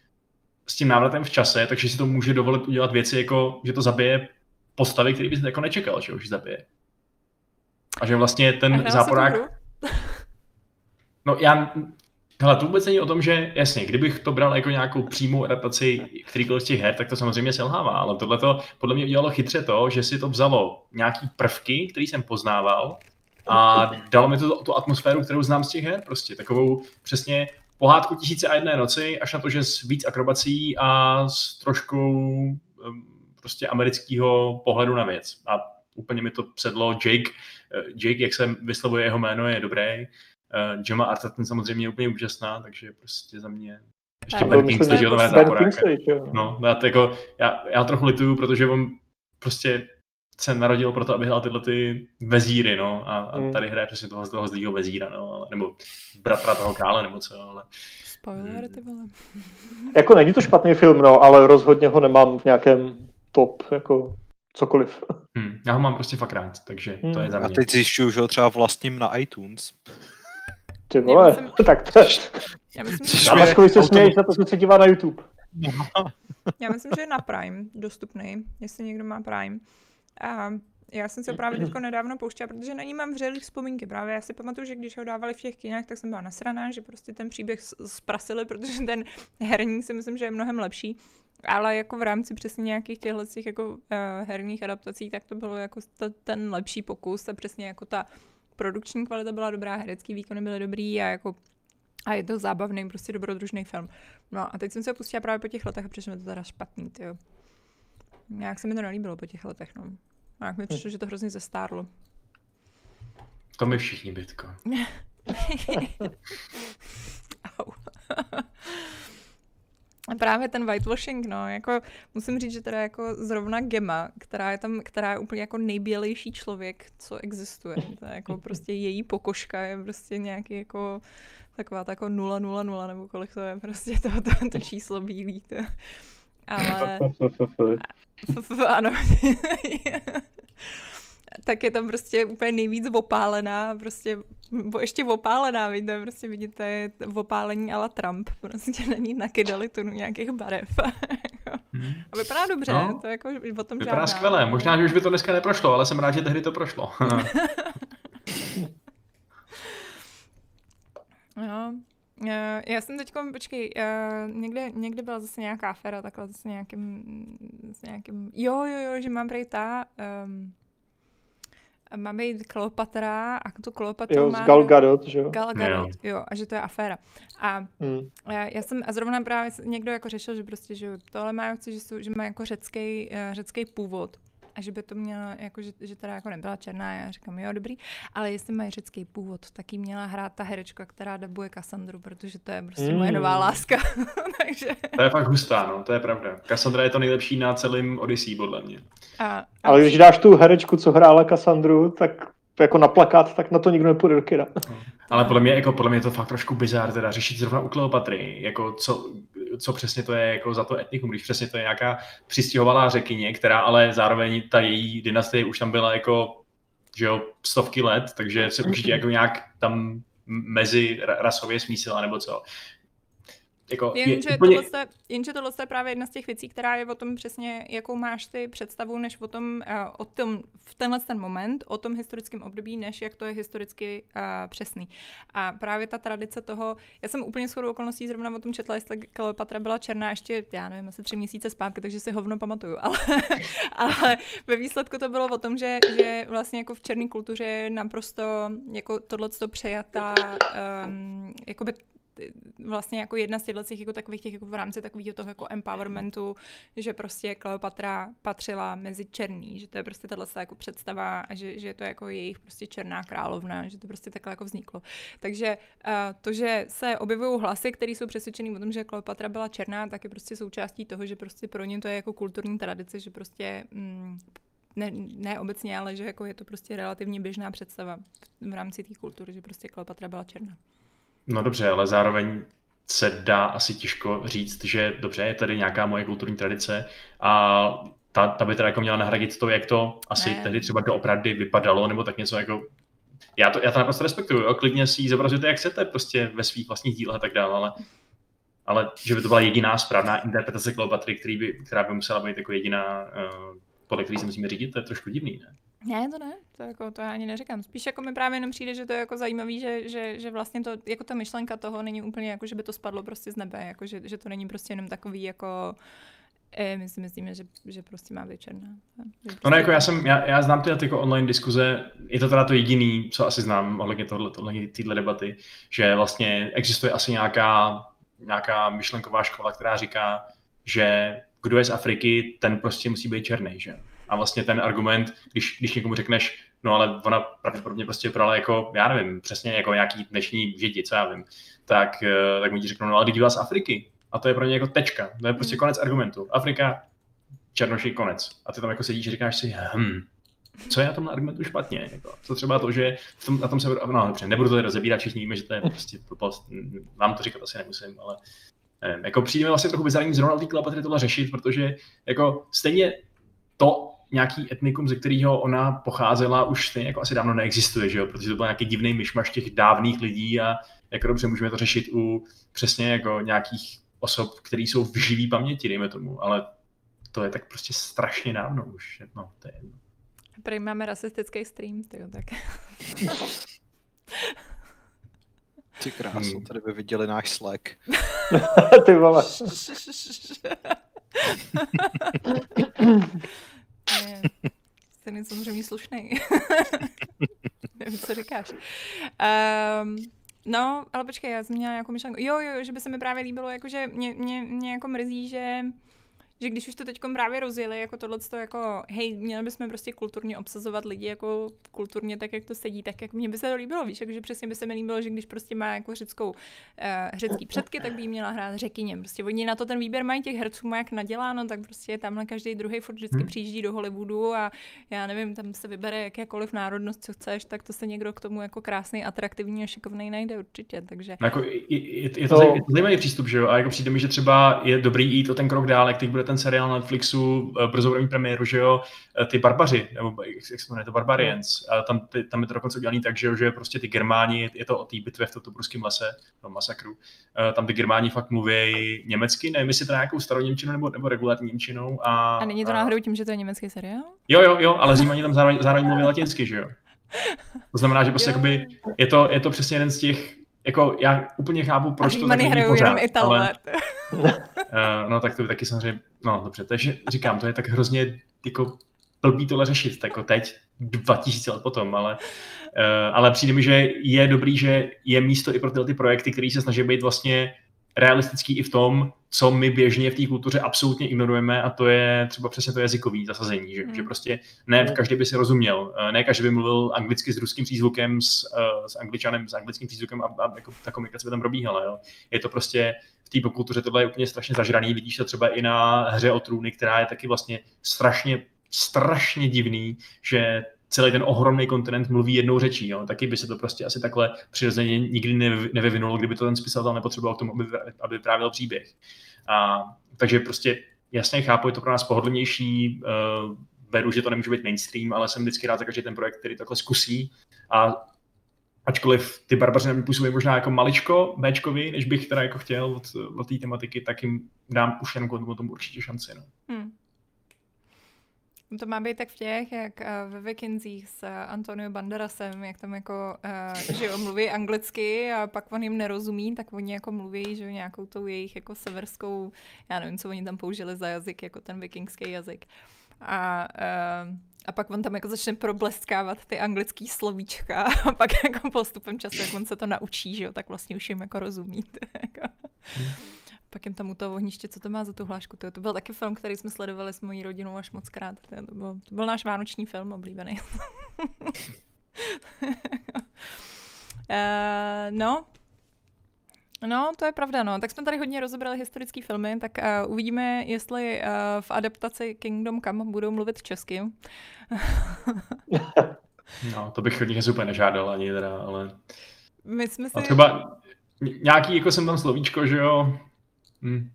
s tím návratem v čase, takže si to může dovolit udělat věci, jako, že to zabije postavy, který bys jako nečekal, že už zabije. A že vlastně ten záporák... No já, hele, to vůbec není o tom, že jasně, kdybych to bral jako nějakou přímou adaptaci kterýkoliv z těch her, tak to samozřejmě selhává, ale tohle to podle mě udělalo chytře to, že si to vzalo nějaký prvky, který jsem poznával a dalo mi to tu atmosféru, kterou znám z těch her, prostě takovou přesně pohádku tisíce a jedné noci, až na to, že s víc akrobací a s troškou prostě amerického pohledu na věc. A úplně mi to sedlo. Jake, eh, Jake, jak se vyslovuje jeho jméno, je dobrý. Uh, Gemma Arterton samozřejmě je úplně úžasná, takže prostě za mě ještě Ben to Kingsley, že jo, to je. No, já, to jako, já, já trochu lituju, protože on prostě se narodil proto, aby hrál tyhle ty vezíry, no, a, a Mm. tady hraje přesně toho, toho zlýho vezíra, no, ale- nebo bratra toho krále, nebo co, ale Spoiler, ty vole. Jako není to špatný film, no, ale rozhodně ho nemám v nějakém top, jako cokoliv. hm, já ho mám prostě fakt rád, takže to Hmm. je za A mě. teď zjišťuju, že ho třeba vlastním na iTunes. Ty vole, myslím- tak to Já myslím, že, se směješ na to, že se dívá na YouTube. já myslím, že je na Prime dostupný, jestli někdo má Prime. A já jsem se právě teďko nedávno pouštěla, protože na ní mám vřelý vzpomínky. Právě já si pamatuju, že když ho dávali v těch kinách, tak jsem byla nasraná, že prostě ten příběh zprasili, protože ten herní si myslím, že je mnohem lepší. Ale jako v rámci přesně nějakých těchto těch jako uh, herních adaptací, tak to bylo jako t- ten lepší pokus a přesně jako ta produkční kvalita byla dobrá, herecký výkony byly dobrý a jako a je to zábavný, prostě dobrodružný film. No a teď jsem se ho pustila právě po těch letech a přišlo mi to teda špatný, tyjo. Nějak se mi to nelíbilo po těch letech, no. A jak mi přišlo, že to hrozně zestárlo. To my všichni, Bitko. Au. Právě ten whitewashing, no, jako musím říct, že teda jako zrovna Gema, která je tam, která je úplně jako nejbělejší člověk, co existuje. To je jako prostě její pokožka je prostě nějaký jako taková ta jako 000 nebo kolik to je prostě to, to, to číslo bílý. To. Ale... ano. tak je tam prostě úplně nejvíc opálená, prostě ještě opálená, víte, prostě vidíte opálení ala Trump, prostě není nakydali tunu nějakých barev. Hmm. A vypadá dobře, no, to jako o tom Vypadá žádná. skvěle, možná, že už by to dneska neprošlo, ale jsem rád, že tehdy to prošlo. no, já jsem teď, počkej, někde, někde byla zase nějaká afera, takhle zase nějakým, s nějakým, jo, jo, jo, že mám prej ta, um, má být Kleopatra a tu Kleopatru jo, má... Gal Gadot, že jo? Gal Gadot, jo. jo, a že to je aféra. A hmm. já, já, jsem, a zrovna právě někdo jako řešil, že prostě, že tohle má, že, jsou, že má jako řecký, uh, řecký původ a že by to měla, jako, že, že teda jako nebyla černá, já říkám, jo, dobrý, ale jestli mají řecký původ, tak jí měla hrát ta herečka, která dabuje Kassandru, protože to je prostě mm. moje nová láska. Takže... To je fakt hustá, no, to je pravda. Kassandra je to nejlepší na celém Odyssey, podle mě. A, a ale když dáš tu herečku, co hrála Kassandru, tak jako na plakát, tak na to nikdo nepůjde do kina. Ale podle mě, jako, podle mě je to fakt trošku bizár, teda řešit zrovna u Kleopatry, jako co, co přesně to je jako za to etnikum, když přesně to je nějaká přistěhovalá řekyně, která ale zároveň ta její dynastie už tam byla jako že jo, stovky let, takže se určitě jako nějak tam mezi rasově smísila nebo co. Jako jenže, úplně... tohle, jenže tohle je právě jedna z těch věcí, která je o tom přesně, jakou máš ty představu, než o tom, uh, o tom v tenhle ten moment, o tom historickém období, než jak to je historicky uh, přesný. A právě ta tradice toho, já jsem úplně shodou okolností zrovna o tom četla, jestli Kleopatra byla černá ještě, já nevím, asi tři měsíce zpátky, takže si hovno pamatuju, ale, ale ve výsledku to bylo o tom, že, že vlastně jako v černé kultuře je naprosto jako tohle přejatá um, jakoby vlastně jako jedna z těch, jako takových těch, jako v rámci takového toho jako empowermentu, že prostě Kleopatra patřila mezi černý, že to je prostě tato jako představa a že, že je to jako jejich prostě černá královna, že to prostě takhle jako vzniklo. Takže uh, to, že se objevují hlasy, které jsou přesvědčený o tom, že Kleopatra byla černá, tak je prostě součástí toho, že prostě pro ně to je jako kulturní tradice, že prostě mm, ne, ne obecně, ale že jako je to prostě relativně běžná představa v, v rámci té kultury, že prostě Kleopatra byla černá. No dobře, ale zároveň se dá asi těžko říct, že dobře, je tady nějaká moje kulturní tradice a ta, ta by teda jako měla nahradit to, jak to asi ne. tehdy třeba doopravdy vypadalo, nebo tak něco jako já to, já to naprosto respektuju, jo? klidně si ji zobrazujte, jak chcete, prostě ve svých vlastních dílech a tak dále, ale, ale že by to byla jediná správná interpretace Kleopatry, který by, která by musela být jako jediná, uh, podle který se musíme řídit, to je trošku divný, ne? Ne, to ne, to, jako, to já ani neříkám. Spíš jako mi právě jenom přijde, že to je jako zajímavý, že, že, že vlastně to, jako ta myšlenka toho není úplně jako, že by to spadlo prostě z nebe, jako, že, že to není prostě jenom takový jako E, my si myslíme, že, že prostě má být černá. Prostě no, ne, jako já, jsem, já, já znám ty jako online diskuze, je to teda to jediný, co asi znám ohledně tohle, tohle, téhle debaty, že vlastně existuje asi nějaká, nějaká myšlenková škola, která říká, že kdo je z Afriky, ten prostě musí být černý, že? A vlastně ten argument, když, když někomu řekneš, no ale ona pravděpodobně prostě vypadala jako, já nevím, přesně jako nějaký dnešní židi, co já vím, tak, eh, tak mu ti řeknou, no ale ty z Afriky. A to je pro ně jako tečka, to je prostě hmm. konec argumentu. Afrika, černoši, konec. A ty tam jako sedíš a říkáš si, hm, co je na tom argumentu špatně? Jako, co třeba to, že v tom, na tom se, no dobře, nebudu to tady rozebírat, všichni víme, že to je prostě blbost, vám to říkat asi nemusím, ale nevím, jako přijde vlastně trochu bizarní zrovna té tohle řešit, protože jako stejně to, nějaký etnikum, ze kterého ona pocházela, už stejně jako asi dávno neexistuje, že jo? protože to byl nějaký divný myšmaš těch dávných lidí a jako dobře můžeme to řešit u přesně jako nějakých osob, které jsou v živý paměti, dejme tomu, ale to je tak prostě strašně dávno už. No, to je jedno. Prý máme rasistický stream, tyjo, tak. Ty krásu, hmm. tady by viděli náš Slack. Ty vole. Ten je samozřejmě slušný. Nevím, co říkáš. Um, no, ale počkej, já jsem měla nějakou myšlenku. Jo, jo, že by se mi právě líbilo, jakože mě, mě, mě jako mrzí, že že když už to teď právě rozjeli, jako tohle, jako, hej, měli bychom prostě kulturně obsazovat lidi jako kulturně tak, jak to sedí, tak jak mně by se to líbilo, víš, takže přesně by se mi líbilo, že když prostě má jako řeckou, uh, řecký předky, tak by jí měla hrát řekyně. Prostě oni na to ten výběr mají těch herců má jak naděláno, tak prostě tamhle každý druhý furt vždycky hmm. přijíždí do Hollywoodu a já nevím, tam se vybere jakékoliv národnost, co chceš, tak to se někdo k tomu jako krásný, atraktivní a šikovný najde určitě. Takže... No jako, je, je, je, to, to... zajímavý přístup, že jo? A jako přijde mi, že třeba je dobrý jít o ten krok dál, jak teď bude ten seriál na Netflixu, eh, brzo bude premiéru, že jo, eh, ty barbaři, nebo jak se jmenuje, to Barbarians, a tam, ty, tam je to dokonce udělané tak, že, jo, že prostě ty Germáni, je to o té bitvě v Totobruském lese, no masakru, eh, tam ty Germáni fakt mluví německy, nevím, jestli to nějakou starou Němčinou nebo, nebo regulární Němčinou. A, a není to náhodou tím, že to je německý seriál? Jo, jo, jo, ale Římani tam zároveň, zároveň mluví latinsky, že jo. To znamená, že prostě jakoby, je, to, je to přesně jeden z těch, jako já úplně chápu, proč to taky není pořád, ale, uh, no tak to by taky samozřejmě, no dobře, takže říkám, to je tak hrozně jako blbý tohle řešit, jako teď, 2000 let potom, ale, uh, ale přijde mi, že je dobrý, že je místo i pro tyhle ty projekty, které se snaží být vlastně realistický i v tom, co my běžně v té kultuře absolutně ignorujeme a to je třeba přesně to jazykový zasazení, že, mm. že prostě ne v každý by si rozuměl, eh, ne každý by mluvil anglicky s ruským přízvukem, s, uh, s angličanem, s anglickým přízvukem a, a jako ta komunikace by tam probíhala. Jo. Je to prostě v té popkultuře tohle je úplně strašně zažraný, vidíš to třeba i na hře o trůny, která je taky vlastně strašně, strašně divný, že celý ten ohromný kontinent mluví jednou řečí. Jo. Taky by se to prostě asi takhle přirozeně nikdy nevyvinulo, kdyby to ten spisatel nepotřeboval k tomu, aby, aby vyprávěl příběh. A, takže prostě jasně chápu, je to pro nás pohodlnější, uh, beru, že to nemůže být mainstream, ale jsem vždycky rád za každý ten projekt, který takhle zkusí a ačkoliv ty barbaři mě působí možná jako maličko Bčkový, než bych teda jako chtěl od, od té tematiky, tak jim dám už jenom k tomu určitě šanci. No. Hmm. To má být tak v těch, jak uh, ve Vikinzích s uh, Antonio Banderasem, jak tam jako, uh, že on mluví anglicky a pak on jim nerozumí, tak oni jako mluví, že nějakou tou jejich jako severskou, já nevím, co oni tam použili za jazyk, jako ten vikingský jazyk. A, a pak on tam jako začne probleskávat ty anglický slovíčka a pak jako postupem času, jak on se to naučí, že jo, tak vlastně už jim jako rozumí. Jako. Pak jim tam u toho ohniště, co to má za tu hlášku. To, to byl taky film, který jsme sledovali s mojí rodinou až moc krát. To, to, byl, to byl náš vánoční film oblíbený. uh, no, No, to je pravda, no. Tak jsme tady hodně rozebrali historické filmy, tak uh, uvidíme, jestli uh, v adaptaci Kingdom Come budou mluvit česky. no, to bych od nich úplně nežádal ani teda, ale... My jsme si... A třeba nějaký, jako jsem tam slovíčko, že jo, Hmm.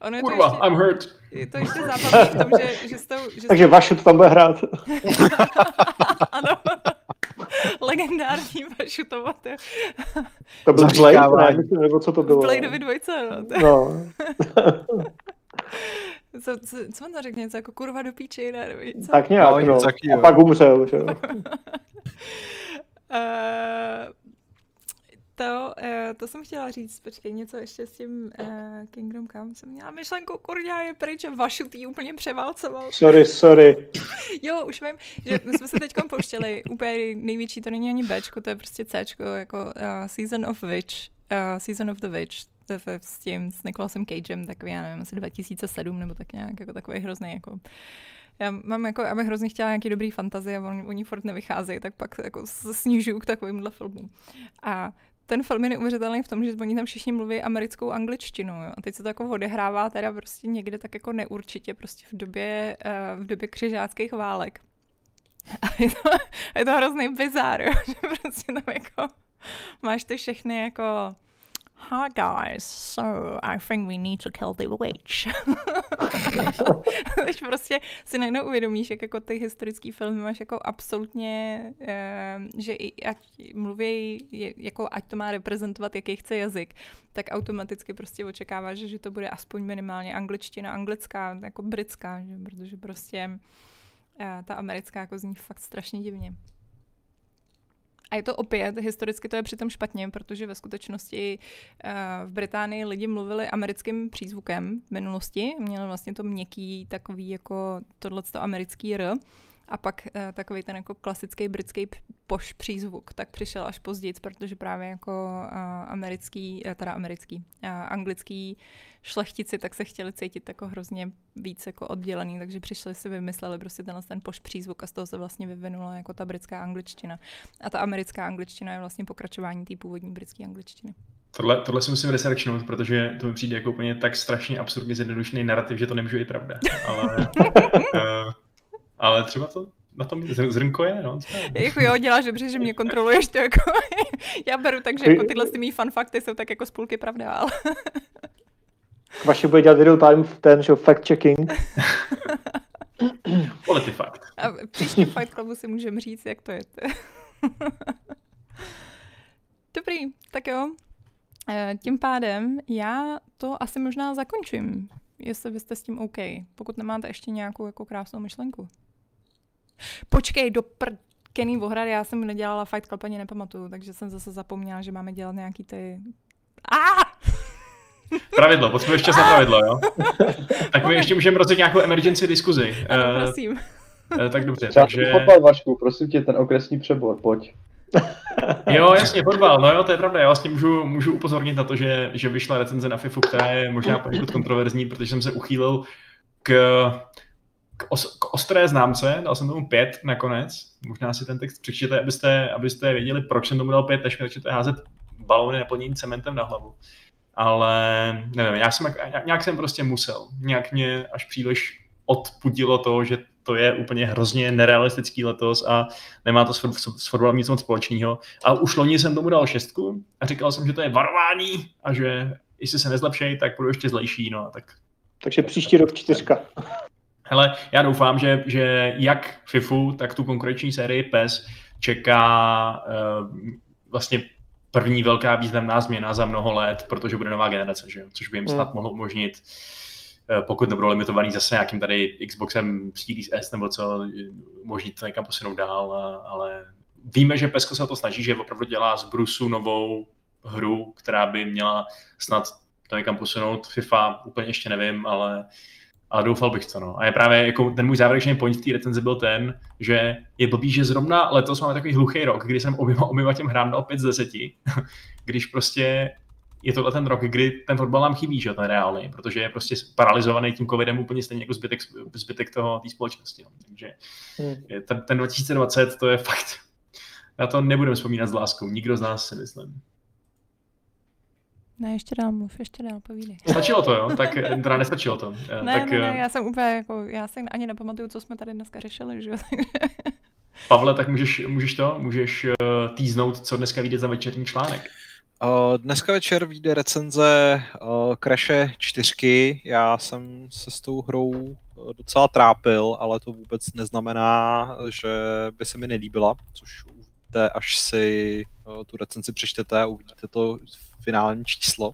Ono je Kurva, to ještě, I'm hurt. Je to ještě zábavné v tom, že, že, to, že Takže Vašu to tam bude hrát. ano. Legendární Vašu to bude. To byl Blade, ne? Nebo co to bylo? Bladeovi dvojce, no. no. co, co, co on to řekne? Něco jako kurva do píči, ne? Co? Tak nějak, no. no. A pak umřel, že? uh, to, uh, to jsem chtěla říct, počkej, něco ještě s tím uh, Kingdom Come jsem měla myšlenku, kurňa je pryč a vašu tý úplně převálcoval. Sorry, sorry. jo, už vím, že my jsme se teď pouštěli, úplně největší, to není ani Bčko, to je prostě Cčko, jako uh, Season of Witch, uh, Season of the Witch, s tím, s Nicolasem Cagem, takový, já nevím, asi 2007 nebo tak nějak, jako takový hrozný, jako já mám jako, abych hrozně chtěla nějaký dobrý fantazie a oni, oni furt nevycházejí, tak pak jako snižuju k takovýmhle filmům. A ten film je neuvěřitelný v tom, že oni tam všichni mluví americkou angličtinu. Jo? A teď se to jako odehrává teda prostě někde tak jako neurčitě, prostě v době, uh, v době křižáckých válek. A je to, je to hrozný bizár, jo? že prostě tam jako máš ty všechny jako Hi guys, so I think we need to kill the witch. Teď prostě si najednou uvědomíš, jak jako ty historický filmy máš jako absolutně, uh, že i ať mluví, jako ať to má reprezentovat, jaký chce jazyk, tak automaticky prostě očekáváš, že, že to bude aspoň minimálně angličtina, anglická, jako britská, že? protože prostě uh, ta americká jako zní fakt strašně divně. A je to opět, historicky to je přitom špatně, protože ve skutečnosti uh, v Británii lidi mluvili americkým přízvukem v minulosti, měli vlastně to měkký takový jako tohleto americký R, A pak uh, takový ten jako klasický britský poš přízvuk, tak přišel až později, protože právě jako uh, americký, uh, teda americký, uh, anglický šlechtici tak se chtěli cítit jako hrozně víc jako oddělený, takže přišli si vymysleli prostě tenhle ten poš přízvuk a z toho se vlastně vyvinula jako ta britská angličtina. A ta americká angličtina je vlastně pokračování té původní britské angličtiny. Tohle, tohle si musím researchnout, protože to mi přijde jako úplně tak strašně absurdně zjednodušený narrativ, že to nemůže být pravda. Ale, uh, ale třeba to na tom zrnko je, no. Jako jo, děláš dobře, že mě kontroluješ to jako, já beru tak, že jako tyhle ty mý fanfakty jsou tak jako spolky pravda, ale... Vaši bude dělat real time ten, že fact checking. Quality fact. A příští Fight Clubu si můžeme říct, jak to je. Dobrý, tak jo. Eh, tím pádem já to asi možná zakončím, jestli byste s tím OK, pokud nemáte ještě nějakou jako krásnou myšlenku. Počkej, do pr... Kenny Vohrad, já jsem nedělala Fight Club, ani nepamatuju, takže jsem zase zapomněla, že máme dělat nějaký ty... Ah! Pravidlo, potřebuješ čas na pravidlo, jo? tak my ještě můžeme rozjet nějakou emergency diskuzi. Ano, uh, prosím. Uh, tak dobře, Třeba takže... fotbal, Vašku, prosím tě, ten okresní přebor, pojď. jo, jasně, fotbal, no jo, to je pravda. Já vlastně můžu, můžu upozornit na to, že, že vyšla recenze na FIFU, která je možná poněkud kontroverzní, protože jsem se uchýlil k, k, os, k ostré známce, dal jsem tomu pět nakonec. Možná si ten text přečtěte, abyste, abyste věděli, proč jsem tomu dal pět, než mi začnete házet balóny naplnění cementem na hlavu ale nevím, já jsem, nějak jsem prostě musel. Nějak mě až příliš odpudilo to, že to je úplně hrozně nerealistický letos a nemá to s, fotbalem nic moc společného. A už loni jsem tomu dal šestku a říkal jsem, že to je varování a že jestli se nezlepšej, tak budu ještě zlejší. No, tak... Takže příští rok čtyřka. Hele, já doufám, že, že jak FIFU, tak tu konkurenční sérii PES čeká uh, vlastně první velká významná změna za mnoho let, protože bude nová generace, že což by jim snad hmm. mohlo umožnit, eh, pokud nebudou limitovaný zase nějakým tady Xboxem Series S nebo co, umožnit to někam posunout dál, ale víme, že Pesko se to snaží, že opravdu dělá z Brusu novou hru, která by měla snad to někam posunout. FIFA úplně ještě nevím, ale ale doufal bych to. No. A je právě jako ten můj závěrečný point v té recenzi byl ten, že je blbý, že zrovna letos máme takový hluchý rok, kdy jsem oběma, oběma těm hrám dal 5 z 10, když prostě je tohle ten rok, kdy ten fotbal nám chybí, že ten reálný, protože je prostě paralizovaný tím covidem úplně stejně jako zbytek, zbytek toho té společnosti. No. Takže hmm. ten, ten 2020 to je fakt, na to nebudeme vzpomínat s láskou, nikdo z nás si myslím. Ne, ještě dál mluv, ještě dál, povídej. Stačilo to, jo? Tak teda nestačilo to. Eh, ne, tak, ne, ne, eh, já jsem úplně, jako, já si ani nepamatuju, co jsme tady dneska řešili, že Pavle, tak můžeš, můžeš to, můžeš uh, týznout, co dneska vyjde za večerní článek. Uh, dneska večer vyjde recenze uh, Crashe 4. Já jsem se s tou hrou docela trápil, ale to vůbec neznamená, že by se mi nelíbila, což uvidíte, až si uh, tu recenzi přečtete a uvidíte to finální číslo.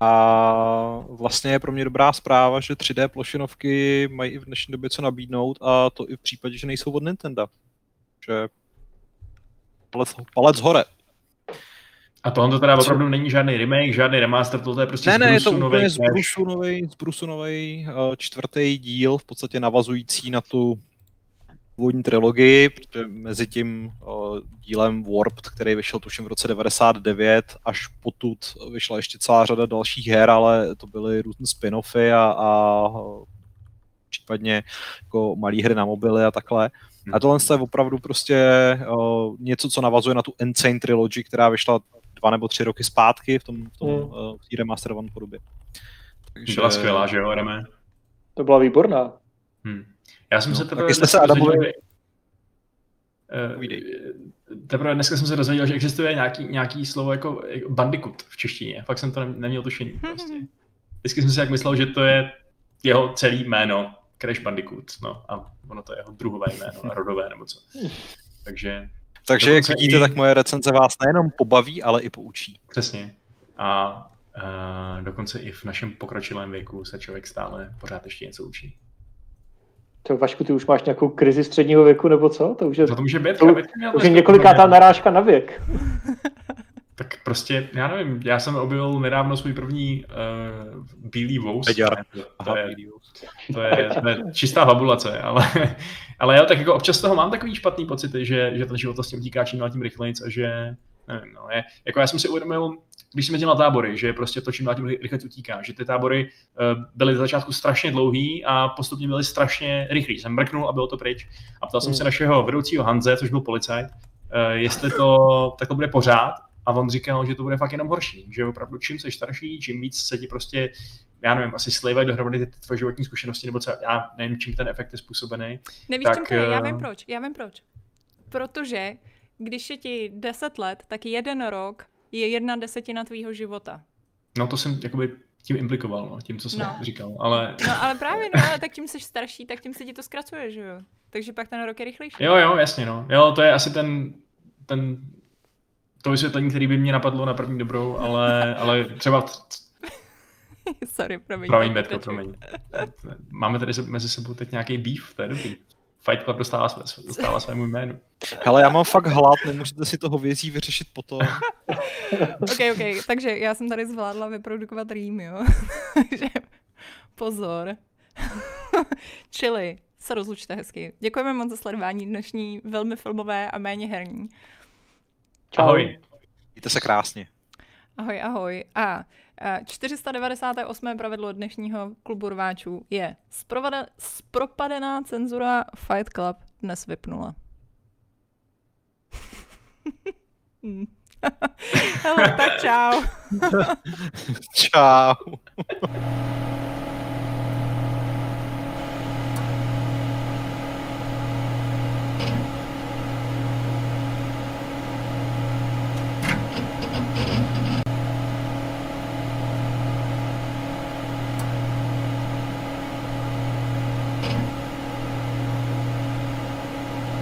A vlastně je pro mě dobrá zpráva, že 3D plošinovky mají i v dnešní době co nabídnout a to i v případě, že nejsou od Nintendo. Že palec, palec hore. A tohle to teda opravdu není žádný remake, žádný remaster, to je prostě ne, ne, je to úplně z Brusu nový, z Brusu uh, čtvrtý díl, v podstatě navazující na tu původní trilogii, protože mezi tím uh, dílem Warped, který vyšel tuším v roce 99, až potud vyšla ještě celá řada dalších her, ale to byly různé spin-offy a, a případně jako malé hry na mobily a takhle. A tohle je opravdu prostě uh, něco, co navazuje na tu Insane Trilogy, která vyšla dva nebo tři roky zpátky v tom, v tom hmm. uh, remasterované podobě. Takže... Byla skvělá, že jo, Reme? To byla výborná. Hmm. Já jsem no, se teprve dneska se dozvěděl, uh, teprve dneska jsem se dozvěděl, že existuje nějaký, nějaký slovo jako, jako bandicoot v češtině. Fakt jsem to neměl tušení. Prostě. Vždycky jsem si jak myslel, že to je jeho celý jméno, Crash Bandicoot, no a ono to je jeho druhové jméno, a rodové nebo co. Takže... Takže jak vidíte, i... tak moje recenze vás nejenom pobaví, ale i poučí. Přesně. A uh, dokonce i v našem pokročilém věku se člověk stále pořád ještě něco učí. To Vašku, ty už máš nějakou krizi středního věku, nebo co? To už je, to může být, to, už je několikátá narážka na věk. tak prostě, já nevím, já jsem objevil nedávno svůj první uh, bílý vous. To, to, je, to, je, to je čistá fabulace, ale, ale já tak jako občas toho mám takový špatný pocity, že, že ten život vlastně utíká čím dál tím rychleji a že nevím, no, je, jako já jsem si uvědomil, když jsme dělali tábory, že prostě to čím dál tím rychle utíká, že ty tábory uh, byly za začátku strašně dlouhý a postupně byly strašně rychlý. Jsem mrknul a bylo to pryč. A ptal jsem se hmm. našeho vedoucího Hanze, což byl policajt, uh, jestli to tak to bude pořád a on říkal, že to bude fakt jenom horší, že opravdu čím jsi starší, čím víc se ti prostě, já nevím, asi slejvají dohromady ty tvoje životní zkušenosti, nebo co, já nevím, čím ten efekt je způsobený. Nevíš, tak, čím to je, já vím proč, já vím proč. Protože když je ti 10 let, tak jeden rok je jedna desetina tvýho života. No to jsem jakoby tím implikoval, no, tím, co jsem no. říkal, ale... No ale právě, no, ale tak tím jsi starší, tak tím se ti to zkracuje, že jo? Takže pak ten rok je rychlejší. Jo, jo, jasně, no. Jo, to je asi ten, ten to vysvětlení, který by mě napadlo na první dobrou, ale, ale třeba... Sorry, promiň. Promiň, Betko, promiň. Máme tady mezi sebou teď nějaký beef, to je dobrý. Fight Club dostává, své, dostává svému jménu. Ale já mám fakt hlad, nemůžete si toho vězí vyřešit potom. ok, ok, takže já jsem tady zvládla vyprodukovat rým, jo. pozor. Čili, se rozlučte hezky. Děkujeme moc za sledování dnešní velmi filmové a méně herní. Ahoj. Mějte se krásně. Ahoj, ahoj. A 498. pravidlo dnešního klubu rváčů je zpropadená cenzura Fight Club dnes vypnula. Hele, tak čau. čau.